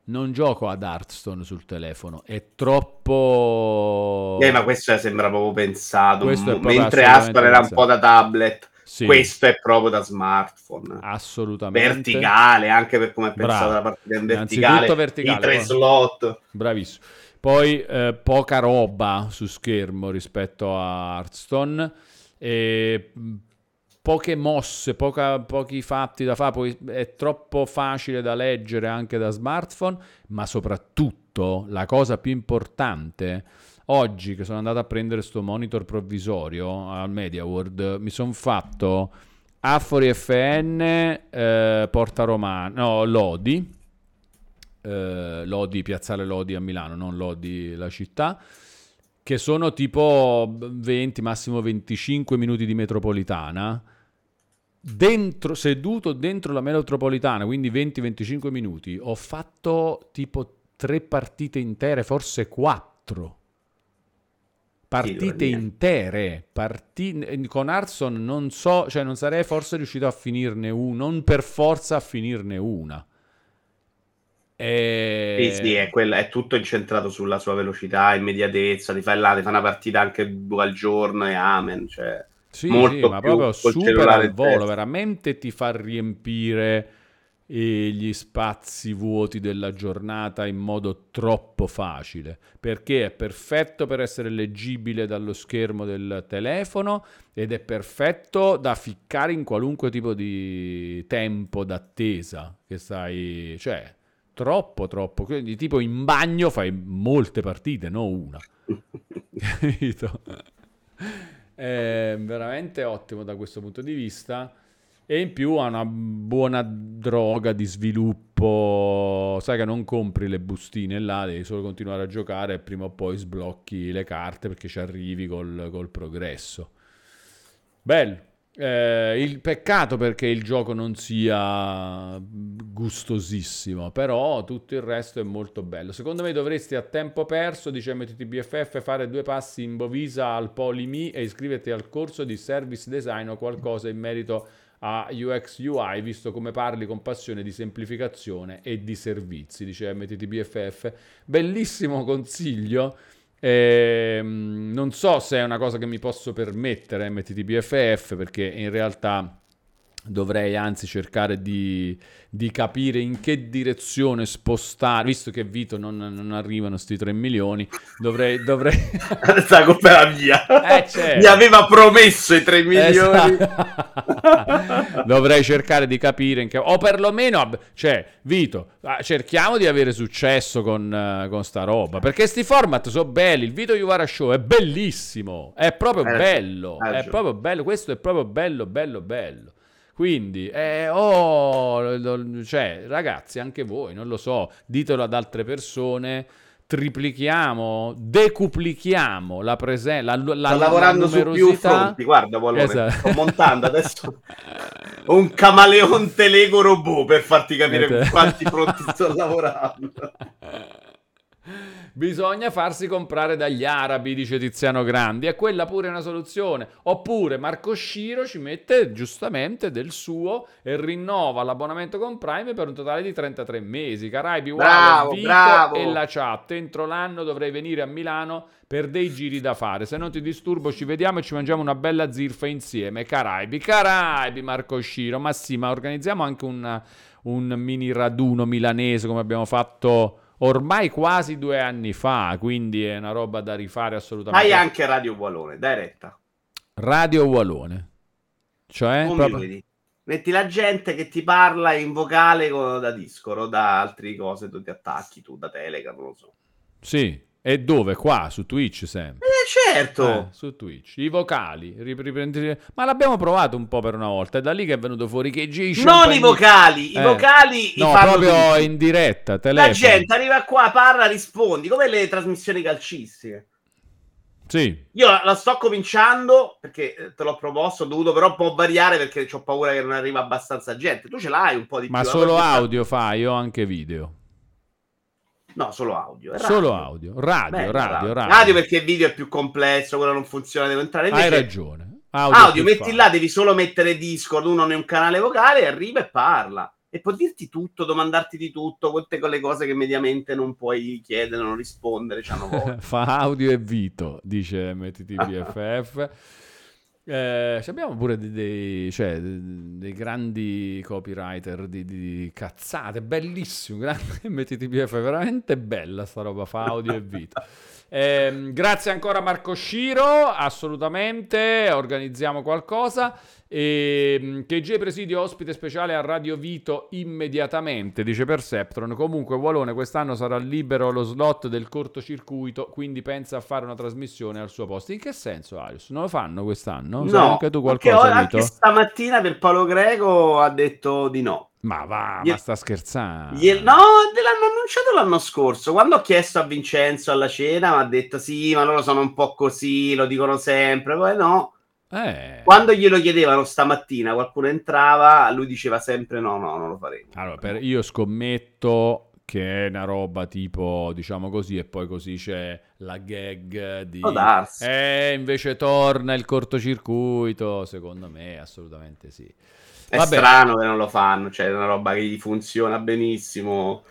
non gioco ad Hearthstone sul telefono è troppo Eh, ma questo sembra proprio pensato. Questo Mentre Aspar era un po' da tablet, Sì, questo è proprio da smartphone. assolutamente Verticale, anche per come è pensata la partita in verticale. verticale, I tre poi- slot. Bravissimo. Poi eh, poca roba su schermo rispetto a Hearthstone. E, mh, poche mosse, poca- pochi fatti da fare. Poi è troppo facile da leggere anche da smartphone. Ma soprattutto la cosa più importante. Oggi che sono andato a prendere sto monitor provvisorio al Media World, mi sono fatto Afori FN, eh, Porta Romana, no, Lodi, eh, Lodi, Piazzale Lodi a Milano, non Lodi la città, che sono tipo 20, massimo 25 minuti di metropolitana. Dentro, seduto dentro la metropolitana, quindi 20-25 minuti, ho fatto tipo tre partite intere, forse quattro. Partite intere, parti- con Arson non so, cioè non sarei forse riuscito a finirne una, non per forza a finirne una. E... Sì, sì, è, quella- è tutto incentrato sulla sua velocità, immediatezza. Ti fai là, ti fa una partita anche due al giorno e amen. Cioè, Sì, molto sì, ma proprio super al volo, testa. veramente ti fa riempire eh, gli spazi vuoti della giornata in modo troppo facile, perché è perfetto per essere leggibile dallo schermo del telefono ed è perfetto da ficcare in qualunque tipo di tempo d'attesa che stai, cioè troppo troppo, quindi tipo in bagno fai molte partite, non una. È veramente ottimo da questo punto di vista. E in più ha una buona droga di sviluppo. Sai che non compri le bustine là, devi solo continuare a giocare e prima o poi sblocchi le carte perché ci arrivi col, col progresso. Bello. Eh, il peccato perché il gioco non sia gustosissimo, però tutto il resto è molto bello. Secondo me dovresti a tempo perso, dice MTTBFF, fare due passi in Bovisa al Polimi e iscriverti al corso di service design o qualcosa in merito a UX UI, visto come parli con passione di semplificazione e di servizi, dice MTTBFF. Bellissimo consiglio. Ehm, non so se è una cosa che mi posso permettere MTTBFF perché in realtà dovrei anzi cercare di, di capire in che direzione spostare, visto che Vito non, non arrivano sti 3 milioni, dovrei... dovrei... Colpa era mia. Eh, certo. Mi aveva promesso i 3 milioni. Esatto. Dovrei cercare di capire in che... O perlomeno, cioè, Vito, ah, cerchiamo di avere successo con, eh, con sta roba, perché sti format sono belli, il Vito Juvara Show è bellissimo, è proprio ragione, bello, hai è ragione. proprio bello, questo è proprio bello, bello, bello. Quindi, eh, oh, cioè, ragazzi, anche voi, non lo so, ditelo ad altre persone triplichiamo, decuplichiamo la presenza, la, la, Sto lavorando su più fronti, guarda Polone, esatto. sto montando adesso un camaleonte Lego robot per farti capire esatto. quanti fronti sto lavorando. Bisogna farsi comprare dagli arabi, dice Tiziano Grandi, e quella pure è una soluzione. Oppure Marco Sciro ci mette giustamente del suo e rinnova l'abbonamento con Prime per un totale di 33 mesi. Caraibi, bravo, Vito bravo. e la chat. Entro l'anno dovrei venire a Milano per dei giri da fare. Se non ti disturbo, ci vediamo e ci mangiamo una bella zirfa insieme. Caraibi, Caraibi, Marco Sciro. Ma sì, ma organizziamo anche un, un mini raduno milanese come abbiamo fatto ormai quasi due anni fa, quindi è una roba da rifare assolutamente. Hai anche Radio Wallone, dai retta. Radio Wallone. Cioè, proprio... Metti la gente che ti parla in vocale da Discord o da altre cose, tu ti attacchi tu da Telegram, non lo so. Sì, e dove? Qua, su Twitch sempre. Eh, certo. Eh, su Twitch. I vocali. Riprendi... Ma l'abbiamo provato un po' per una volta. È da lì che è venuto fuori che G Non i vocali. I eh. vocali no, proprio tutti. in diretta, telefono. La gente arriva qua, parla, rispondi. Come le trasmissioni calcistiche. Sì. Io la, la, sto cominciando perché eh, te l'ho proposto, ho dovuto però un po' variare perché ho paura che non arriva abbastanza gente. Tu ce l'hai un po' di Ma più. Ma solo audio fai o anche video? No, solo audio. Radio. Solo audio. Radio, Beh, radio, radio, radio. perché il video è più complesso, quello non funziona, devo entrare. Invece... Hai ragione. Audio, audio metti fare. là, devi solo mettere Discord, uno in un canale vocale, arriva e parla. E può dirti tutto, domandarti di tutto, tutte quelle cose che mediamente non puoi chiedere, non rispondere. Fa audio e Vito, dice MTTBFF. Eh, abbiamo pure dei, dei, cioè, dei, grandi copywriter di, di cazzate, bellissimo, grande MTTPF, veramente bella sta roba, fa audio e video. Eh, grazie ancora Marco Sciro, assolutamente, organizziamo qualcosa. E, ehm, KG Presidio ospite speciale a Radio Vito immediatamente, dice Perceptron. Comunque, Walone quest'anno sarà libero lo slot del cortocircuito, quindi pensa a fare una trasmissione al suo posto. In che senso, Arius? Non lo fanno quest'anno? No, Sai anche tu qualcosa, ora, anche stamattina per Paolo Greco ha detto di no. Ma va, Gli... ma sta scherzando. Gli... No, l'hanno annunciato l'anno scorso. Quando ho chiesto a Vincenzo alla cena, mi ha detto sì, ma loro sono un po' così, lo dicono sempre. Poi no. Eh. Quando glielo chiedevano stamattina, qualcuno entrava, lui diceva sempre no, no, non lo faremo. Allora, per, io scommetto che è una roba tipo, diciamo così, e poi così c'è la gag di... Eh, invece torna il cortocircuito, secondo me assolutamente sì. È Vabbè. strano che non lo fanno, cioè è una roba che gli funziona benissimo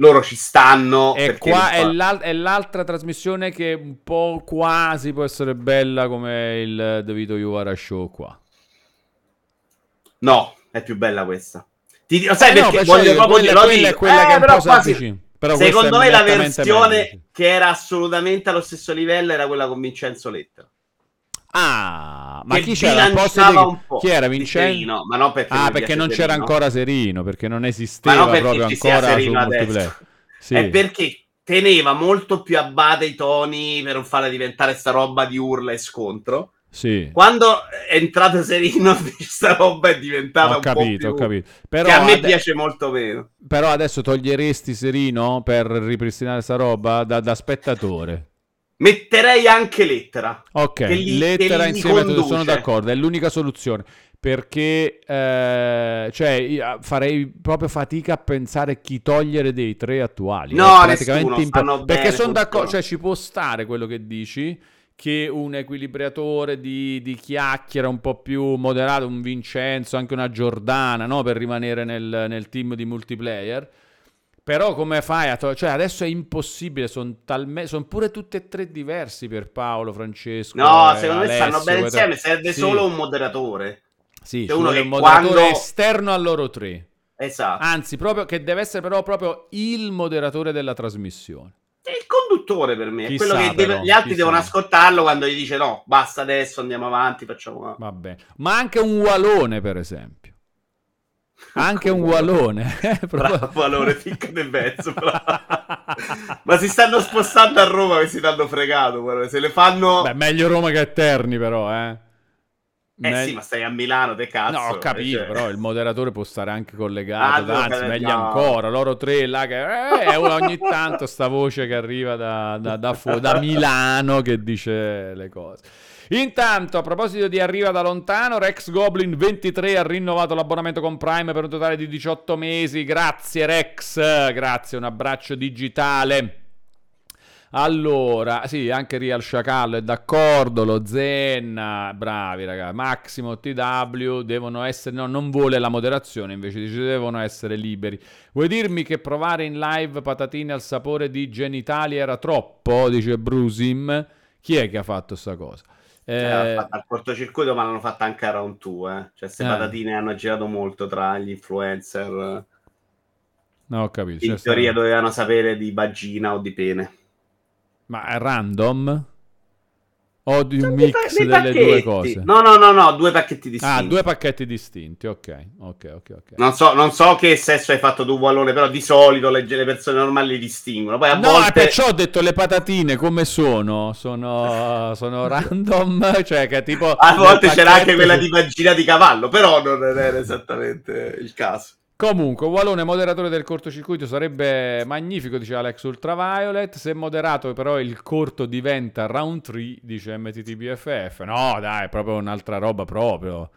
loro ci stanno. E qua è, l'al- è, l'altra trasmissione che un po' quasi può essere bella come il The Vito Iuvara Show qua. No, è più bella questa. Ti dico, sai eh perché no, voglio proprio quella, quella è quella eh, che però quasi, però secondo me la versione meglio. che era assolutamente allo stesso livello era quella con Vincenzo Lettera. Ah, ma chi c'era di... Chi era Vincenzo? Ma non perché ah, perché non Serino. c'era ancora Serino, perché non esisteva proprio ancora su multiplayer. Sì. È perché teneva molto più a bada i toni per non farla diventare sta roba di urla e scontro. Sì. Quando è entrato Serino, questa roba è diventata ho un capito, po' più... ho capito. Però che a me ade... piace molto meno. Però adesso toglieresti Serino per ripristinare sta roba da, da spettatore. Metterei anche lettera. Ok, li, lettera insieme, sono d'accordo, è l'unica soluzione. Perché eh, cioè, farei proprio fatica a pensare chi togliere dei tre attuali. No, praticamente imp- Perché sono d'accordo, cioè ci può stare quello che dici che un equilibratore di, di, chiacchiera un po' più moderato, un Vincenzo, anche una Giordana, no? per rimanere nel, nel team di multiplayer però come fai a to- cioè adesso è impossibile, sono talme- son pure tutti e tre diversi per Paolo, Francesco. No, secondo me stanno bene insieme, serve sì. solo un moderatore. Sì, cioè uno che un moderatore quando... esterno a loro tre. Esatto. Anzi, proprio che deve essere però proprio il moderatore della trasmissione. È il conduttore per me, chissà, è quello che deve, però, gli altri devono ascoltarlo quando gli dice no, basta adesso, andiamo avanti, facciamo... Va bene. Ma anche un walone, per esempio. Anche un gualone. Eh, Bravo, Walone, ficca nel mezzo. Ma si stanno spostando a Roma che si danno fregato. Se le fanno... Beh, meglio Roma che Eterni però, eh. Eh Me- sì, ma stai a Milano, te cazzo. No, ho capito, cioè- però il moderatore può stare anche collegato, Ah, anzi, meglio no. ancora, loro tre là che eh, ogni tanto sta voce che arriva da, da- da fu- da Milano che dice le cose. Intanto, a proposito di arriva da lontano, Rex Goblin 23 ha rinnovato l'abbonamento con Prime per un totale di 18 mesi. Grazie Rex, grazie, un abbraccio digitale. Allora, sì, anche Real Sciacallo è d'accordo, lo Zen, bravi ragazzi, Maximo TW devono essere, no, non vuole la moderazione, invece dice devono essere liberi. Vuoi dirmi che provare in live patatine al sapore di genitali era troppo? Dice Brusim. Chi è che ha fatto sta cosa? Eh, Eh, fatta al cortocircuito, ma l'hanno fatta anche a round 2. Eh. Cioè, queste Eh. patatine hanno girato molto tra gli influencer. no, ho capito. In c'è teoria stato- dovevano sapere di vagina o di pene. Ma è random? O di un mix pa- dei delle due cose? No, no, no, no, due pacchetti distinti. Ah, due pacchetti distinti, ok, ok, ok, ok. Non so, non so che sesso hai fatto tu, Wallone, però di solito le, le persone normali li distinguono. Poi a No, volte... e perciò ho detto le patatine come sono? Sono, sono random, cioè che tipo... A volte nel c'era anche pacchetto quella di vagina di cavallo, però non era esattamente il caso. Comunque, Walone moderatore del cortocircuito sarebbe magnifico, dice Alex Ultraviolet. Se moderato però il corto diventa round 3, dice MTTBFF. No, dai, è proprio un'altra roba proprio,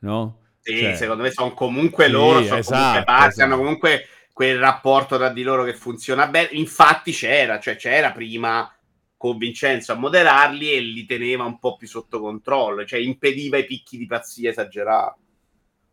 no? Sì, Cioè, secondo me sono comunque Sì, loro, sono esatto, comunque parti, esatto. hanno comunque quel rapporto tra di loro che funziona bene. Infatti c'era, cioè c'era prima con Vincenzo a moderarli e li teneva un po' più sotto controllo, cioè impediva i picchi di pazzia esagerati.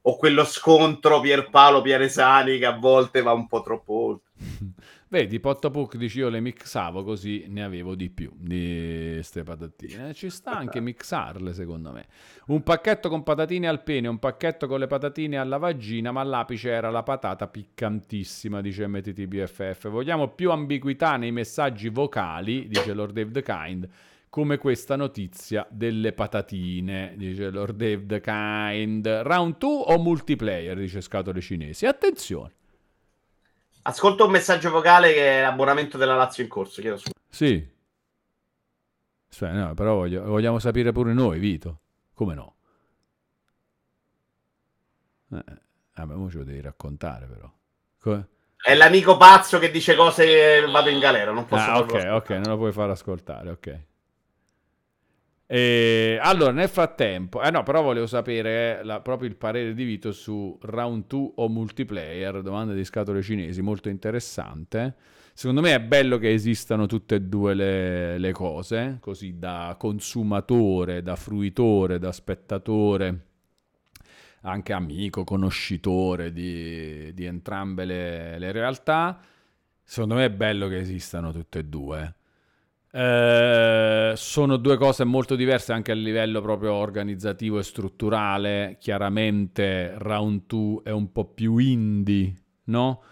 O quello scontro Pierpaolo Pianesani che a volte va un po' troppo oltre. Vedi, Pottopuk dici io le mixavo così ne avevo di più di ste patatine. Eh, Ci sta anche mixarle secondo me. Un pacchetto con patatine al pene, un pacchetto con le patatine alla vagina, ma l'apice era la patata piccantissima, dice MTTBFF. Vogliamo più ambiguità nei messaggi vocali, dice Lord the Kind, come questa notizia delle patatine, dice Lord Dave the Kind. Round 2 o multiplayer, dice Scatole Cinesi. Attenzione. Ascolto un messaggio vocale che è l'abbonamento della Lazio in corso, chiedo scusa. Sì. Aspetta, no, però voglio- vogliamo sapere pure noi, Vito. Come no? Eh, vabbè, mo ce lo devi raccontare però. Co- È l'amico pazzo che dice cose vado in galera, non posso Ah, ok, farlo ok, non lo puoi far ascoltare, ok. E, allora, nel frattempo, eh no, però volevo sapere eh, la- proprio il parere di Vito su round 2 o multiplayer, domanda di scatole cinesi, molto interessante. Secondo me è bello che esistano tutte e due le, le cose, così da consumatore, da fruitore, da spettatore, anche amico, conoscitore di, di entrambe le, le realtà. Secondo me è bello che esistano tutte e due. Eh, sono due cose molto diverse anche a livello proprio organizzativo e strutturale. Chiaramente Round 2 è un po' più indie, no?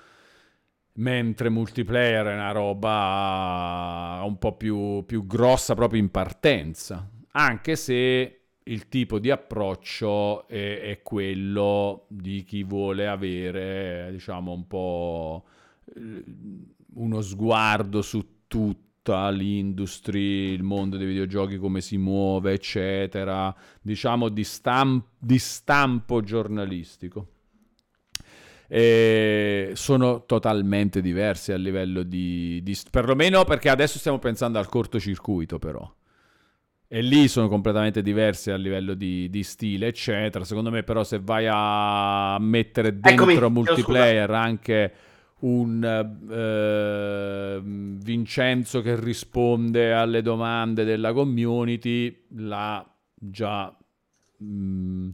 Mentre multiplayer è una roba un po' più, più grossa proprio in partenza. Anche se il tipo di approccio è, è quello di chi vuole avere, diciamo, un po' eh, uno sguardo su tutta l'industria, il mondo dei videogiochi, come si muove, eccetera, diciamo di, stam- di stampo giornalistico. E sono totalmente diversi a livello di, di- perlomeno perché adesso stiamo pensando al cortocircuito però. E lì sono completamente diversi a livello di, di stile eccetera. Secondo me però se vai a mettere dentro Eccomi, multiplayer anche un eh, Vincenzo che risponde alle domande della community là già mm,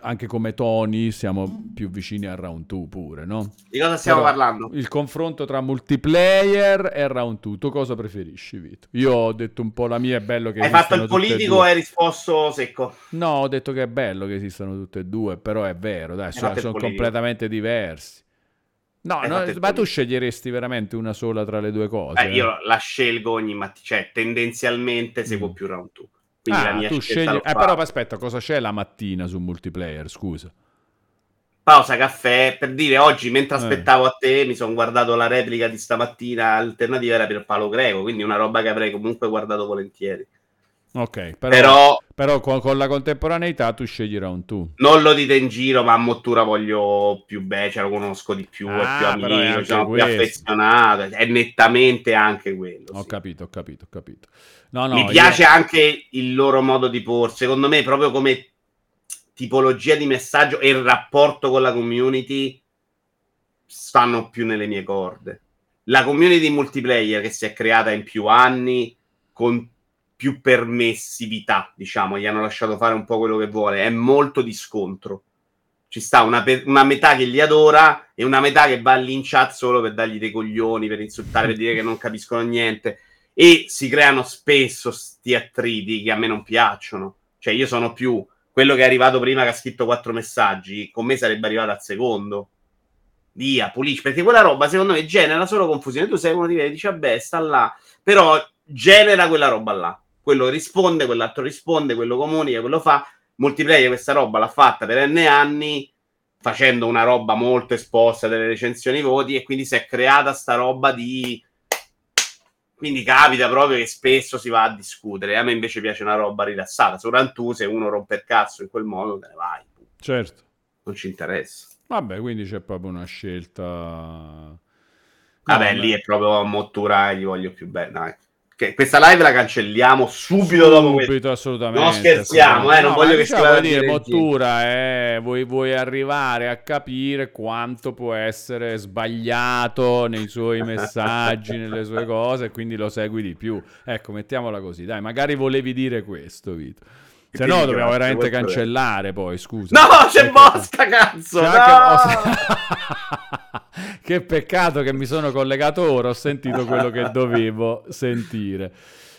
anche come toni siamo più vicini al round 2 pure, no? Di cosa stiamo Però parlando? Il confronto tra multiplayer e round 2, tu cosa preferisci, Vito? Io ho detto un po' la mia, è bello che Hai fatto il politico e hai risposto secco. No, ho detto che è bello che esistano tutte e due, però è vero, dai, sono, sono completamente diversi. No, Hai no, ma tu sceglieresti veramente una sola tra le due cose? Eh, io la scelgo ogni mattina, cioè tendenzialmente seguo Mm. più round 2. Quindi la Ah, mia tu scegli... Eh, però aspetta, cosa c'è la mattina su multiplayer, scusa? Pausa caffè, per dire oggi mentre Eh. aspettavo a te mi sono guardato la replica di stamattina, alternativa era per Palo Greco, quindi una roba che avrei comunque guardato volentieri. Ok, però, Però, Però con, con, la contemporaneità tu scegli round 2. Non lo dite in giro, ma a Mottura voglio più bene, cioè lo conosco di più, ah, è più amico, sono più affezionato, è nettamente anche quello. Ho sì. capito, ho capito, ho capito. No, no, Mi piace io... anche il loro modo di porsi, secondo me proprio come tipologia di messaggio e il rapporto con la community stanno più nelle mie corde. La community multiplayer che si è creata in più anni con più permessività, diciamo, gli hanno lasciato fare un po' quello che vuole, è molto di scontro. Ci sta una, pe- una metà che li adora e una metà che va lì in chat solo per dargli dei coglioni, per insultare, per dire che non capiscono niente. E si creano spesso sti attriti che a me non piacciono. Cioè, io sono più quello che è arrivato prima che ha scritto quattro messaggi, con me sarebbe arrivato al secondo. Via, pulisci, perché quella roba secondo me genera solo confusione. Tu sei uno di quelli che dice, vabbè, sta là, però genera quella roba là quello risponde, quell'altro risponde, quello comunica, quello fa. Multiplayer questa roba l'ha fatta per N anni facendo una roba molto esposta delle recensioni voti e quindi si è creata sta roba di quindi capita proprio che spesso si va a discutere. A me invece piace una roba rilassata. Rantù, se uno rompe il cazzo in quel modo, te ne vai. Certo. Non ci interessa. Vabbè, quindi c'è proprio una scelta. Vabbè, no, lì è proprio a Mottura e gli voglio più bene. Che questa live la cancelliamo subito, subito dopo questo. assolutamente. Non scherziamo, eh, non no, voglio che diciamo dire, Mottura, eh, vuoi, vuoi, arrivare a capire quanto può essere sbagliato nei suoi messaggi, nelle sue cose, e quindi lo segui di più. Ecco, mettiamola così, dai, magari volevi dire questo, Vito. Se no, dobbiamo veramente cancellare poi, scusa. No, c'è Mosca, cazzo! C'è no! che peccato che mi sono collegato ora, ho sentito quello che dovevo sentire.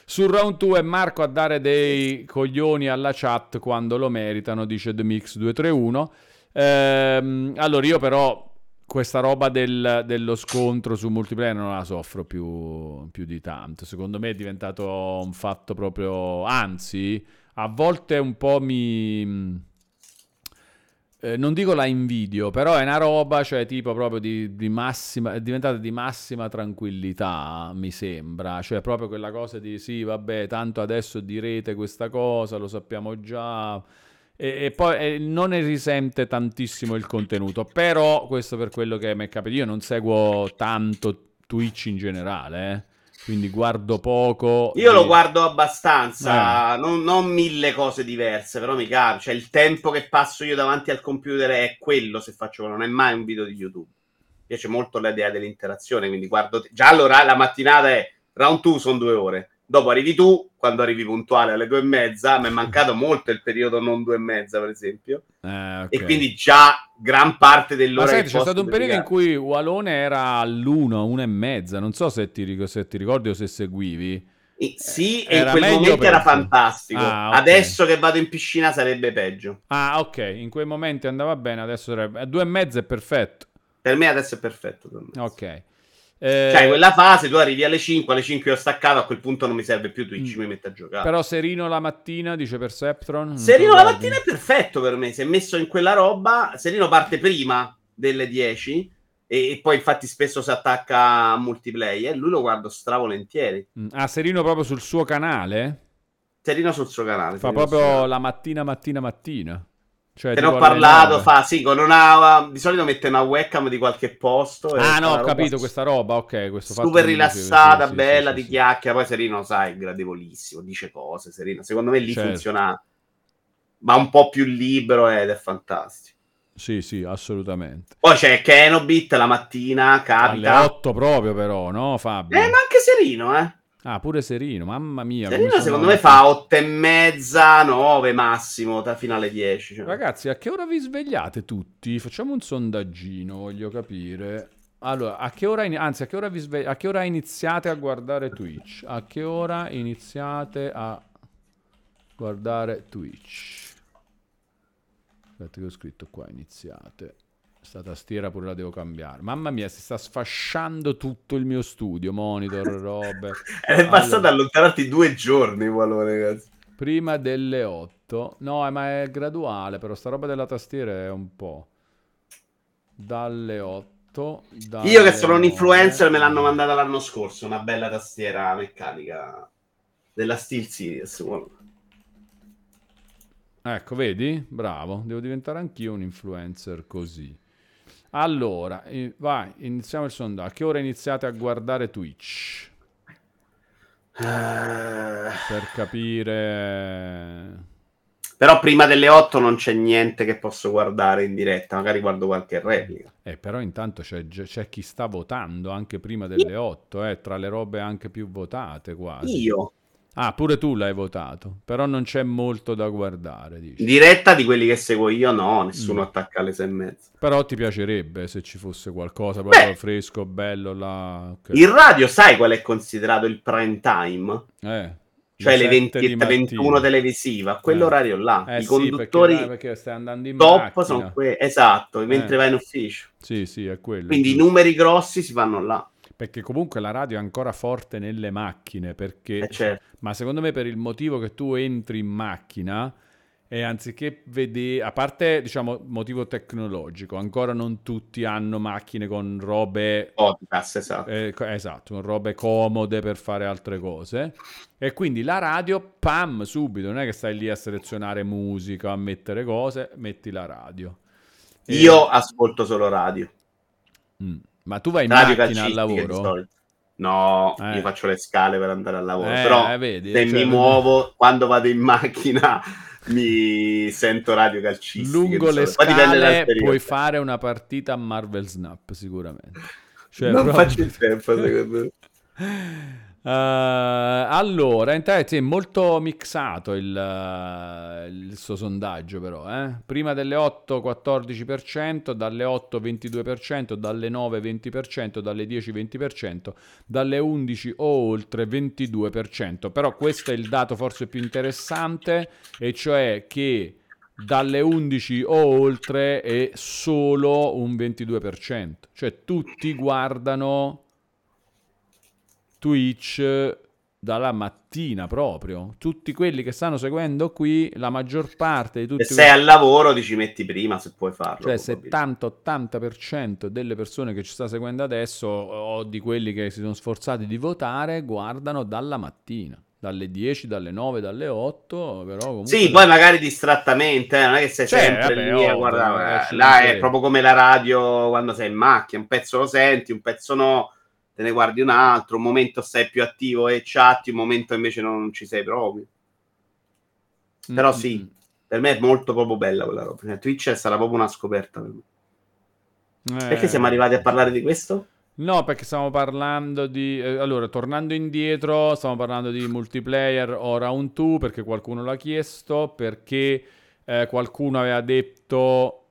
Sul round 2 è Marco a dare dei coglioni alla chat quando lo meritano, dice The Mix 231. Ehm, allora, io però questa roba del, dello scontro su multiplayer non la soffro più, più di tanto. Secondo me è diventato un fatto proprio... Anzi a volte un po' mi... Eh, non dico la invidio, però è una roba, cioè tipo proprio di, di, massima, è diventata di massima tranquillità, mi sembra, cioè proprio quella cosa di sì, vabbè, tanto adesso direte questa cosa, lo sappiamo già, e, e poi eh, non ne risente tantissimo il contenuto, però questo per quello che mi è capitato, io non seguo tanto Twitch in generale, eh quindi guardo poco. Io e... lo guardo abbastanza, eh. non, non, mille cose diverse, però mi capita. Cioè, il tempo che passo io davanti al computer è quello se faccio, non è mai un video di YouTube. Mi piace molto l'idea dell'interazione, quindi guardo. Già allora la mattinata è round 2 sono due ore. Dopo arrivi tu, quando arrivi puntuale alle due e mezza, mi è mancato molto il periodo non due e mezza, per esempio. Eh, okay. E quindi già gran parte dell'ora. Ma senti, c'è stato un periodo in cui Walone era all'uno, una e mezza. Non so se ti, se ti ricordi o se seguivi. Eh, sì, e in quel momento era fantastico. Ah, okay. Adesso che vado in piscina sarebbe peggio. Ah, ok. In quei momenti andava bene, adesso sarebbe. A due e mezza è perfetto. Per me adesso è perfetto. Ok. Eh... Cioè, quella fase tu arrivi alle 5, alle 5 ho staccato, a quel punto non mi serve più Twitch, mm. mi metto a giocare. Però Serino la mattina, dice Perceptron. Serino la mattina è perfetto per me, si è messo in quella roba, Serino parte prima delle 10 e, e poi infatti spesso si attacca a multiplayer, lui lo guardo stravolentieri. Mm. Ah, Serino proprio sul suo canale? Serino sul suo canale. Fa proprio la mattina, mattina, mattina. Cioè, Te ne ho parlato, fa sì, con una, di solito mette una webcam di qualche posto. Ah, no, ho capito questa roba, ok. Questo super rilassata, sì, bella, sì, di sì, chiacchiera. Poi Serino, sai, è gradevolissimo, dice cose. Serino, secondo me lì certo. funziona, ma un po' più libero ed è fantastico. Sì, sì, assolutamente. Poi c'è Kenobit la mattina, capita. Alle 8 proprio, però, no, Fabio? Eh, ma anche Serino, eh. Ah, pure Serino, mamma mia. Serino secondo me fa 8 e mezza, 9 massimo, da fino alle 10. Cioè. Ragazzi, a che ora vi svegliate tutti? Facciamo un sondaggino, voglio capire. Allora, a che ora, in... anzi, a che ora, vi sve... a che ora iniziate a guardare Twitch? A che ora iniziate a guardare Twitch? Aspetta che ho scritto qua, iniziate. Sta tastiera pure la devo cambiare. Mamma mia, si sta sfasciando tutto il mio studio, monitor, robe. è allora, bastato allontanarti due giorni, valore, ragazzi. Prima delle 8. No, ma è graduale, però sta roba della tastiera è un po'. Dalle 8. Dalle Io che sono 9. un influencer me l'hanno mandata l'anno scorso, una bella tastiera meccanica della Steel Series. Ecco, vedi? Bravo, devo diventare anch'io un influencer così. Allora, vai, iniziamo il sondaggio. A che ora iniziate a guardare Twitch? Eh, Per capire... Però prima delle 8 non c'è niente che posso guardare in diretta, magari guardo qualche replica. Eh, però intanto c'è, c'è chi sta votando anche prima delle 8, eh, tra le robe anche più votate quasi. Io, Ah, pure tu l'hai votato, però non c'è molto da guardare, dici. diretta di quelli che seguo io, no, Mm. nessuno attacca alle 6 e mezza. Però ti piacerebbe se ci fosse qualcosa proprio fresco, bello là. ok. Il radio, sai qual è considerato il prime time? Eh, Cioè le 7 20 di 21 mattina. televisiva, quell'orario là. Eh I sì, conduttori perché, perché top sono quelli, esatto, mentre Eh. vai in ufficio. Sì, sì, è quello. Quindi i giusto. numeri grossi si fanno là. Perché comunque la radio è ancora forte nelle macchine, perché... Eh, certo. Ma secondo me per il motivo che tu entri in macchina e anziché vedere, a parte diciamo motivo tecnologico, ancora non tutti hanno macchine con robe Podcast, esatto. eh, esatto, con robe comode per fare altre cose. E quindi la radio, pam, subito, non è che stai lì a selezionare musica, a mettere cose, metti la radio. E- Io ascolto solo radio. Mm. Ma tu vai in Radio macchina al lavoro? No, Eh. io faccio le scale per andare al lavoro. Eh, Però eh, vedi, se cioè- mi muovo, quando vado in macchina, mi sento radio calcistica. Lungo le dal scale puoi fare una partita a Marvel Snap, sicuramente. Cioè, non proprio- faccio il tempo, secondo me. Eh, allora, intanto sì, è molto mixato il, eh, il suo sondaggio, però. eh. Prima delle 8 14%, dalle 8 22%, dalle 9 20%, dalle 10 20%, dalle 11 o oltre 22%. Però questo è il dato forse più interessante, e cioè che dalle 11 o oltre è solo un 22%. Cioè tutti guardano Twitch dalla mattina proprio. Tutti quelli che stanno seguendo qui, la maggior parte di tutti Se sei al lavoro ti ci metti prima se puoi farlo. cioè probabilmente. 70-80% delle persone che ci sta seguendo adesso o di quelli che si sono sforzati di votare guardano dalla mattina, dalle 10, dalle 9, dalle 8, però comunque Sì, poi magari distrattamente, eh, non è che sei Cioè, sempre vabbè, lì a guardare. eh, là è proprio come la radio quando sei in macchina, un pezzo lo senti, un pezzo no, te ne guardi un altro, un momento sei più attivo e chatti, un momento invece non ci sei proprio. Però Mm, sì, per me è molto proprio bella quella roba. Cioè, Twitch è stata proprio una scoperta per me. mm. Perché Eh, siamo arrivati a parlare di questo? No, perché stiamo parlando di... eh, allora, tornando indietro, stiamo parlando di multiplayer o round 2 perché qualcuno l'ha chiesto, perché eh, qualcuno aveva detto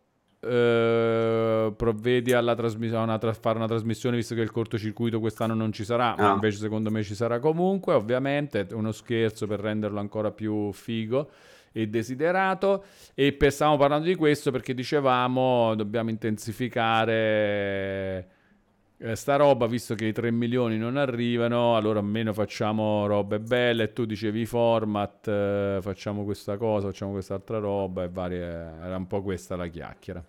eh, provvedi alla trasmissione, a tra- fare una trasmissione visto che il cortocircuito quest'anno non ci sarà, ma Ah. invece secondo me ci sarà comunque, ovviamente uno scherzo per renderlo ancora più figo e desiderato. E per- stavamo parlando di questo perché dicevamo dobbiamo intensificare eh, sta roba visto che i 3 milioni non arrivano allora almeno facciamo robe belle. E tu dicevi i format eh, facciamo questa cosa facciamo quest'altra roba e varie era un po' questa la chiacchiera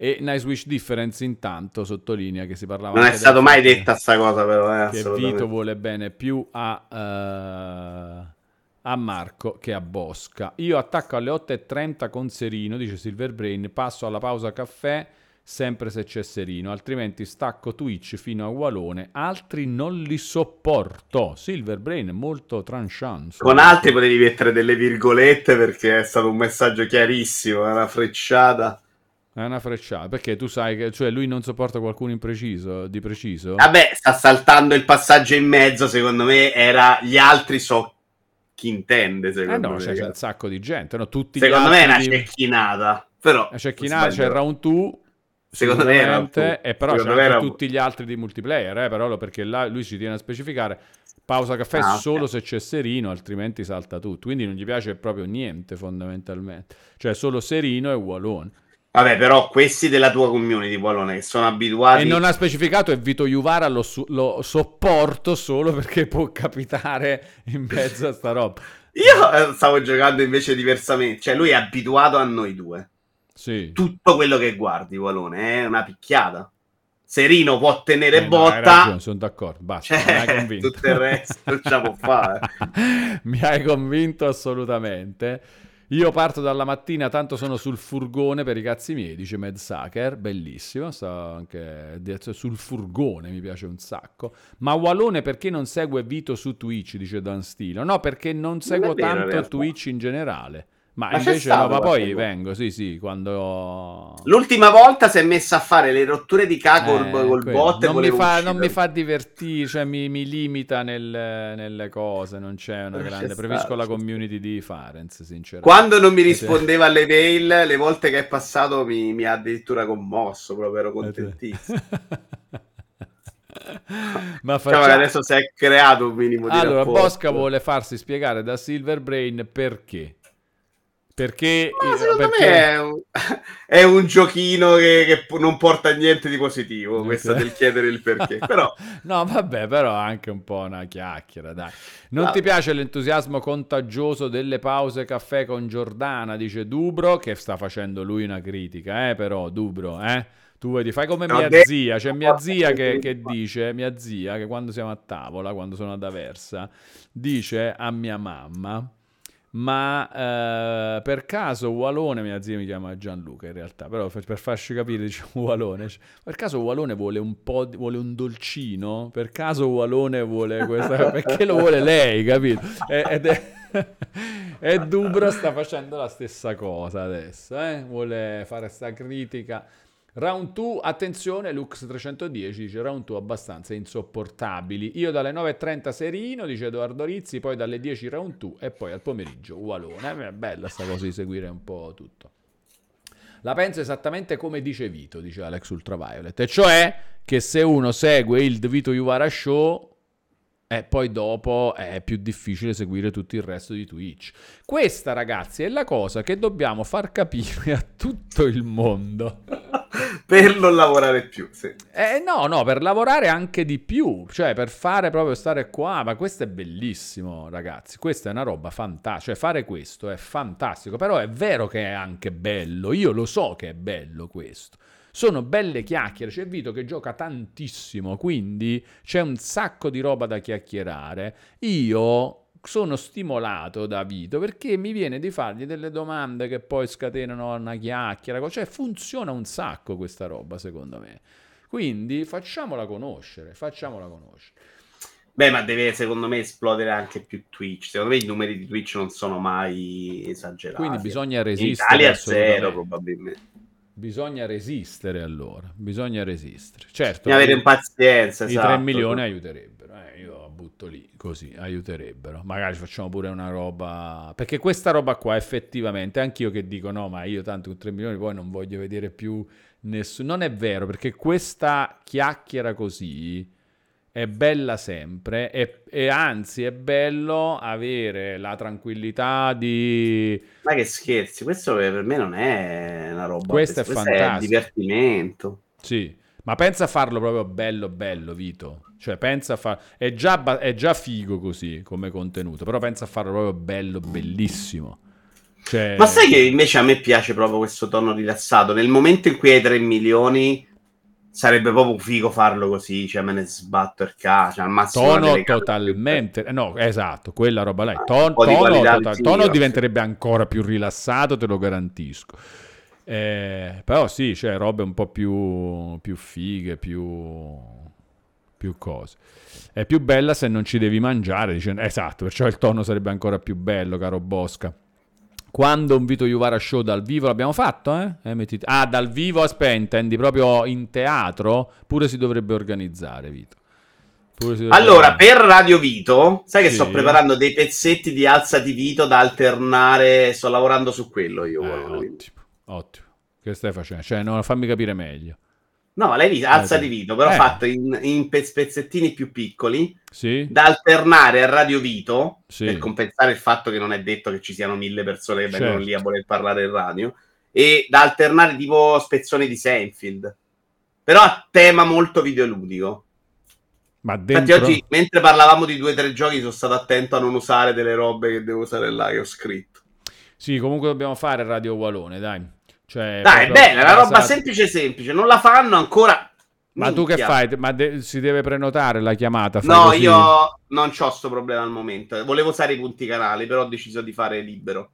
e Nice Wish Difference intanto sottolinea che si parlava Non è stato mai detta sta cosa, però. Eh, che. Vito vuole bene più a, eh, a Marco che a Bosca. Io attacco alle 8.30 con Serino, dice Silverbrain, passo alla pausa caffè sempre se c'è Serino, altrimenti stacco Twitch fino a Walone, altri non li sopporto. Silverbrain molto tranchant. Con altri potevi mettere delle virgolette perché è stato un messaggio chiarissimo, è una frecciata. È una frecciata, perché tu sai che cioè, lui non sopporta qualcuno in preciso, di preciso. Vabbè, sta saltando il passaggio in mezzo, secondo me era gli altri so chi intende, Eh secondo no, me. c'è, c'è un sacco di gente, no? Tutti secondo me è una di- cecchinata, però chi c'è il round 2 Secondo me era two. e però Secondo anche era- tutti gli altri di multiplayer, eh, però perché là lui ci tiene a specificare pausa caffè Ah, solo se c'è Serino, altrimenti salta tutto. Quindi non gli piace proprio niente fondamentalmente. Cioè solo Serino e Wallone. Vabbè, però questi della tua community, Wallone, che sono abituati E non ha specificato e Vito Juvara lo, su- lo sopporto solo perché può capitare in mezzo a sta roba. Io eh, stavo giocando invece diversamente, cioè lui è abituato a noi due. Sì. Tutto quello che guardi, Wallone, è una picchiata. Serino può tenere Eh, no, botta, ragione, sono d'accordo. Basta, cioè, tutto il resto non ce la può fare. mi hai convinto assolutamente. Io parto dalla mattina, tanto sono sul furgone per i cazzi miei, dice Mad Sucker, bellissimo, sta anche sul furgone, mi piace un sacco. Ma Walone perché non segue Vito su Twitch, dice Dan Stilo? No, perché non seguo non vero, tanto Twitch in generale. Ma, ma invece no, ma poi vengo, sì, sì, quando... L'ultima volta si è messa a fare le rotture di caco eh, col bot non mi, fa, non mi fa divertire, cioè mi, mi limita nel, nelle cose, non c'è una grande... Preferisco la community di Farenz, sinceramente. Quando non mi rispondeva alle mail, le volte che è passato mi, mi ha addirittura commosso, proprio ero contentissimo. Ma diciamo facciamo... adesso si è creato un minimo di Allora, rapporto. Bosca vuole farsi spiegare da Silverbrain perché perché, Ma secondo perché... me è un, è un giochino che, che, non porta a niente di positivo, questo del chiedere il perché. Però... no, vabbè, però anche un po' una chiacchiera, dai. Non no. ti piace l'entusiasmo contagioso delle pause caffè con Giordana, dice Dubro, che sta facendo lui una critica, eh, però, Dubro, eh? Tu vedi, fai come mia zia, c'è cioè mia zia che, che, dice, mia zia, che quando siamo a tavola, quando sono ad Aversa, dice a mia mamma ma eh, per caso Walone, mia zia mi chiama Gianluca in realtà, però per, per farci capire diciamo Walone, cioè, per caso Walone vuole un po', di, vuole un dolcino, per caso Walone vuole questa, perché lo vuole lei, capito? Ed è... e Dubro sta facendo la stessa cosa adesso, eh? vuole fare questa critica Round 2, attenzione, Lux 310 dice round 2 abbastanza insopportabili. Io dalle 9.30 serino, dice Edoardo Rizzi, poi dalle 10 round 2 e poi al pomeriggio Ualone. È bella sta cosa di seguire un po' tutto. La penso esattamente come dice Vito, dice Alex Ultraviolet, e cioè che se uno segue il Vito Juvara Show e poi dopo è più difficile seguire tutto il resto di Twitch. Questa, ragazzi, è la cosa che dobbiamo far capire a tutto il mondo. Per non lavorare più, sì. Eh, no, no, per lavorare anche di più, cioè per fare proprio stare qua, ma questo è bellissimo, ragazzi, questa è una roba fantastica, cioè fare questo è fantastico, però è vero che è anche bello, io lo so che è bello questo. Sono belle chiacchiere, c'è Vito che gioca tantissimo, quindi c'è un sacco di roba da chiacchierare. Io sono stimolato da Vito perché mi viene di fargli delle domande che poi scatenano una chiacchiera, cioè funziona un sacco questa roba secondo me. Quindi facciamola conoscere, facciamola conoscere. Beh, ma deve secondo me esplodere anche più Twitch. Secondo me i numeri di Twitch non sono mai esagerati. Quindi bisogna resistere. In Italia zero probabilmente. Bisogna resistere allora, bisogna resistere. Certo, bisogna avere pazienza. I esatto. 3 milioni aiuterebbero, io la butto lì così, aiuterebbero. Magari facciamo pure una roba... Perché questa roba qua effettivamente, anch'io che dico no, ma io tanto con 3 milioni poi non voglio vedere più nessuno. Non è vero, perché questa chiacchiera così è bella sempre e, e, anzi è bello avere la tranquillità di... Ma che scherzi, questo per me non è una roba... Questo è fantastico. È divertimento. Sì, ma pensa a farlo proprio bello bello, Vito. Cioè pensa a farlo... È già, è già figo così come contenuto, però pensa a farlo proprio bello, bellissimo. Cioè... Ma sai che invece a me piace proprio questo tono rilassato? Nel momento in cui hai 3 milioni sarebbe proprio figo farlo così, cioè me ne sbatto il caso, al massimo tono totalmente, no, esatto, quella roba là, Ton, tono, total, tono diventerebbe ancora più rilassato, te lo garantisco. Eh, però sì, cioè robe un po' più, più fighe, più, più cose. È più bella se non ci devi mangiare, dicendo, esatto, perciò il tono sarebbe ancora più bello, caro Bosca. Quando un Vito Juvara show dal vivo l'abbiamo fatto? Eh? Eh, ah, dal vivo, aspetta, intendi proprio in teatro? Pure si dovrebbe organizzare, Vito. Allora, per Radio Vito, sai che sì. sto preparando dei pezzetti di Alzati Vito da alternare, sto lavorando su quello io. Eh, ottimo. Che stai facendo? Cioè, no, fammi capire meglio. No, l'hai visto, alza eh, di Vito, però eh. fatto in, in pezzettini più piccoli, sì. da alternare a Radio Vito, sì. per compensare il fatto che non è detto che ci siano mille persone che certo. vengono lì a voler parlare in radio, e da alternare tipo spezzoni di Seinfeld, però a tema molto videoludico. Ma dentro... Infatti oggi, mentre parlavamo di due o tre giochi, sono stato attento a non usare delle robe che devo usare là, che ho scritto. Sì, comunque dobbiamo fare Radio Walone, dai. Cioè, Dai, è bella, una roba semplice semplice, non la fanno ancora. Ma Minchia. tu che fai? Ma de- si deve prenotare la chiamata? No, così? io non ho questo problema al momento. Volevo usare i punti canali, però ho deciso di fare libero.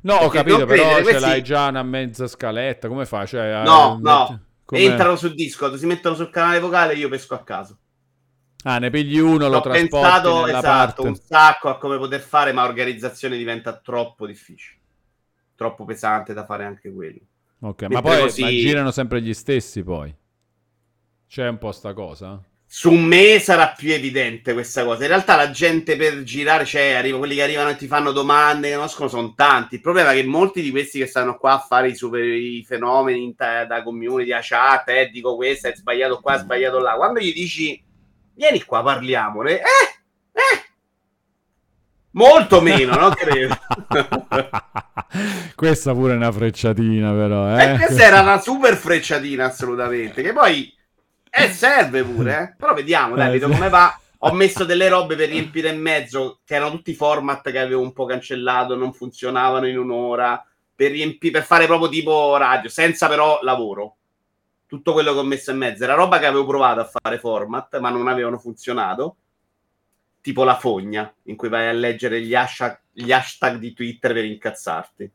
No, ho Perché capito, non però credere, ce questi- l'hai già una mezza scaletta, come fai? Cioè, No, eh, no. come- Entrano su Discord, si mettono sul canale vocale e io pesco a caso. Ah, ne pigli uno, lo Ho trasporti pensato esatto, parte. un sacco a come poter fare, ma l'organizzazione diventa troppo difficile. Troppo pesante da fare anche quello. Ok, ma Mentre poi così- ma girano sempre gli stessi poi. C'è un po' sta cosa? Su me sarà più evidente questa cosa. In realtà la gente per girare c'è, arriva, quelli che arrivano e ti fanno domande che conoscono sono tanti. Il problema è che molti di questi che stanno qua a fare i, super, i fenomeni ta- da community, a chat, eh, dico questo, è sbagliato qua, è sbagliato là. Quando gli dici vieni qua, parliamone, eh, molto meno, non credo. Questa pure è una frecciatina, però. Eh, Eh? questa era una super frecciatina, assolutamente. Che poi eh, serve pure, eh. però vediamo, dai, Eh, vedo come va. Ho messo delle robe per riempire in mezzo, che erano tutti i format che avevo un po' cancellato, non funzionavano in un'ora, per, riempi- per fare proprio tipo radio, senza però lavoro. Tutto quello che ho messo in mezzo era roba che avevo provato a fare format, ma non avevano funzionato. Tipo la fogna, in cui vai a leggere gli hashtag, gli hashtag di Twitter per incazzarti.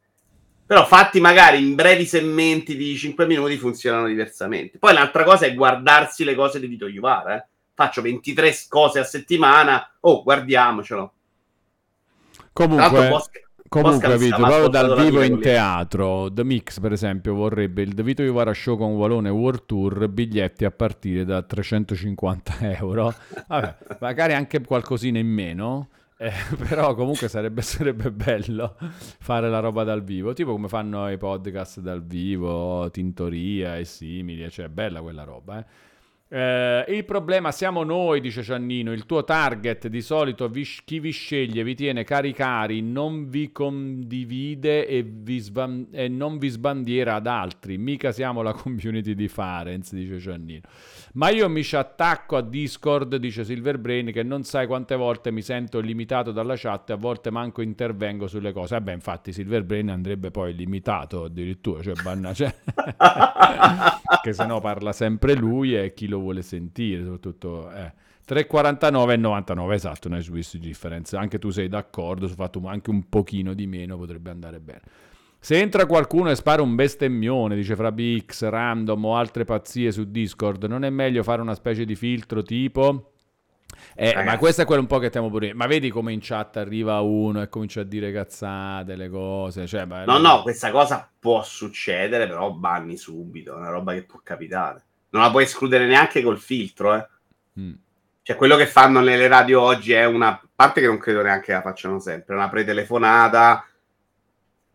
Però fatti magari in brevi segmenti di 5 minuti funzionano diversamente. Poi l'altra cosa è guardarsi le cose di Vito Iuvara. Eh. Faccio 23 cose a settimana. Oh, guardiamocelo. Tra l'altro, Comunque, Vito, proprio dal vivo in teatro, The Mix per esempio vorrebbe il The Vito Ivara Show con Walone World Tour, biglietti a partire da 350 euro. Vabbè, magari anche qualcosina in meno. eh, però comunque sarebbe, sarebbe bello fare la roba dal vivo, tipo come fanno i podcast dal vivo, Tintoria e simili, cioè è bella quella roba. eh. Eh, il problema siamo noi, dice Ciannino. Il tuo target di solito vi- chi vi sceglie vi tiene cari cari, non vi condivide e, vi sban- e non vi sbandiera ad altri. Mica siamo la community di Farenz, dice Ciannino. Ma io mi ci attacco a Discord, dice Silverbrain, che non sai quante volte mi sento limitato dalla chat e a volte manco intervengo sulle cose. Vabbè, infatti Silverbrain andrebbe poi limitato addirittura, cioè banna, cioè... che se no parla sempre lui e chi lo vuole sentire, soprattutto... Eh. 3,49 e 99, esatto, no Swiss difference. Anche tu sei d'accordo, su fatto anche un pochino di meno potrebbe andare bene. Se entra qualcuno e spara un bestemmione, dice fra BX, random o altre pazzie su Discord, non è meglio fare una specie di filtro tipo... Eh, ma questo è quello un po' che temo pure. Ma vedi come in chat arriva uno e comincia a dire cazzate, le cose. Cioè, ma- No, no, questa cosa può succedere, però banni subito. È una roba che può capitare. Non la puoi escludere neanche col filtro, eh. Mm. Cioè, quello che fanno nelle radio oggi è una parte che non credo neanche la facciano sempre, una pretelefonata.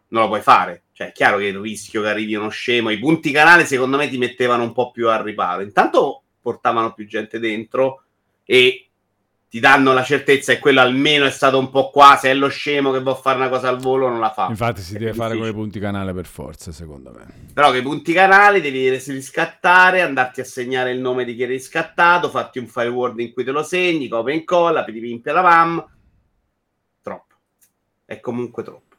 Non la puoi fare. Cioè, è chiaro che il rischio che arrivi uno scemo. I punti canale, secondo me, ti mettevano un po' più al riparo. Intanto portavano più gente dentro e ti danno la certezza che quello almeno è stato un po' qua. Se è lo scemo che vuol fare una cosa al volo, non la fa. Infatti si È deve fare con difficile. i punti canale per forza, secondo me. Però che i punti canali devi riscattare, andarti a segnare il nome di chi è riscattato, fatti un file word in cui te lo segni, copia e incolla, piripimpia la PAM. Troppo. È comunque troppo.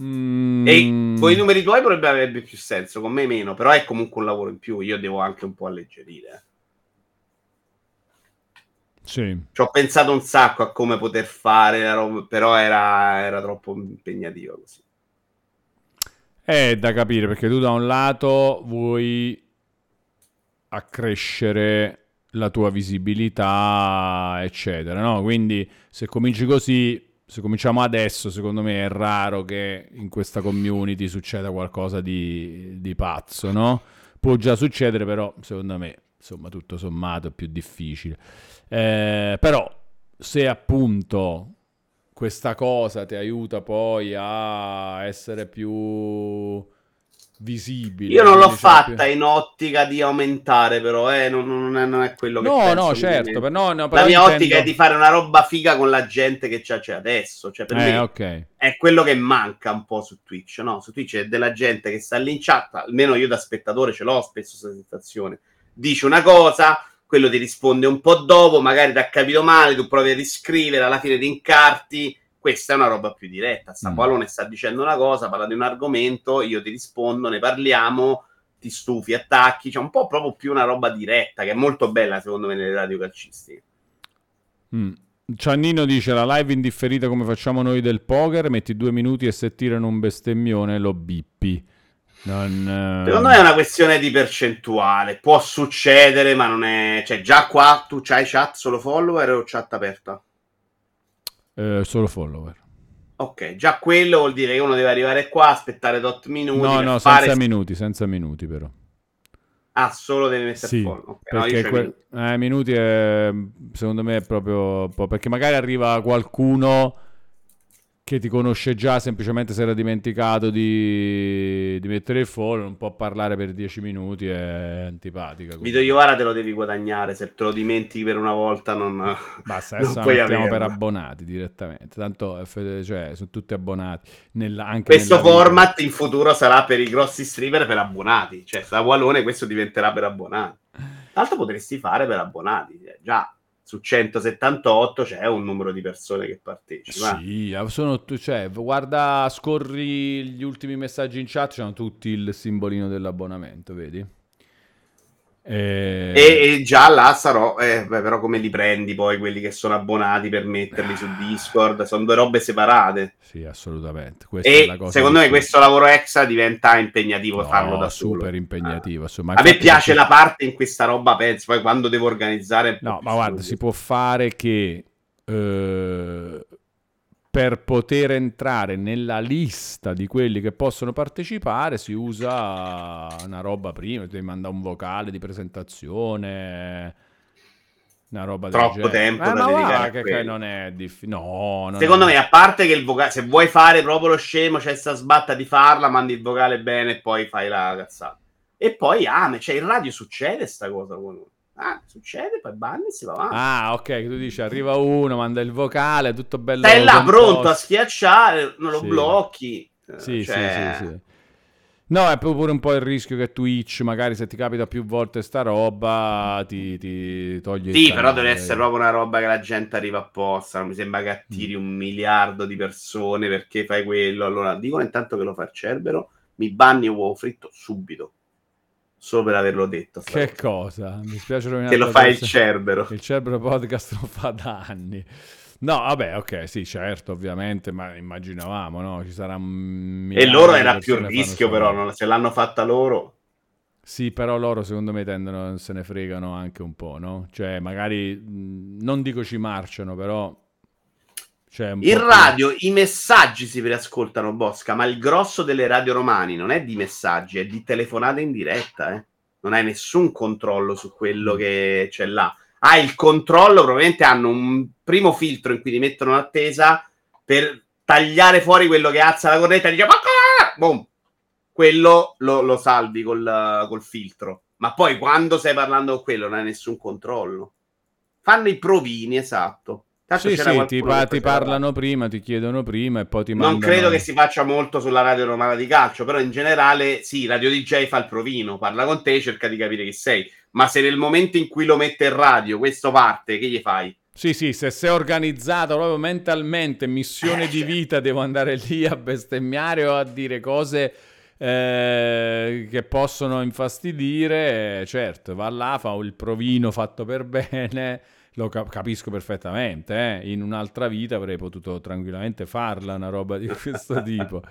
Mm, E con i numeri tuoi potrebbe avere più senso, con me meno, però è comunque un lavoro in più, io devo anche un po' alleggerire. Sì. Ci ho pensato un sacco a come poter fare la roba, però era, era troppo impegnativo così. È da capire perché tu da un lato vuoi accrescere la tua visibilità, eccetera, no? Quindi se cominci così, se cominciamo adesso, secondo me è raro che in questa community succeda qualcosa di, di pazzo, no? Può già succedere, però secondo me, insomma, tutto sommato è più difficile. Eh, però se appunto questa cosa ti aiuta poi a essere più visibile. Io non l'ho c'è fatta più- in ottica di aumentare, però, eh, non, non è, non è quello che No, no, certo, per- no, no, La mia intendo- ottica è di fare una roba figa con la gente che c'è, c'è adesso. Cioè, per Eh, me ok. è quello che manca un po' su Twitch. No? Su Twitch è della gente che sta lì in chat, almeno io da spettatore ce l'ho spesso questa sensazione. Dici una cosa, quello ti risponde un po' dopo, magari ti ha capito male, tu provi a riscrivere, alla fine ti incarti. Questa è una roba più diretta. Sta Mm. Pallone sta dicendo una cosa, parla di un argomento, io ti rispondo, ne parliamo, ti stufi, attacchi. C'è un po' proprio più una roba diretta, che è molto bella secondo me nelle radio calcistiche. Mm. Ciannino dice la live indifferita come facciamo noi del poker, metti due minuti e se tirano un bestemmione lo bippi. Non, Secondo me è una questione di percentuale. Può succedere, ma non è. Cioè, già qua tu c'hai chat solo follower o chat aperta? Eh, solo follower. Ok, già quello vuol dire che uno deve arrivare qua, aspettare tot minuti. No, no, fare... senza minuti, senza minuti però. Ah, solo deve mettere sì, follow. Okay, perché no, que- minuti. Eh, minuti è, secondo me è proprio... Perché magari arriva qualcuno che ti conosce già, semplicemente si era dimenticato di, di mettere il follow, non può parlare per 10 minuti, è antipatica. Video Iovara te lo devi guadagnare, se te lo dimentichi per una volta non... Basta, adesso non la mettiamo per abbonati direttamente, tanto cioè, sono tutti abbonati. Nella, anche questo format video. in futuro sarà per i grossi streamer per abbonati, cioè da Wallone questo diventerà per abbonati. L'altro potresti fare per abbonati, cioè, già su 178 c'è un numero di persone che partecipano. Sì, sono, cioè, guarda, scorri gli ultimi messaggi in chat, c'hanno tutti il simbolino dell'abbonamento, vedi? E... E, e, già là sarò, eh, beh, però come li prendi poi quelli che sono abbonati per metterli su Discord? Sono due robe separate. Sì, assolutamente. Questa e secondo me questo lavoro extra diventa impegnativo no, farlo da solo. super impegnativo. Ah. A me piace la parte in questa roba, penso, poi quando devo organizzare... No, ma guarda, si può fare che... Uh per poter entrare nella lista di quelli che possono partecipare si usa una roba prima, ti manda un vocale di presentazione, una roba troppo tempo eh, da dedicare che, che non è difficile. No, Secondo è... me, a parte che il vocale, se vuoi fare proprio lo scemo, c'è sta sbatta di farla, mandi il vocale bene e poi fai la cazzata. E poi, ah, cioè, in radio succede sta cosa con Ah, succede, poi banni e si va avanti. Ah, ok, tu dici arriva uno, manda il vocale, tutto bello. Stai là pronto a schiacciare, non lo sì. blocchi. Sì, cioè... sì, sì, sì. No, è pure un po' il rischio che Twitch, magari se ti capita più volte sta roba, ti, ti toglie Sì, però deve essere proprio una roba che la gente arriva apposta. Non mi sembra che attiri mm. un miliardo di persone perché fai quello. Allora, dicono intanto che lo fa il Cerbero, mi banni uovo fritto subito solo per averlo detto. Che cosa? Mi spiace Che lo fa il Cerbero. Il Cerbero Podcast lo fa da anni. No, vabbè, ok, sì, certo, ovviamente, ma immaginavamo, no? Ci sarà un E loro era più il rischio, però, non, se l'hanno fatta loro. Sì, però loro secondo me tendono, se ne fregano anche un po', no? Cioè, magari, non dico ci marciano, però cioè, in radio più... i messaggi si riascoltano, Bosca, ma il grosso delle radio romani non è di messaggi, è di telefonate in diretta. Eh? Non hai nessun controllo su quello mm. che c'è là. Hai il controllo, probabilmente hanno un primo filtro in cui ti mettono l'attesa per tagliare fuori quello che alza la corretta e dice boom, quello lo, lo salvi col, col filtro. Ma poi quando stai parlando con quello non hai nessun controllo. Fanno i provini, esatto. Tanto sì, sì, ti, pa- ti parlano prima, ti chiedono prima e poi ti mandano... Non credo che si faccia molto sulla radio romana di calcio, però in generale sì, Radio DJ fa il provino, parla con te, cerca di capire chi sei. Ma se nel momento in cui lo mette in radio, questo parte, che gli fai? Sì, sì, se sei organizzato proprio mentalmente, missione eh, di certo. vita, devo andare lì a bestemmiare o a dire cose eh, che possono infastidire, certo, va là, fa il provino fatto per bene lo capisco perfettamente, eh? in un'altra vita avrei potuto tranquillamente farla una roba di questo tipo.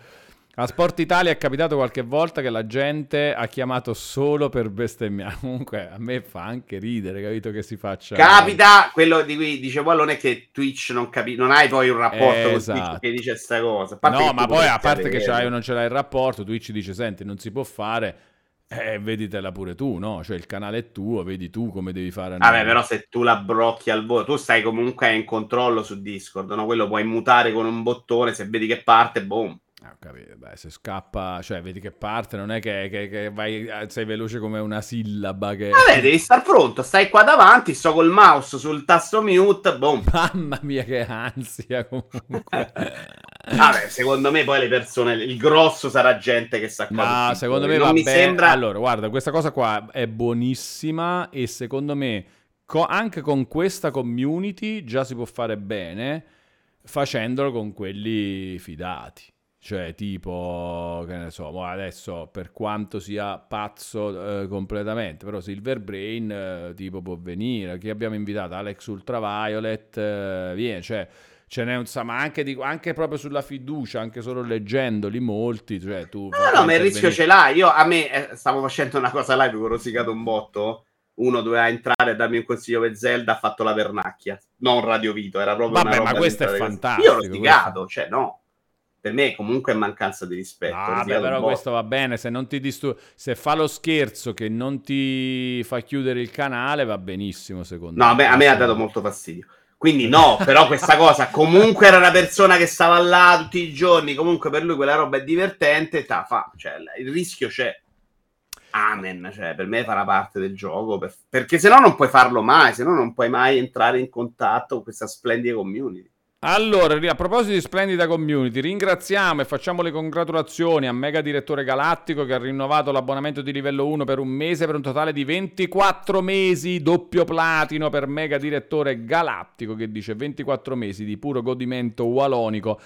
A Sport Italia è capitato qualche volta che la gente ha chiamato solo per bestemmiare. Comunque a me fa anche ridere, capito che si faccia. Capita quello di cui dicevo allora è che Twitch non capisce, non hai poi un rapporto esatto. con Twitch che dice questa cosa. No, ma poi a parte che c'hai o non ce l'hai il rapporto, Twitch dice senti, non si può fare eh, veditela pure tu, no? Cioè il canale è tuo, vedi tu come devi fare. Vabbè, però se tu la brocchi al volo, tu stai comunque in controllo su Discord, no? Quello puoi mutare con un bottone, se vedi che parte, boom. Ah, capito, beh, se scappa, cioè vedi che parte, non è che, che, che vai, sei veloce come una sillaba che... Vabbè, devi star pronto, stai qua davanti, sto col mouse sul tasto mute, boom. Mamma mia che ansia comunque. Vabbè, secondo me poi le persone, il grosso sarà gente che sa qua. No, secondo me non mi sembra... Allora, guarda, questa cosa qua è buonissima e secondo me co- anche con questa community già si può fare bene facendolo con quelli fidati. Cioè, tipo, che ne so, adesso per quanto sia pazzo eh, completamente, però Silver Brain eh, tipo può venire. Chi abbiamo invitato? Alex Ultraviolet, eh, viene, cioè ce n'è un ma anche, di, anche proprio sulla fiducia, anche solo leggendoli molti, cioè tu... No, no, ma il rischio ce l'hai. Io a me eh, stavo facendo una cosa live, ho rosicato un botto. Uno doveva entrare e darmi un consiglio per Zelda, ha fatto la vernacchia. Non Radio Vito, era proprio Vabbè, ma questo è fantastico. Io ho rosicato, questo... cioè no. Per me comunque è mancanza di rispetto. Ah, vabbè, però questo va bene, se non ti disturba, se fa lo scherzo che non ti fa chiudere il canale va benissimo secondo no, me. No, a me ha dato molto fastidio. Quindi no, però questa cosa comunque era una persona che stava là tutti i giorni, comunque per lui quella roba è divertente, ta, fa, cioè, il rischio c'è. Amen, cioè, per me farà parte del gioco, per, perché se no non puoi farlo mai, se no non puoi mai entrare in contatto con questa splendida community. Allora, a proposito di splendida community, ringraziamo e facciamo le congratulazioni a Mega Direttore Galattico che ha rinnovato l'abbonamento di livello 1 per un mese per un totale di 24 mesi, doppio platino per Mega Direttore Galattico che dice 24 mesi di puro godimento walonico.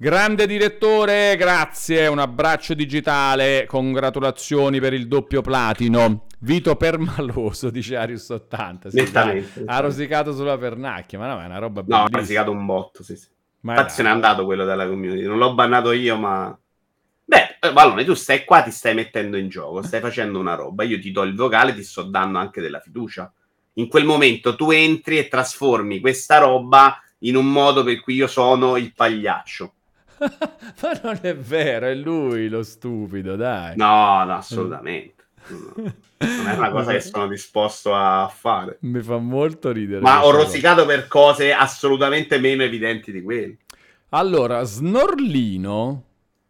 Grande direttore, grazie, un abbraccio digitale, congratulazioni per il doppio platino. Vito Permaloso, dice Arius 80. Sì, ha rosicato sulla pernacchia, ma no, è una roba bellissima. No, ha rosicato un botto, sì, sì. Ma Infatti se n'è andato quello della community, non l'ho bannato io, ma... Beh, Vallone, tu stai qua, ti stai mettendo in gioco, stai facendo una roba, io ti do il vocale, ti sto dando anche della fiducia. In quel momento tu entri e trasformi questa roba in un modo per cui io sono il pagliaccio. ma non è vero, è lui lo stupido, dai. No, no, assolutamente. non è una cosa che sono disposto a fare. Mi fa molto ridere. Ma ho rosicato cosa. per cose assolutamente meno evidenti di quelle. Allora, Snorlino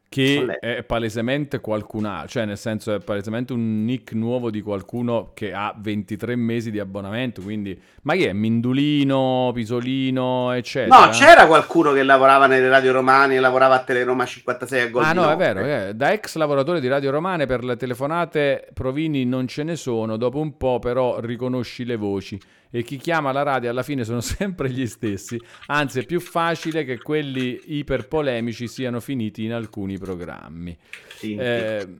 che è palesemente qualcun altro, cioè nel senso è palesemente un nick nuovo di qualcuno che ha 23 mesi di abbonamento, quindi ma chi è? Mindulino, Pisolino, eccetera? No, c'era qualcuno che lavorava nelle radio romane, lavorava a Teleroma 56 a Goldino. Ah no, è vero, è. da ex lavoratore di radio romane per le telefonate provini non ce ne sono, dopo un po' però riconosci le voci e chi chiama la radio alla fine sono sempre gli stessi, anzi è più facile che quelli iperpolemici siano finiti in alcuni programmi. Sì. Eh,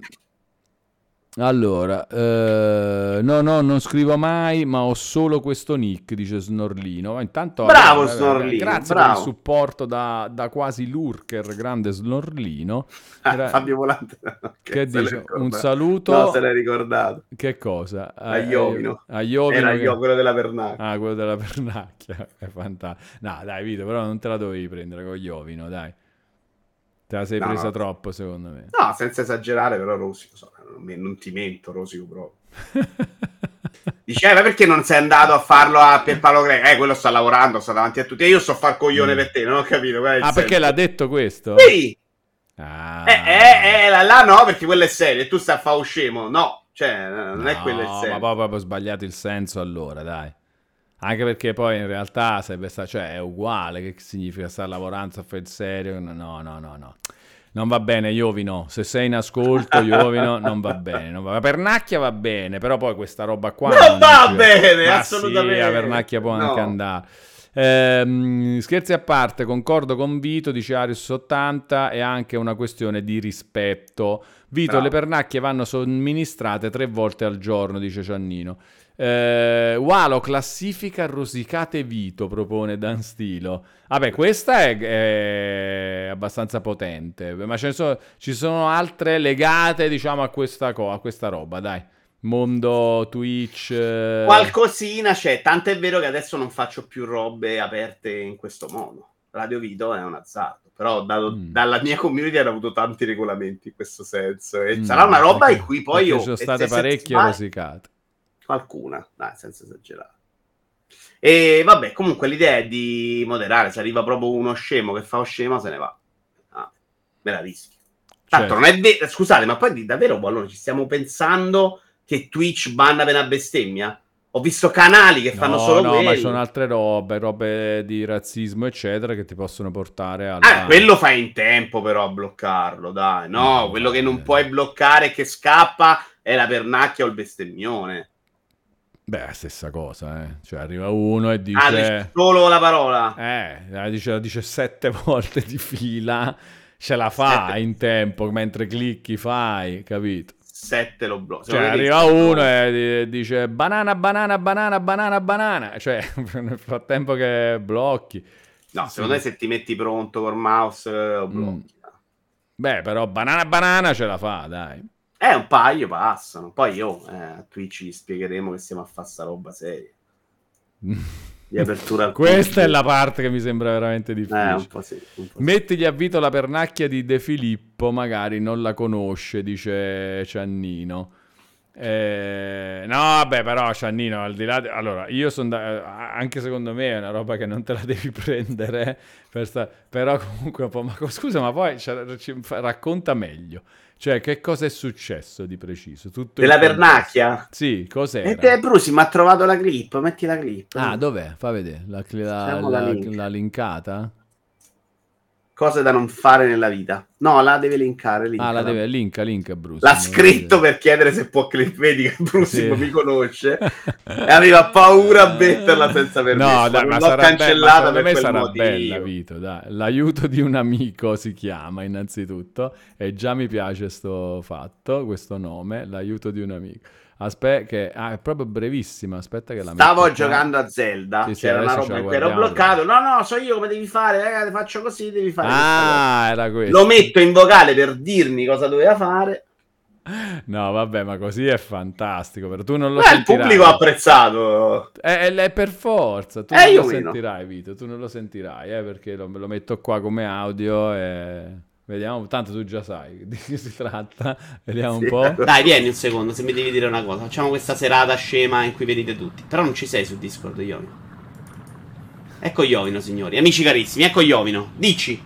allora, eh, no, no, non scrivo mai, ma ho solo questo nick, dice Snorlino. Intanto, bravo eh, Snorlino, grazie bravo. per il supporto da, da, quasi lurker, grande Snorlino. Ah, Era... Fabio Volante. che dice? Un saluto. No, se l'hai ricordato. Che cosa? A Iovino. A Iovino Era che... io, quello della pernacchia. Ah, quello della pernacchia. È fantastico. No, dai, Vito, però non te la dovevi prendere con Iovino, dai. Te la sei no, presa no. troppo, secondo me. No, senza esagerare, però Rosico, so, non, non ti mento, Rosico proprio. Diceva perché non sei andato a farlo a Pierpaolo Greco? Eh, quello sta lavorando, sta davanti a tutti. E io sto a far coglione mm. per te, non ho capito. ah, senso. perché l'ha detto questo? Sì. Ah. Eh, eh, eh, là, là no, perché quello è serio. E tu stai a fare scemo. No, cioè, non no, è quello il senso. Ma poi proprio sbagliato il senso allora, dai. Anche perché poi in realtà sarebbe stato, cioè è uguale, che significa stare lavorando a fare il serio? No, no, no, no. Non va bene, Iovino. Se sei in ascolto, Iovino, non va bene. Non va... Pernacchia va bene, però poi questa roba qua... Non, non va bene, assolutamente. Sì, la Pernacchia può no. anche andare. Eh, scherzi a parte, concordo con Vito, dice Arius 80, è anche una questione di rispetto. Vito, Bravo. le pernacchie vanno somministrate tre volte al giorno, dice Ciannino. Eh, Walo classifica rosicate Vito, propone Dan Stilo. Vabbè, questa è, è abbastanza potente, ma sono, ci sono altre legate, diciamo, a questa, co- a questa roba, dai. Mondo Twitch. Eh... Qualcosina c'è, tanto è vero che adesso non faccio più robe aperte in questo modo. Radio Vito è un azzardo, però dato, mm. dalla mia community hanno avuto tanti regolamenti in questo senso. E mm, sarà una roba perché, in cui poi io. Ci sono state parecchie rosicate qualcuna, dai, senza esagerare. E vabbè, comunque l'idea è di moderare. Se arriva proprio uno scemo che fa lo scemo, se ne va. Ah, me la rischio. Tanto certo. non è vero. Scusate, ma poi davvero allora ci stiamo pensando che Twitch banna per una bestemmia? Ho visto canali che fanno no, solo no, quelli. ma ci sono altre robe, robe di razzismo, eccetera, che ti possono portare a. Ah, quello fai in tempo, però, a bloccarlo, dai. No, no quello che non puoi bloccare e che scappa è la pernacchia o il bestemmione. Beh, stessa cosa, eh. Cioè, arriva uno e dice... Ah, dice solo la parola? Eh, la dice, la dice sette volte di fila ce la fa in tempo, mentre clicchi fai, capito? 7 lo blocca. Cioè, arriva uno e dice banana, banana, banana, banana, banana. Cioè, nel frattempo che blocchi. No, sì. secondo me se ti metti pronto col mouse lo mm. blocchi. Mm. Beh, però banana, banana ce la fa, dai. Eh, un paio passano. Poi io eh, a Twitch spiegheremo che stiamo a fare sta roba seria. di apertura Questa è la parte che mi sembra veramente difficile. Eh, un po sì, un po Mettigli a Vito la pernacchia di De Filippo, magari non la conosce, dice Ciannino. Eh, no, vabbè, però Ciannino, al di là... Di... Allora, io sono... Da... Anche secondo me è una roba che non te la devi prendere, per sta... però comunque un po'... Ma scusa, ma poi racconta meglio. Cioè, che cosa è successo di preciso? Tutto Della Vernacchia? Sì, cos'è? E te, Brusi, mi ha trovato la clip, metti la clip. Ah, dov'è? Fa vedere, la, la, la, la linkata? Cose da non fare nella vita. No, la deve linkare. Linka, ah, la deve linka, linka Bruce. L'ha scritto per chiedere se può clip. Vedi che Bruce sì. mi conosce e aveva paura a metterla senza permesso. No, dai, ma, ma l'ho cancellata be- per quel sarà motivo. bella, Vito, dai. L'aiuto di un amico si chiama innanzitutto e già mi piace sto fatto, questo nome, l'aiuto di un amico. Aspetta, che ah, è proprio brevissima. Aspetta, che la Stavo metto giocando a Zelda. Sì, C'era una roba in ero bloccato. No, no, so io come devi fare. Ragazzi, faccio così, devi fare. Ah, era questo. Lo metto in vocale per dirmi cosa doveva fare. No, vabbè, ma così è fantastico. Però tu non lo Beh, sentirai. il pubblico ha apprezzato. È, è, è, per forza. Tu eh, non lo sentirai, Vito. Tu non lo sentirai, eh, perché lo, lo metto qua come audio e. Vediamo, tanto tu già sai di che si tratta. Vediamo sì. un po'. Dai, vieni un secondo, se mi devi dire una cosa. Facciamo questa serata scema in cui vedete tutti. Però non ci sei su Discord, Iovino. Ecco Iovino, signori. Amici carissimi, ecco Iovino. Dici.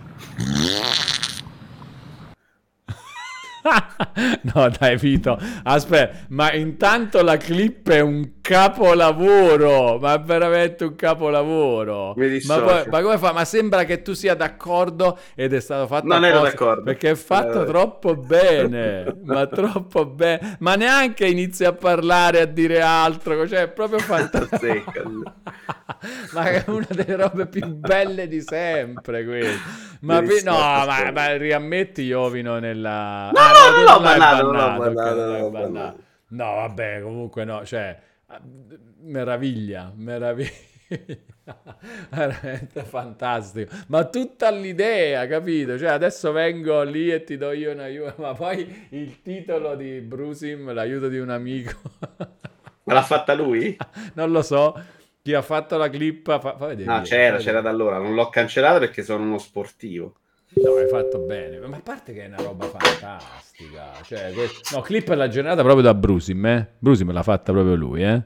no, dai, Vito. Aspetta, ma intanto la clip è un capolavoro. Ma è veramente un capolavoro. Mi ma, poi, ma, come fa? Ma sembra che tu sia d'accordo ed è stato fatto Non ero d'accordo. Perché è fatto eh. troppo bene. ma troppo bene. Ma neanche inizi a parlare, a dire altro. Cioè, è proprio fantastico. Ma è una delle robe più belle di sempre. Ma, no, ma, ma riammetti Iovino nella. No, no, non l'ho bannato, non l'ho bannato, bannato. No, vabbè, comunque no, cioè, meraviglia, meraviglia. veramente fantastico ma tutta l'idea capito cioè adesso vengo lì e ti do io un aiuto ma poi il titolo di Brusim l'aiuto di un amico ma l'ha fatta lui? non lo so chi ha fatto la clip fa, fa vedere no c'era c'era da allora non l'ho cancellata perché sono uno sportivo No, hai fatto bene. Ma a parte che è una roba fantastica. Cioè, no, clip è la giornata proprio da Brusim, eh? Brusim l'ha fatta proprio lui, eh?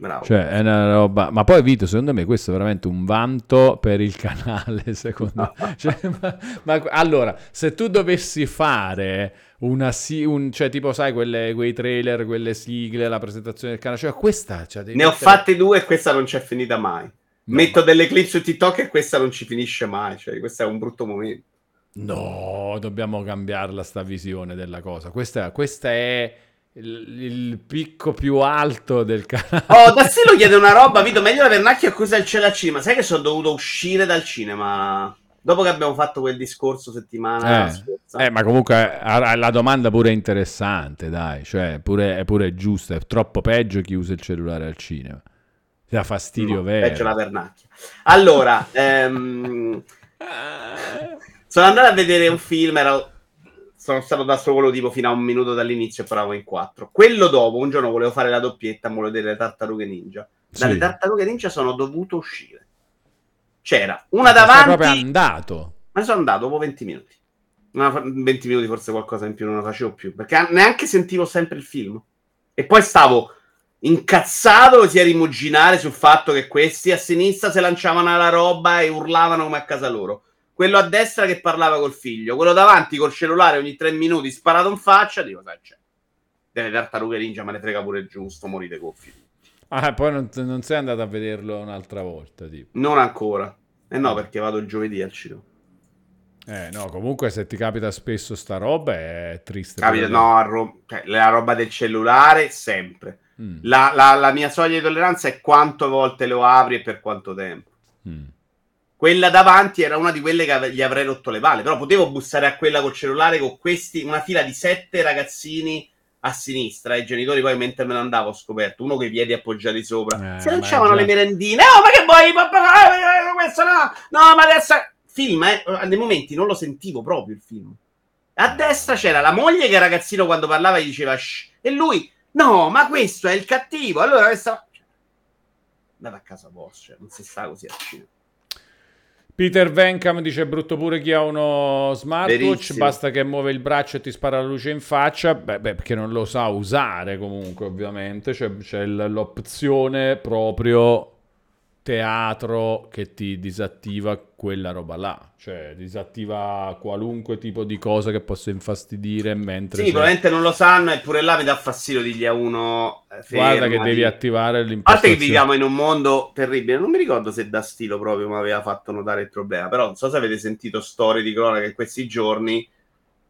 Bravo. Cioè, è una roba... Ma poi, Vito, secondo me questo è veramente un vanto per il canale, secondo me. Cioè, ma, ma, allora, se tu dovessi fare una... Un, cioè, tipo, sai, quelle, quei trailer, quelle sigle, la presentazione del canale, cioè, questa... Cioè, ne mettere... ho fatte due e questa non c'è finita mai. No. Metto delle clip su TikTok e questa non ci finisce mai, cioè, questo è un brutto momento. No, dobbiamo cambiarla sta visione della cosa. Questa, questa è il, il, picco più alto del canale. Oh, Dassilo chiede una roba, Vito, meglio la pernacchia o cosa cielo al cinema? Sai che sono dovuto uscire dal cinema dopo che abbiamo fatto quel discorso settimana eh, scorsa. Eh, ma comunque la domanda pure è interessante, dai, cioè pure, è pure giusta, è troppo peggio chi usa il cellulare al cinema. Dà fastidio no, vero. Peggio la pernacchia. Allora, ehm... Sono andato a vedere un film, ero... sono stato da solo tipo fino a un minuto dall'inizio e provavo in quattro. Quello dopo, un giorno volevo fare la doppietta, volevo vedere le tartarughe ninja. Dalle sì. tartarughe ninja sono dovuto uscire. C'era una davanti... Sei proprio andato. Ma sono andato dopo 20 minuti. Una, 20 minuti forse qualcosa in più non lo facevo più, perché neanche sentivo sempre il film. E poi stavo incazzato sia rimuginare sul fatto che questi a sinistra si lanciavano alla roba e urlavano come a casa loro quello a destra che parlava col figlio, quello davanti col cellulare ogni tre minuti sparato in faccia, dico, sai, c'è. Delle tartarughe ninja, me ne frega pure giusto, morite coffi. Ah, poi non, non, sei andato a vederlo un'altra volta, tipo. Non ancora. Eh no, perché vado il giovedì al cinema. Eh no, comunque se ti capita spesso sta roba è triste. Capita, no, ro- cioè, la roba del cellulare sempre. Mm. La, la, la, mia soglia di tolleranza è quante volte lo apri e per quanto tempo. Mm. Quella davanti era una di quelle che gli avrei rotto le palle. Però potevo bussare a quella col cellulare con questi, una fila di sette ragazzini a sinistra. I genitori poi mentre me ne andavo ho scoperto uno con i piedi appoggiati sopra. Eh, c'erano già- le merendine, oh, ma che vuoi? papà? Eh, Questo no, no, ma adesso. Film, eh, nei momenti non lo sentivo proprio il film. A destra c'era la moglie che ragazzino quando parlava gli diceva shh, e lui, no, ma questo è il cattivo. Allora questa. Andate a casa vostra, cioè, non si sta così al cinema. Peter Venkam dice: brutto pure chi ha uno smartwatch. Verissimo. Basta che muove il braccio e ti spara la luce in faccia. Beh, beh, perché non lo sa usare, comunque, ovviamente. C'è, c'è l'opzione proprio teatro che ti disattiva quella roba là. Cioè, disattiva qualunque tipo di cosa che possa infastidire mentre. Sì, sei- probabilmente non lo sanno, eppure là mi dà fastidio dirgli a uno. eh, Guarda che fermati. devi attivare A parte l'impostazione. che viviamo in un mondo terribile, non mi ricordo se da stilo proprio mi aveva fatto notare il problema, però non so se avete sentito storie di cronaca in questi giorni,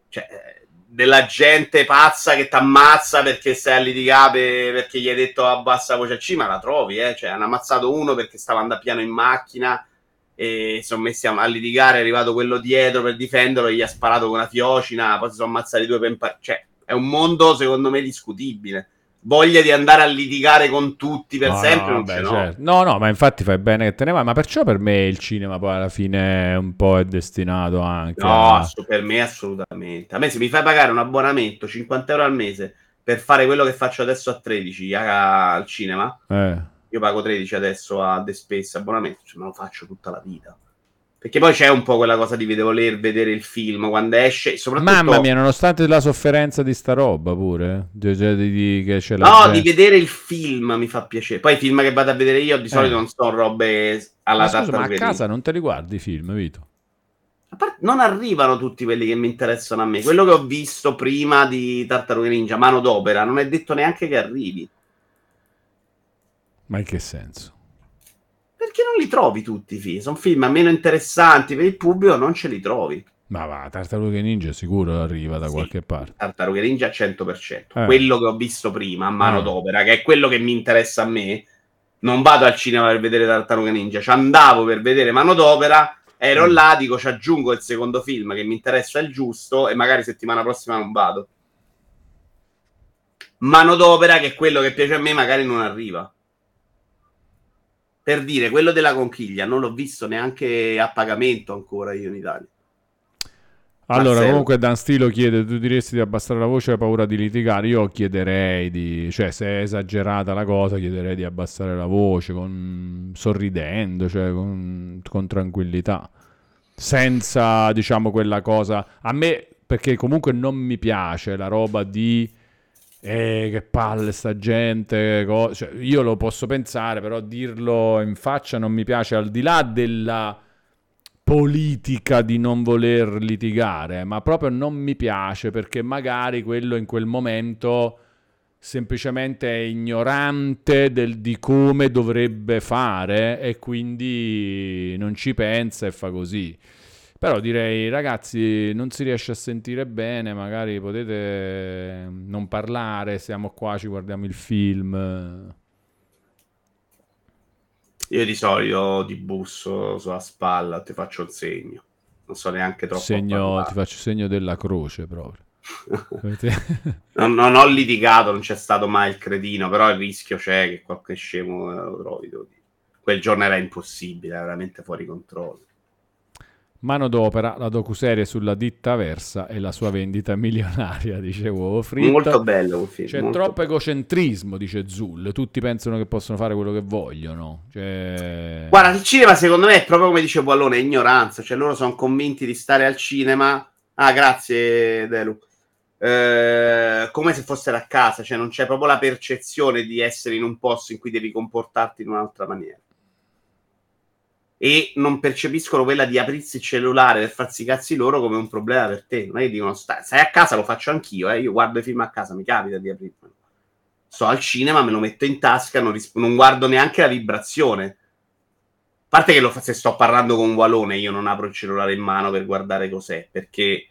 cioè, eh, della gente pazza che ti ammazza perché stai a litigare per- perché gli hai detto abbassa la voce al cima, la trovi, eh? Cioè, hanno ammazzato uno perché stava andando a piano in macchina e sono messi a, a litigare, è arrivato quello dietro per difenderlo, gli ha sparato con una fiocina, poi si sono ammazzati due per impa- Cioè, è un mondo secondo me discutibile. Voglia di andare a litigare con tutti per No, sempre no, ce l'ho. certo. no, no, ma infatti fai bene che te ne vai. Ma perciò per me il cinema poi alla fine un po' è destinato anche No, a... per me assolutamente. A me se mi fai pagare un abbonamento 50 euro al mese per fare quello che faccio adesso a 13 a- al cinema, Eh. io pago 13 adesso a The Space abbonamento, cioè me lo faccio tutta la vita. Perché poi c'è un po' quella cosa di voler vedere il film quando esce, soprattutto Mamma mia, nonostante la sofferenza di sta roba pure, cioè, di, di- la No, gente- di vedere il film mi fa piacere. Poi i film che vado a vedere io di solito Eh. non sono robe alla Ma scusa, ma a casa non te li guardi i film, Vito? Non arrivano tutti quelli che mi interessano a me. Quello che ho visto prima di Tartarughe Ninja, Mano d'Opera, non è detto neanche che arrivi. Ma in che senso? Perché non li trovi tutti i film? Sono film meno interessanti per il pubblico, non ce li trovi. Ma va, Tartarughe Ninja sicuro arriva da Sì. qualche parte. Tartarughe Ninja al 100%. Eh. Quello che ho visto prima, a Mano Eh. d'Opera, che è quello che mi interessa a me, non vado al cinema per vedere Tartarughe Ninja, ci andavo per vedere Mano d'Opera, ero Mm. là, dico ci aggiungo il secondo film che mi interessa il giusto e magari settimana prossima non vado. Mano d'Opera, che è quello che piace a me, magari non arriva. Per dire, quello della conchiglia non l'ho visto neanche a pagamento ancora io in Italia. Allora, Marcello. comunque Dan Stilo chiede, tu diresti di abbassare la voce, hai paura di litigare? Io chiederei di, cioè se è esagerata la cosa, chiederei di abbassare la voce, con, sorridendo, cioè con, con tranquillità, senza, diciamo, quella cosa... A me, perché comunque non mi piace la roba di... Eh, che palle sta gente, co- cioè, io lo posso pensare, però dirlo in faccia non mi piace, al di là della politica di non voler litigare, ma proprio non mi piace perché magari quello in quel momento semplicemente è ignorante del, di come dovrebbe fare e quindi non ci pensa e fa così. Però direi, ragazzi, non si riesce a sentire bene, magari potete non parlare, siamo qua, ci guardiamo il film. Io di solito ti busso sulla spalla, ti faccio il segno. Non so neanche troppo. Segno, ti faccio segno della croce proprio. Non, non ho litigato, non c'è stato mai il cretino, però il rischio c'è che qualche scemo eh, lo trovi. Quel giorno era impossibile, era veramente fuori controllo. Mano d'opera, la docuserie sulla ditta Versa e la sua vendita milionaria, dice Uovo Fritto. Molto bello quel film. C'è troppo bello. egocentrismo, dice Zul. Tutti pensano che possono fare quello che vogliono. Cioè... Guarda, il cinema secondo me è proprio come dice Wallone, è ignoranza. Cioè loro sono convinti di stare al cinema. Ah, grazie Delu. Eh, come se fossero a casa, cioè non c'è proprio la percezione di essere in un posto in cui devi comportarti in un'altra maniera. E non percepiscono quella di aprirsi il cellulare per farsi i cazzi loro come un problema per te. Non è che dicono stai, a casa, lo faccio anch'io. Eh. Io guardo i film a casa, mi capita di aprirmelo. Sto al cinema, me lo metto in tasca, non, ris- non guardo neanche la vibrazione. A parte che lo fa- se sto parlando con un Walone, io non apro il cellulare in mano per guardare cos'è, perché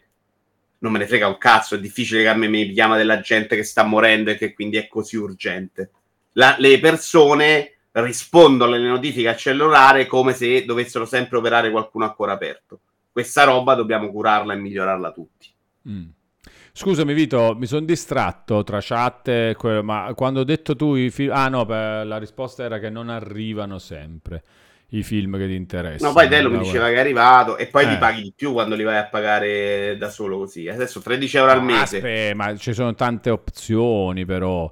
non me ne frega un cazzo. È difficile che a me mi chiama della gente che sta morendo e che quindi è così urgente. La- le persone rispondono alle notifiche al cellulare come se dovessero sempre operare qualcuno ancora aperto. Questa roba dobbiamo curarla e migliorarla tutti. Mm. Scusami Vito, mi sono distratto tra chat ma quando ho detto tu i film... Ah no, la risposta era che non arrivano sempre i film che ti interessano. No, poi Dello mi diceva che è arrivato e poi Eh. li paghi di più quando li vai a pagare da solo così. Adesso 13 euro al mese. aspetta, ma ci sono tante opzioni però.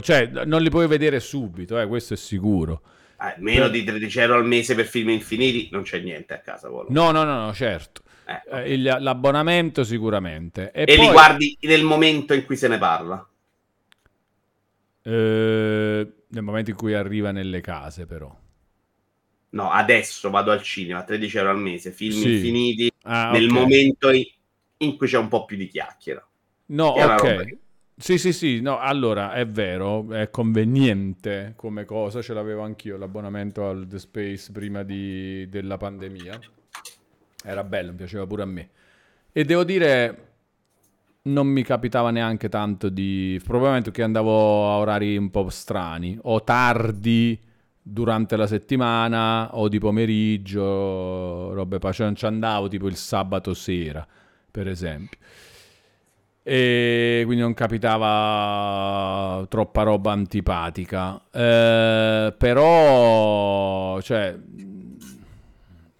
Cioè, non li puoi vedere subito, eh, questo è sicuro. Eh, meno di 13 euro al mese per film infiniti non c'è niente a casa. Volo. No, no, no, no, certo. Eh, Eh, il- l'abbonamento sicuramente. E, e poi, li guardi nel momento in cui se ne parla. eh, nel momento in cui arriva nelle case però. No, adesso vado al cinema, 13 euro al mese, film Sì. infiniti, Ah, nel ok. momento in, cui c'è un po' più di chiacchiera. No, ok. Sì, sì, sì, no, allora è vero, è conveniente come cosa, ce l'avevo anch'io l'abbonamento al The Space prima di- della pandemia. Era bello, mi piaceva pure a me. E devo dire, non mi capitava neanche tanto di... Probabilmente che andavo a orari un po' strani, o tardi durante la settimana, o di pomeriggio, robe pa- cioè non ci andavo tipo il sabato sera, per esempio. E quindi non capitava troppa roba antipatica. Eh, però, cioè,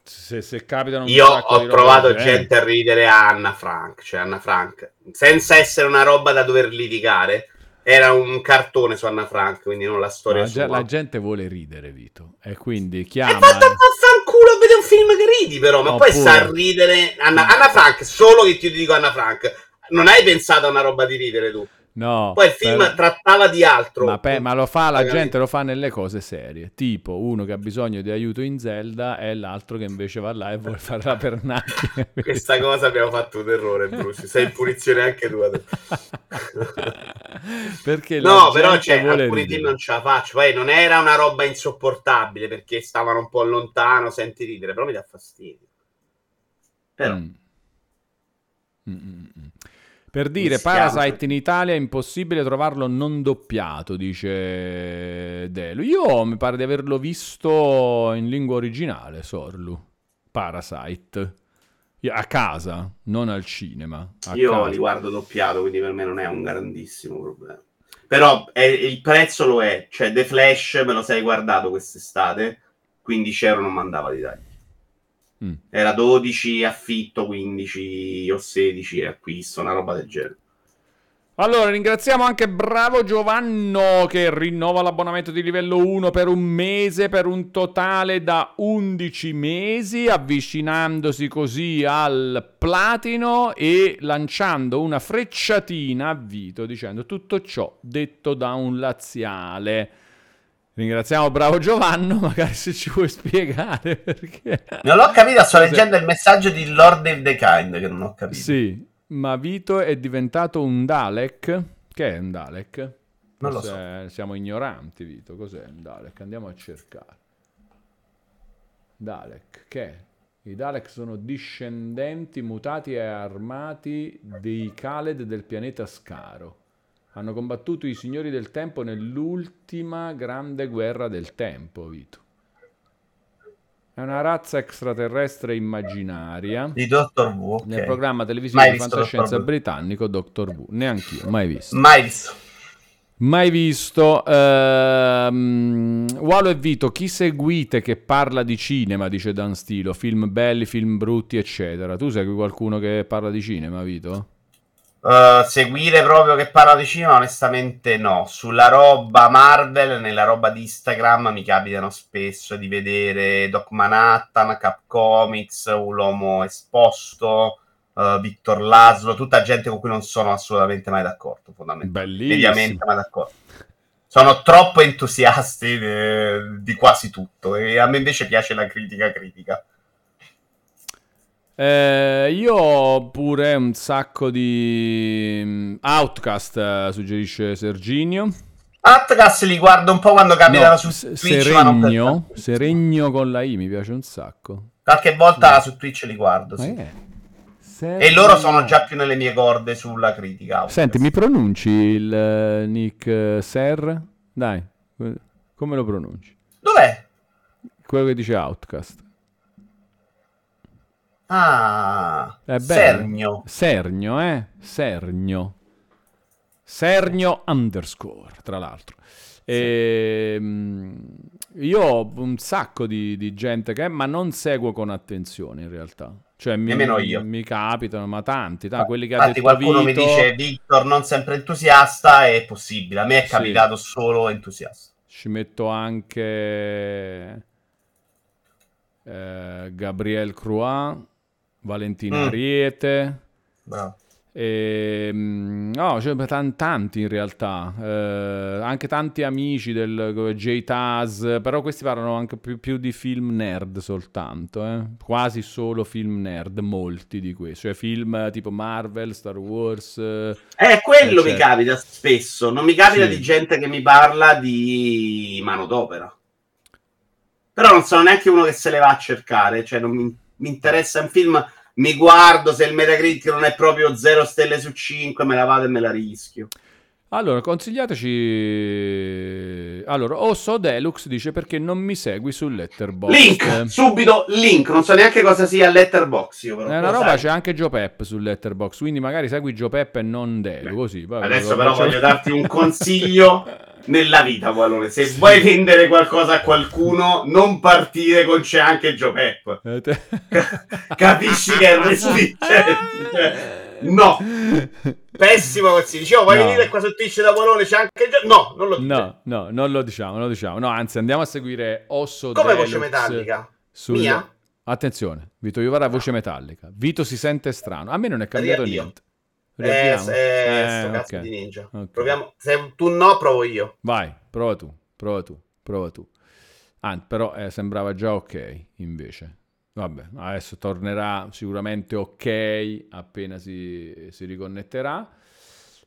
se, se capitano Io ho trovato genere- gente a ridere a Anna Frank, cioè Anna Frank, senza essere una roba da dover litigare. Era un cartone su Anna Frank, quindi non la storia la, la gente vuole ridere, Vito, e quindi E chiama. fatta un po' fanculo a vedere un film che ridi, però. Ma poi Oppure- sta a ridere. Anna, Anna Frank, solo che ti dico Anna Frank. Non hai pensato a una roba di ridere tu. No, Poi il film però- trattava di altro. Ma, pe- ma lo fa, la Magari- gente lo fa nelle cose serie, tipo uno che ha bisogno di aiuto in Zelda e l'altro che invece va là e vuole fare la pernacchia. Questa cosa abbiamo fatto un errore, Bruce. Sei in punizione anche tu. Perché No, però vuole alcuni film non ce la faccio. Poi non era una roba insopportabile perché stavano un po' lontano, senti ridere, però mi dà fastidio. Però Mm. Mm, mm, mm. Per dire. Parasite in Italia è impossibile trovarlo non doppiato, dice Delu. Io mi pare di averlo visto in lingua originale, Sorlu. Parasite. A casa, non al cinema. io casa. li guardo doppiato, quindi per me non è un grandissimo problema. Però è- il prezzo lo è. Cioè, The Flash me lo sei guardato quest'estate, 15 euro non mandava l'Italia. Mm. Era 12 affitto, 15 o 16 acquisto, una roba del genere. Allora, ringraziamo anche Bravo Giovanno che rinnova l'abbonamento di livello 1 per un mese, per un totale da 11 mesi, avvicinandosi così al platino e lanciando una frecciatina a Vito dicendo tutto ciò detto da un laziale. Ringraziamo Bravo Giovanno, magari se ci vuoi spiegare perché... Non l'ho capito, sto leggendo il messaggio di Lord of the Kind che non ho capito. Sì, ma Vito è diventato un Dalek? Che è un Dalek? Non lo Forse Siamo ignoranti, Vito. Cos'è un Dalek? Andiamo a cercare. Dalek, che è? I Dalek sono discendenti mutati e armati dei Khaled del pianeta Scaro. Hanno combattuto i signori del tempo nell'ultima grande guerra del tempo, Vito. È una razza extraterrestre immaginaria Di Doctor Who, ok. nel programma televisivo di fantascienza Who. britannico Doctor Who. Neanch'io, mai visto. Mai visto. Mai visto. Ehm, Walo e Vito, chi seguite che parla di cinema, dice Dan Stilo, film belli, film brutti, eccetera. Tu segui qualcuno che parla di cinema, Vito? Uh, seguire proprio che parla di cinema, onestamente no. Sulla roba Marvel, nella roba di Instagram mi capitano spesso di vedere Doc Manhattan, Cap Comics, L'Uomo Esposto, uh, Victor Laszlo, tutta gente con cui non sono assolutamente mai d'accordo, fondamentalmente. Mediamente mai d'accordo. Sono troppo entusiasti di, di quasi tutto e a me invece piace la critica critica. Eh, io ho pure un sacco di mm, Outcast, eh, suggerisce Serginio. Atlas li guardo un po' quando capitano No, su Twitch, non per Seregno. Seregno con la I mi piace un sacco. Qualche volta su Twitch li guardo, sì. è? E loro sono già più nelle mie corde sulla critica. Senti, mi pronunci il eh, nick eh, Ser? Dai, come lo pronunci? Dov'è? Quello che dice Outcast. Ah, bello. Sernio. Sernio, eh? Sernio. Sernio underscore, tra l'altro. Ehm, io ho un sacco di, di gente che, ma non seguo con attenzione in realtà. Cioè, mi, Nemmeno io. mi capitano, ma tanti, tanti, quelli che Infatti qualcuno mi Vito, dice Victor non sempre entusiasta, è possibile. A me è Sì. capitato solo entusiasta. Ci metto anche eh, Gabriel Croix, Valentina Mm. Ariete. Bravo. E, mm, no, cioè, tan- tanti in realtà, Eh, anche tanti amici del J-Taz, però questi parlano anche più, più di film nerd soltanto, eh. quasi solo film nerd, molti di questi, cioè film tipo Marvel, Star Wars. eh, Eh, quello Eh, mi capita spesso. Non mi capita Sì. di gente che mi parla di manodopera. Però non sono neanche uno che se le va a cercare. Cioè, non mi, mi interessa un film. Mi guardo se il Metacritic non è proprio 0 stelle su 5, me la vado e me la rischio. Allora, consigliateci... Allora, Osso Deluxe dice perché non mi segui su Letterboxd. Link, subito link. Non so neanche cosa sia Letterbox. Io però, È una roba, sai. c'è anche Joe Pep su Letterboxd, quindi magari segui Joe Pep e non Delu, Beh, così. vabbè, Adesso però faccio- voglio darti un consiglio nella vita, Valone. Se vuoi vendere qualcosa a qualcuno, non partire con c'è anche Joe Pep. Eh, Capisci che è respingente. Cioè, No, pessimo consiglio. Dicevo, vuoi No. venire qua su Twitch da Valone? C'è anche Joe No, non lo dico. No, no, non lo diciamo, non lo diciamo. No, anzi, andiamo a seguire Osso Come Deluxe voce metallica? sul- Mia? Attenzione, Vito Iovara, voce metallica. Vito si sente strano. A me non è cambiato riavvio. niente. Eh, Riavviamo? eh, Eh, sto cazzo ok. di ninja. Ok. Proviamo. Se tu no, provo io. Vai, prova tu, prova tu, prova tu. Ah, però eh, sembrava già ok, invece. Vabbè, adesso tornerà sicuramente ok appena si, si riconnetterà.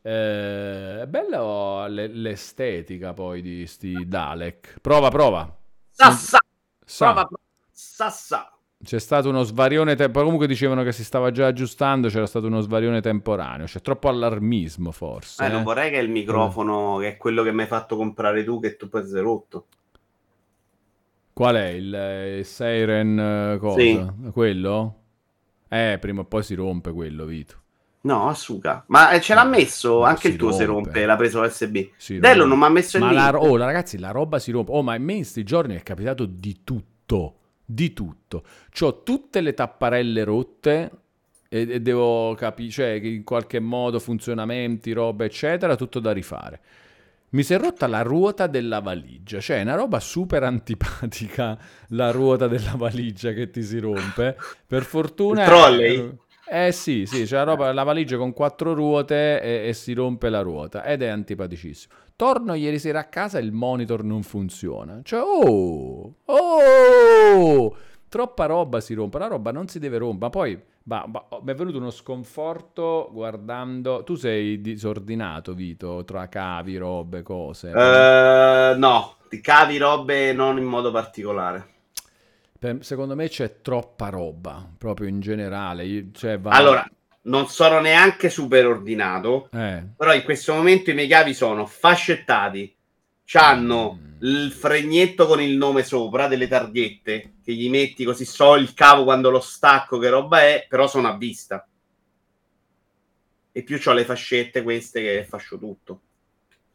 Eh, è bella l'e- l'estetica poi di sti Dalek. Prova, prova. Sassa. Sa, Prova. Sassa. C'è stato uno svarione, te- poi comunque dicevano che si stava già aggiustando, c'era stato uno svarione temporaneo, c'è troppo allarmismo forse. Eh, non eh. vorrei che il microfono, che è quello che mi hai fatto comprare tu, che tu poi sei rotto. Qual è il, eh, il Siren eh, cosa? Sì. Quello? Eh, prima o poi si rompe quello, Vito. No, Asuka. Ma eh, ce l'ha messo? No, Anche il tuo si rompe. rompe, l'ha preso USB. Si Dello rompe. non mi ha messo il Ma link. la, oh, ragazzi, la roba si rompe. Oh, ma a me in sti giorni è capitato di tutto. Di tutto. C'ho tutte le tapparelle rotte e, e devo capire, cioè, in qualche modo funzionamenti, roba, eccetera, tutto da rifare. Mi si è rotta la ruota della valigia, cioè è una roba super antipatica la ruota della valigia che ti si rompe. Per fortuna... Il trolley? Eh sì, sì, c'è la, roba, la valigia con quattro ruote e, e si rompe la ruota ed è antipaticissimo. Torno ieri sera a casa e il monitor non funziona. Cioè, oh, oh, troppa roba si rompe, la roba non si deve rompere. Poi ma- ma- mi è venuto uno sconforto guardando... Tu sei disordinato, Vito, tra cavi, robe, cose. Eh, no, ti cavi robe non in modo particolare. Secondo me c'è troppa roba, proprio in generale. Io- cioè, va- Allora, non sono neanche super ordinato, Eh, però in questo momento i miei cavi sono fascettati. C'hanno Mm. il fregnetto con il nome sopra delle targhette che gli metti così so il cavo quando lo stacco che roba è, però sono a vista. E più ho le fascette queste che fascio tutto.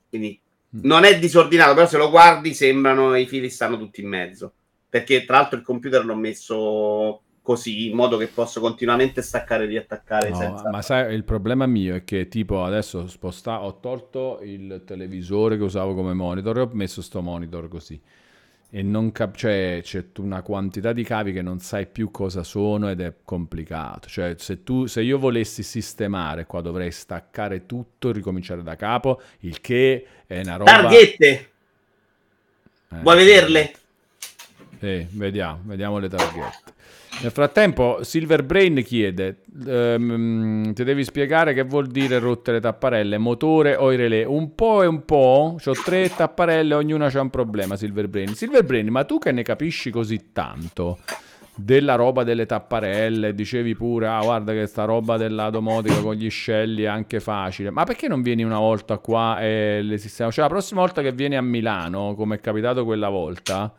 Quindi Mm. non è disordinato, però se lo guardi sembrano i fili stanno tutti in mezzo. Perché tra l'altro il computer l'ho messo così in modo che posso continuamente staccare e riattaccare No, senza ma sai, il problema mio è che tipo adesso sposta- ho tolto il televisore che usavo come monitor e ho messo sto monitor così. E non cap- cioè, c'è una quantità di cavi che non sai più cosa sono ed è complicato. Cioè, se, tu, se io volessi sistemare qua dovrei staccare tutto e ricominciare da capo, il che è una roba... targhette. Eh, Vuoi vederle? Sì, vediamo, vediamo le targhette. Nel frattempo, Silver Brain chiede: ehm, Ti devi spiegare che vuol dire rotte le tapparelle, motore o i relè? Un po' e un po'. Ho tre tapparelle, ognuna c'ha un problema. Silver Brain. Ma tu che ne capisci così tanto della roba delle tapparelle? Dicevi pure, ah, guarda che sta roba della domotica con gli scelli è anche facile. Ma perché non vieni una volta qua e le sistema? Cioè, la prossima volta che vieni a Milano, come è capitato quella volta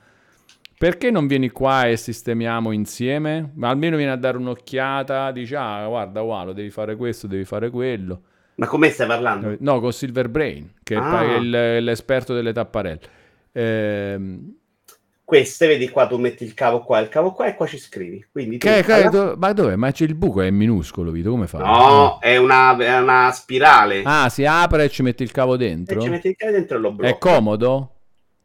Perché non vieni qua e sistemiamo insieme? Ma almeno vieni a dare un'occhiata, dici, ah, guarda, Walo, devi fare questo, devi fare quello. Ma come stai parlando? No, con Silver Brain, che Ah. è il- l'esperto delle tapparelle. Ehm, Queste, vedi qua, tu metti il cavo qua, il cavo qua e qua ci scrivi. Quindi tu, che, alla- do- ma dov'è? Ma c'è il buco, è minuscolo, Vito, come fai? No, è una, è una spirale. Ah, si apre e ci metti il cavo e dentro? ci metti il cavo dentro e lo È blocchi. comodo?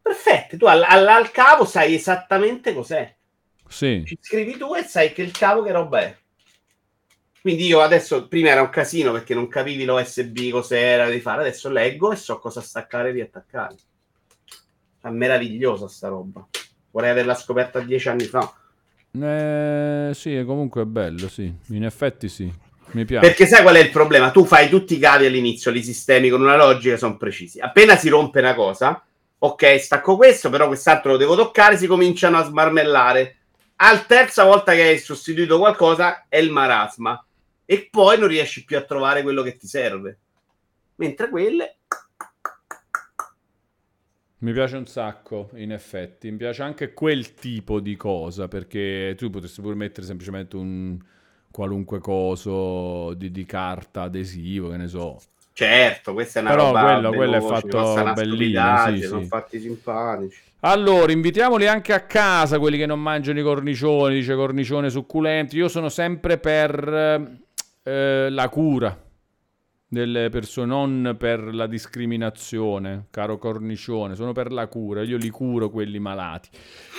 Perfetto, tu al, al- al cavo sai esattamente cos'è. Sì. Ci scrivi tu e sai che il cavo che roba è. Quindi io adesso, prima era un casino perché non capivi l'OSB cos'era di fare, adesso leggo e so cosa staccare e riattaccare. È meravigliosa sta roba. Vorrei averla scoperta dieci anni fa. Eh, sì, comunque è bello, sì. In effetti sì. Mi piace. Perché sai qual è il problema? Tu fai tutti i cavi all'inizio, li sistemi con una logica, sono precisi. Appena si rompe una cosa, ok, stacco questo, però quest'altro lo devo toccare, si cominciano a smarmellare. Al terza volta che hai sostituito qualcosa è il marasma. E poi non riesci più a trovare quello che ti serve. Mentre quelle... Mi piace un sacco, in effetti. Mi piace anche quel tipo di cosa, perché tu potresti pure mettere semplicemente un qualunque coso di, di carta adesivo, che ne so. Certo, questa è una Però roba quello- quello è fatto bellino, sì, sono sì. fatti simpatici. Allora, invitiamoli anche a casa, quelli che non mangiano i cornicioni, dice cornicione succulenti. Io sono sempre per eh, la cura delle persone, non per la discriminazione, caro cornicione, sono per la cura, io li curo quelli malati.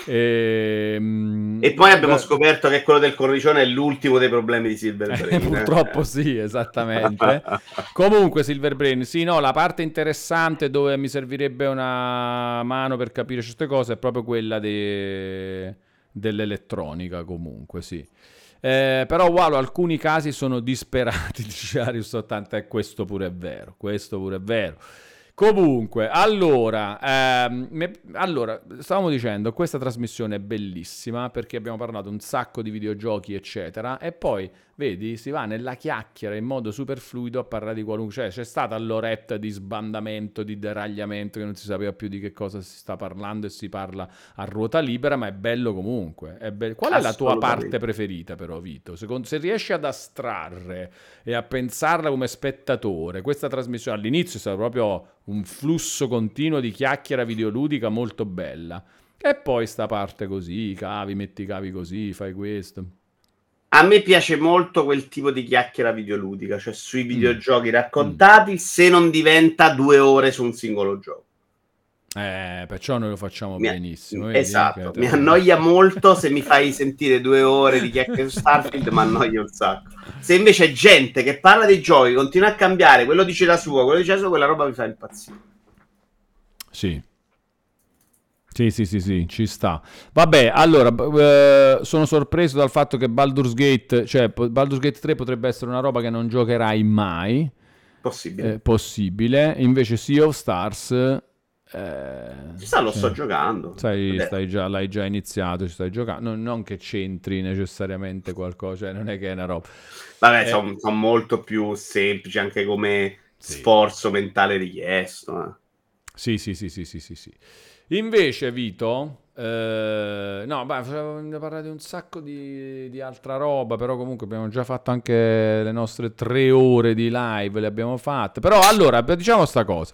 Ehm, E poi abbiamo beh, scoperto che quello del cornicione è l'ultimo dei problemi di Silver eh, Brain. purtroppo sì, esattamente. Comunque, Silver Brain, sì, no, la parte interessante dove mi servirebbe una mano per capire certe cose è proprio quella de- dell'elettronica, comunque, sì. Eh, però, wow, alcuni casi sono disperati, dice Arius 80, e questo pure è vero, questo pure è vero. Comunque, allora, ehm, allora, stavamo dicendo, questa trasmissione è bellissima perché abbiamo parlato un sacco di videogiochi, eccetera, e poi, vedi, si va nella chiacchiera in modo super fluido a parlare di qualunque... Cioè, c'è stata l'oretta di sbandamento, di deragliamento, che non si sapeva più di che cosa si sta parlando e si parla a ruota libera, ma è bello comunque. È be- Qual è la tua parte preferita però, Vito? Secondo, se riesci ad astrarre e a pensarla come spettatore, questa trasmissione all'inizio è stato proprio un flusso continuo di chiacchiera videoludica molto bella. E poi sta parte così, cavi, metti i cavi così, fai questo. A me piace molto quel tipo di chiacchiera videoludica, cioè sui Mm. videogiochi raccontati, se non diventa due ore su un singolo gioco. Eh, perciò noi lo facciamo Mi- benissimo. vedi? esatto, mi annoia molto se mi fai sentire due ore di chiacchiere su Starfield, mi annoia un sacco. Se invece è gente che parla dei giochi, continua a cambiare, quello dice la sua, quello dice la sua, quella roba mi fa impazzire. Sì. Sì, sì, sì, sì, ci sta. Vabbè, allora, eh, sono sorpreso dal fatto che Baldur's Gate, cioè Baldur's Gate 3 potrebbe essere una roba che non giocherai mai, Possibile. eh, possibile, invece Sea of Stars... eh, Ci sta, lo cioè, sto giocando. Sai, stai già, l'hai già iniziato, ci stai giocando, non, non che c'entri necessariamente qualcosa, cioè non è che è una roba... Vabbè, Eh. sono molto più semplici anche come Sì. sforzo mentale richiesto. eh. Sì, sì, sì, sì, sì, sì, sì. Invece, Vito, eh, no, beh, parlare di un sacco di, di altra roba, però comunque abbiamo già fatto anche le nostre tre ore di live, le abbiamo fatte. Però allora, diciamo sta cosa.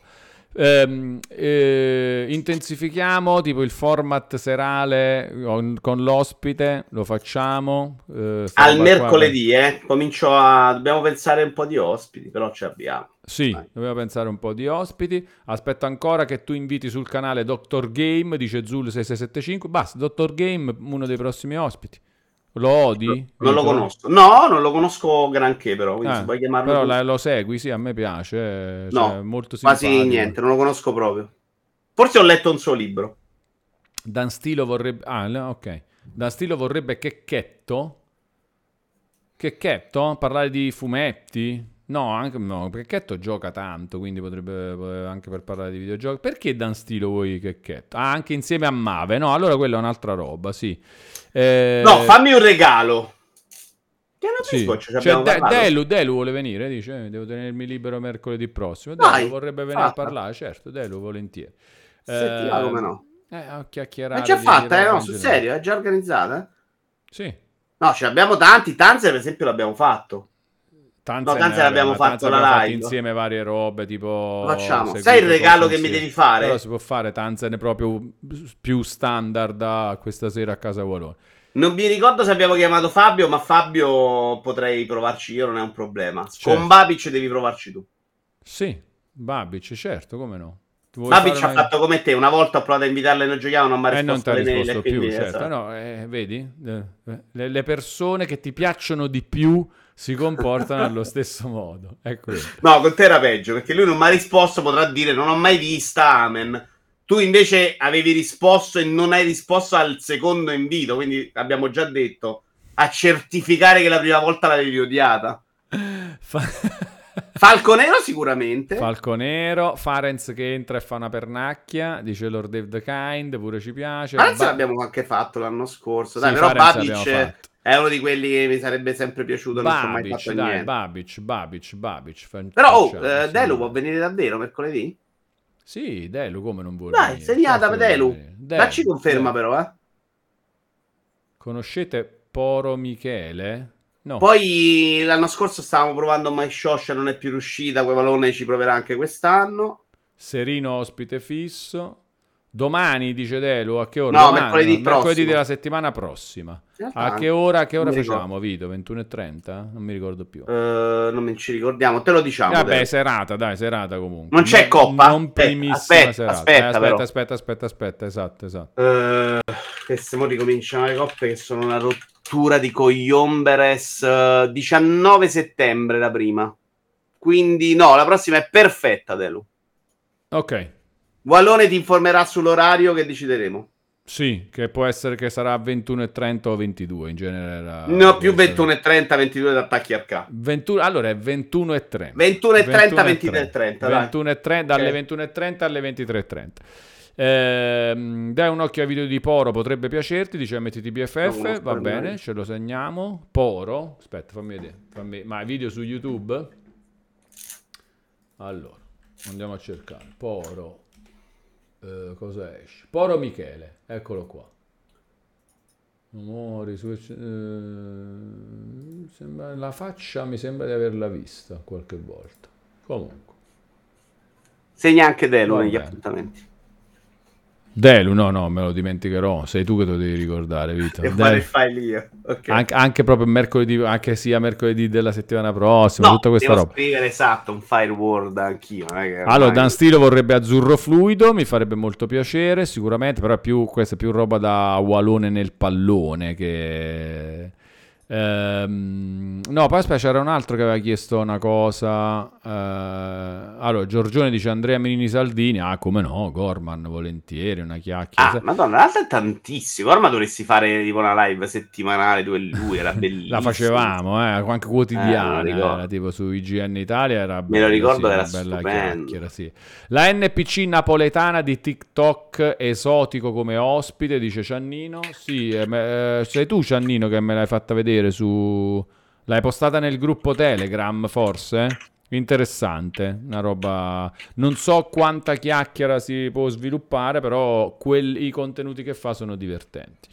Ehm, eh, intensifichiamo tipo il format serale con, con l'ospite, lo facciamo. eh, Al roba qua- mercoledì, eh, comincio a... Dobbiamo pensare un po' di ospiti, però ci abbiamo. Sì, Vai. dobbiamo pensare un po' di ospiti. Aspetto ancora che tu inviti sul canale Dr. Game, dice Zul6675. Basta, Dr. Game, uno dei prossimi ospiti. Lo odi? Non lo Vito? conosco. No, non lo conosco granché, però. Quindi Ah, se puoi chiamarlo però la- lo segui, sì, a me piace. eh, No, cioè, molto quasi simpatico. niente, non lo conosco proprio. Forse ho letto un suo libro. Dan Stilo vorrebbe... Ah, no, ok. Dan Stilo vorrebbe Checchetto. Checchetto? Parlare di fumetti? No, anche no, Checchetto gioca tanto, quindi potrebbe eh, anche per parlare di videogiochi. Perché Dan Stilo vuoi Checchetto? Ah, anche insieme a Mave. No, allora quella è un'altra roba, sì. Eh, No, fammi un regalo. Che non sì. ci Cioè, De-. Delu, Delu vuole venire, dice, "Eh, devo tenermi libero mercoledì prossimo. Dai, Delu vorrebbe venire a fatta. parlare, certo, Delu volentieri. Se ti va, come no. Eh, ho chiacchierato. È già fatta, eh, no, sul serio, è già organizzata. eh? Sì. No, ce ne abbiamo tanti. Tanzer, per esempio, l'abbiamo fatto. Tanzen, No, Tanzen eh, abbiamo ma fatto la live. insieme varie robe, tipo... Facciamo. Sai il regalo che mi devi fare? Però si può fare Tanzen proprio più standard a questa sera a casa Walone. Non mi ricordo se abbiamo chiamato Fabio, ma Fabio potrei provarci io, non è un problema. Certo. Con Babic devi provarci tu. Sì, Babic, certo, come no. Babic fare ha una- fatto come te, una volta ho provato a invitarla e non giochiamo, non mi ha Eh, non risposto ti ha alle mail, risposto e più, quindi, certo. esatto. No, eh, vedi? Eh, Le, le persone che ti piacciono di più si comportano allo stesso modo. No, con te era peggio, perché lui non mi ha risposto, potrà dire non ho mai vista, amen. Tu invece avevi risposto e non hai risposto al secondo invito, quindi abbiamo già detto a certificare che la prima volta l'avevi odiata. Fa- Falconero sicuramente. Falconero, Farenz che entra e fa una pernacchia, dice Lord Dave the Kind, pure ci piace. Farenz Ba- l'abbiamo anche fatto l'anno scorso, Sì, dai, però Farenz Babic fatto. È uno di quelli che mi sarebbe sempre piaciuto, non ci ho mai Babic, fatto dai, niente. Babic, Babic, Babic. Però, oh, eh. Delu può venire davvero mercoledì? Sì, Delu come non vuole Dai, segnata per Delu. Delu, Dacci conferma Delu. però, eh. Conoscete Poro Michele? No. Poi l'anno scorso stavamo provando My Shosha, non è più riuscita, quel valone ci proverà anche quest'anno. Serino ospite fisso. Domani, dice Delu, a che ora? No, Domani, mercoledì mercoledì della settimana prossima. A che ora, a che ora facciamo, Vito? 21.30? Non mi ricordo più. eh, non ci ricordiamo, te lo diciamo. Vabbè, Delu. serata, dai, serata comunque. Non c'è coppa? Non Aspetta, primissima aspetta, serata. aspetta, Eh, aspetta, aspetta, aspetta, aspetta, esatto, esatto. Eh, che se mo ricominciano le coppe che sono una rottura di cogliomberes. eh, 19 settembre la prima. Quindi no, la prossima è perfetta, Delu. Ok, Wallone ti informerà sull'orario che decideremo. sì, che può essere che sarà 21.30 o 22, in genere no, più essere- 21 e 30, 22 da attacchi al K. 21 allora è 21 e 30. 21 e 30, 21 23 e 30, dai. 21 e 30, dalle Ok. 21.30 alle 23.30. Ehm, dai un occhio ai video di Poro, potrebbe piacerti, dice MTTBFF, conosco va bene, ce lo segniamo. Poro, aspetta, fammi vedere, fammi- ma video su YouTube? Allora, andiamo a cercare. Poro, eh, cosa esce? Poro Michele, eccolo qua. Amori, su, eh, sembra- la faccia mi sembra di averla vista qualche volta. Comunque. Segna anche Delu Va negli appuntamenti. Delu, no, no, me lo dimenticherò. Sei tu che te lo devi ricordare, Vito. Devo Delu. fare il file io. Ok. Anche, anche proprio mercoledì, anche sia mercoledì della settimana prossima, No, tutta questa devo roba. scrivere esatto un fireword anch'io. non è che Allora, Dan Stilo vorrebbe azzurro fluido, mi farebbe molto piacere, sicuramente, però più, questa è più roba da wallone nel pallone che... Ehm, no, poi aspetta, c'era un altro che aveva chiesto una cosa. eh, allora, Giorgione dice Andrea Menini Saldini. Ah, come no, Gorman, volentieri, una chiacchiera. Ah, madonna, l'altro è tantissimo. Ormai dovresti fare tipo una live settimanale dove lui era bellissimo. La facevamo, eh, anche quotidiana, Eh, era tipo su IGN Italia, era Me lo ricordo, sì, era bella chiacchiera, sì. La NPC napoletana di TikTok esotico come ospite, dice Ciannino. Sì, eh, eh, sei tu Ciannino che me l'hai fatta vedere su... L'hai postata nel gruppo Telegram, forse? Interessante, una roba... Non so quanta chiacchiera si può sviluppare, però quel- i contenuti che fa sono divertenti.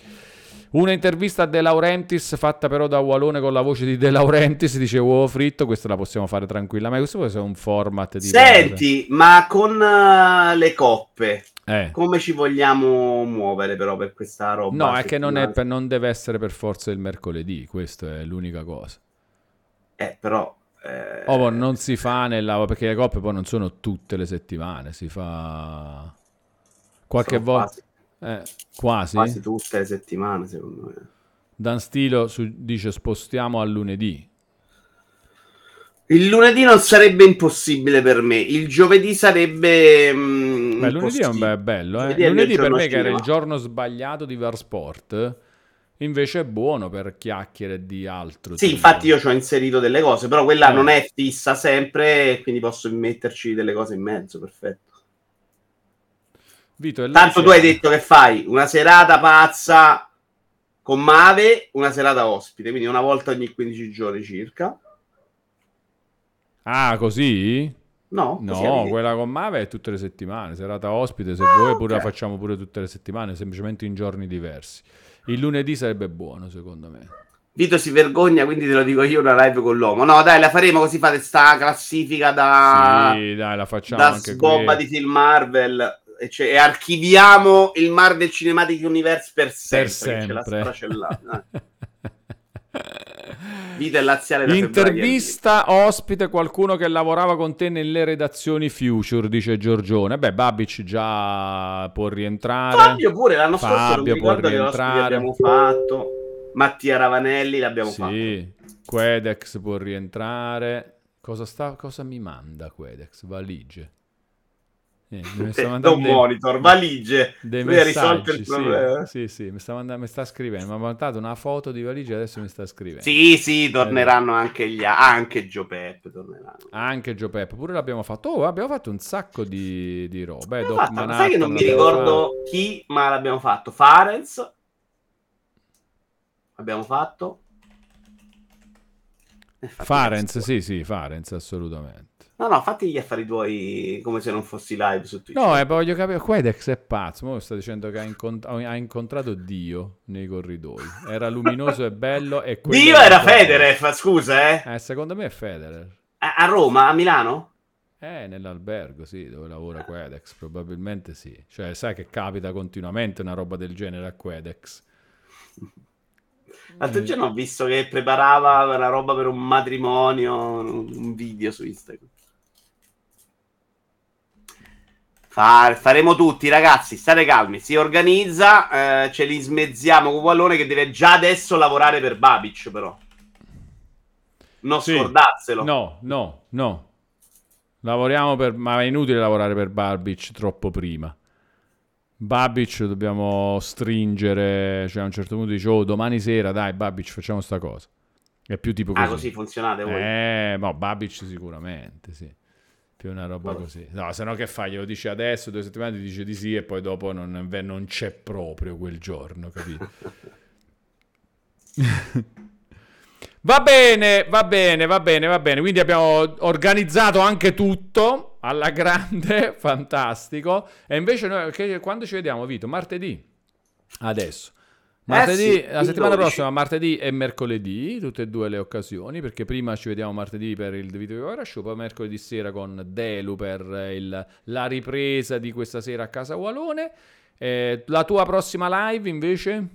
Una intervista a De Laurentiis fatta però da Walone con la voce di De Laurentiis, dice uovo fritto, questa la possiamo fare tranquillamente, questo può essere un format di... Senti, ma con eh, le coppe, Eh. come ci vogliamo muovere però per questa roba? No, è che non, è per- non deve essere per forza il mercoledì, questa è l'unica cosa. Eh, però... eh, Oh, boh, non si fa nella... perché le coppe poi non sono tutte le settimane, si fa qualche sono volta... Quasi, Eh, quasi? quasi tutte le settimane, secondo me. Dan Stilo su- dice spostiamo a lunedì. Il lunedì non sarebbe impossibile per me, il giovedì sarebbe... mm, Beh, lunedì è un bel bello, eh. Lunedì per me che era il giorno sbagliato di Varsport, invece è buono per chiacchiere di altro. Sì, tipo. infatti io ci ho inserito delle cose, però quella Eh. non è fissa sempre, quindi posso metterci delle cose in mezzo, perfetto. Vito, Tanto tu hai detto che fai una serata pazza con Mave, una serata ospite, quindi una volta ogni 15 giorni circa. Ah, così? No? No, quella con Mave è tutte le settimane, serata ospite, se vuoi pure la facciamo pure tutte le settimane, semplicemente in giorni diversi. Il lunedì sarebbe buono, secondo me. Vito si vergogna, quindi te lo dico io una live con l'uomo. No, dai, la faremo così fate sta classifica da, sì, dai, la facciamo Ah, da anche sgobba qui. di film Marvel e, cioè- e archiviamo il Marvel Cinematic Universe per sempre. Per che ce l'ha sempre. è laziale da febbraio. Intervista ospite qualcuno che lavorava con te nelle redazioni Future, dice Giorgione. Beh, Babic già può rientrare. Fabio pure l'anno scorso non mi Fabio ricordo che abbiamo fatto. Mattia Ravanelli l'abbiamo fatto. Sì, Quedex può rientrare. Cosa, sta, cosa mi manda Quedex? Valigie. Eh, Da un dei- monitor, valigie. dei Lui ha risolto il sì, problema. sì, sì, mi sta, mandando, mi sta scrivendo, mi ha mandato una foto di valigie, adesso mi sta scrivendo. Sì, sì, torneranno anche gli anche Gio Peppe torneranno. Anche Gio Pep, pure l'abbiamo fatto. Oh, abbiamo fatto un sacco di, di roba. eh, fatto, ma sai Manhattan che non mi ricordo chi, ma l'abbiamo fatto. Farenz. Abbiamo fatto. Eh, fatto. Farenz, sì, sì, Farenz, assolutamente. No, no, fatti gli affari tuoi come se non fossi live su Twitch. No, eh, voglio capire, Quedex è pazzo, mo sta dicendo che ha, incont- ha incontrato Dio nei corridoi. Era luminoso e bello e Dio era Federer, scusa, eh. Eh, secondo me è Federer. A, a Roma, a Milano? Eh, nell'albergo, sì, dove lavora Quedex, probabilmente sì. Cioè, sai che capita continuamente una roba del genere a Quedex. L'altro giorno ho visto che preparava una roba per un matrimonio, un video su Instagram. Fa- faremo tutti, ragazzi, state calmi. Si organizza, eh, ce li smezziamo con Wallone che deve già adesso lavorare per Babic, però. Non Sì. scordarselo. No, no, no. Lavoriamo per... Ma è inutile lavorare per Barbic troppo prima. Babic dobbiamo stringere, cioè a un certo punto dice, oh, domani sera, dai, Babic, facciamo sta cosa. È più tipo così. Ah, così funzionate voi. Eh, no, Babic sicuramente, sì. Più una roba Vabbè. così. No, se no che fai? Glielo dici adesso, due settimane ti dice di sì e poi dopo non, non c'è proprio quel giorno, capito? Va bene, va bene, va bene, va bene. Quindi abbiamo organizzato anche tutto alla grande, fantastico. E invece noi che- quando ci vediamo, Vito? Martedì. Adesso. Martedì, sì, la settimana 12. prossima, martedì e mercoledì, tutte e due le occasioni, perché prima ci vediamo martedì per il Vito Vivara Show, poi mercoledì sera con Delu per il- la ripresa di questa sera a Casa Walone. Eh, la tua prossima live invece?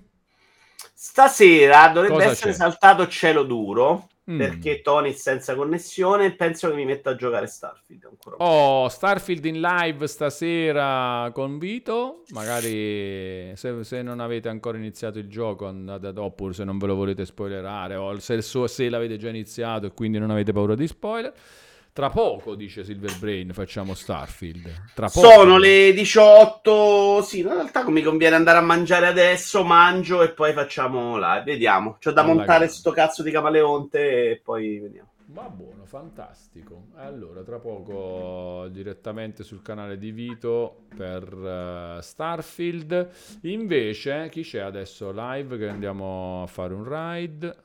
Stasera dovrebbe Cosa essere c'è? saltato cielo duro. Mm. Perché Tony è senza connessione. Penso che mi metta a giocare Starfield ancora. Oh, Starfield in live stasera con Vito. Magari se, se non avete ancora iniziato il gioco, andate ad oppure se non ve lo volete spoilerare, o se, se l'avete già iniziato e quindi non avete paura di spoiler. Tra poco, dice Silver Brain, facciamo Starfield. Tra poco. Sono le 18. Sì, in realtà mi conviene andare a mangiare adesso. Mangio e poi facciamo live. Vediamo. C'ho da Alla montare grande. sto cazzo di camaleonte e poi vediamo. Va buono, fantastico. Allora, tra poco direttamente sul canale di Vito per eh, Starfield. Invece, chi c'è adesso live che andiamo a fare un ride?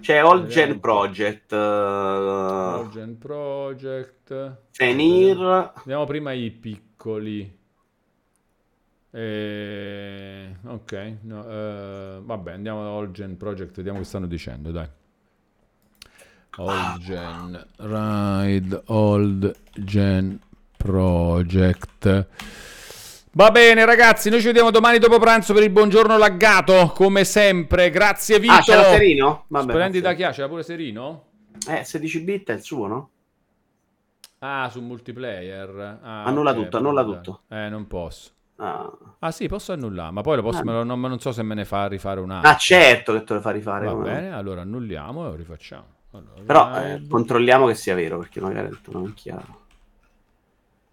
C'è All un Gen. Project. Uh, Origin Project. Fenir. Vediamo prima i piccoli. Eh, ok, no, eh, vabbè, andiamo da Olgen Project, vediamo che stanno dicendo, dai. Olgen Ride Old Gen Project. Va bene ragazzi, noi ci vediamo domani dopo pranzo per il buongiorno laggato, come sempre. Grazie Vito. Ah, c'è la Serino? Vabbè, Splendida pazienza. chiacchiera, pure Serino? Eh, 16 bit è il suo, no? Ah, su multiplayer. Ah, Annulla ok, tutto, annulla tutto. Eh, non posso. Ah, Ah sì, posso annullare, ma poi lo posso, Ah. lo- non, non so se me ne fa rifare un altro. Ah, certo che te lo fa rifare. Va bene, allora annulliamo e lo rifacciamo. Allora, Però eh, controlliamo che sia vero, perché magari il tuo non è chiaro.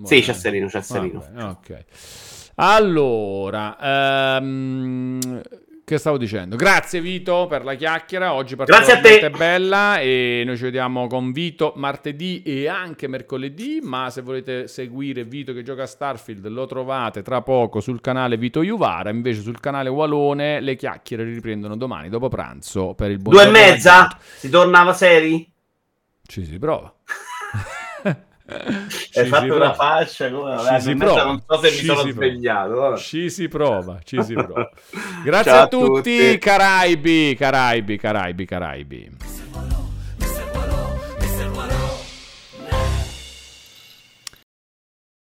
Sì, c'è Serino, c'è Serino. Ok. Allora, ehm, che stavo dicendo? Grazie Vito per la chiacchiera, oggi Grazie a te. particolarmente bella e noi ci vediamo con Vito martedì e anche mercoledì, ma se volete seguire Vito che gioca a Starfield lo trovate tra poco sul canale Vito Juvara, invece sul canale Walone le chiacchiere riprendono domani dopo pranzo per il Due e mezza? Si tornava seri? Ci si prova. Hai fatto una faccia come ci si prova. non so se ci mi sono si svegliato. Prova. Ci si prova, ci si prova. Grazie a tutti, a tutti, Caraibi, Caraibi, Caraibi, Caraibi.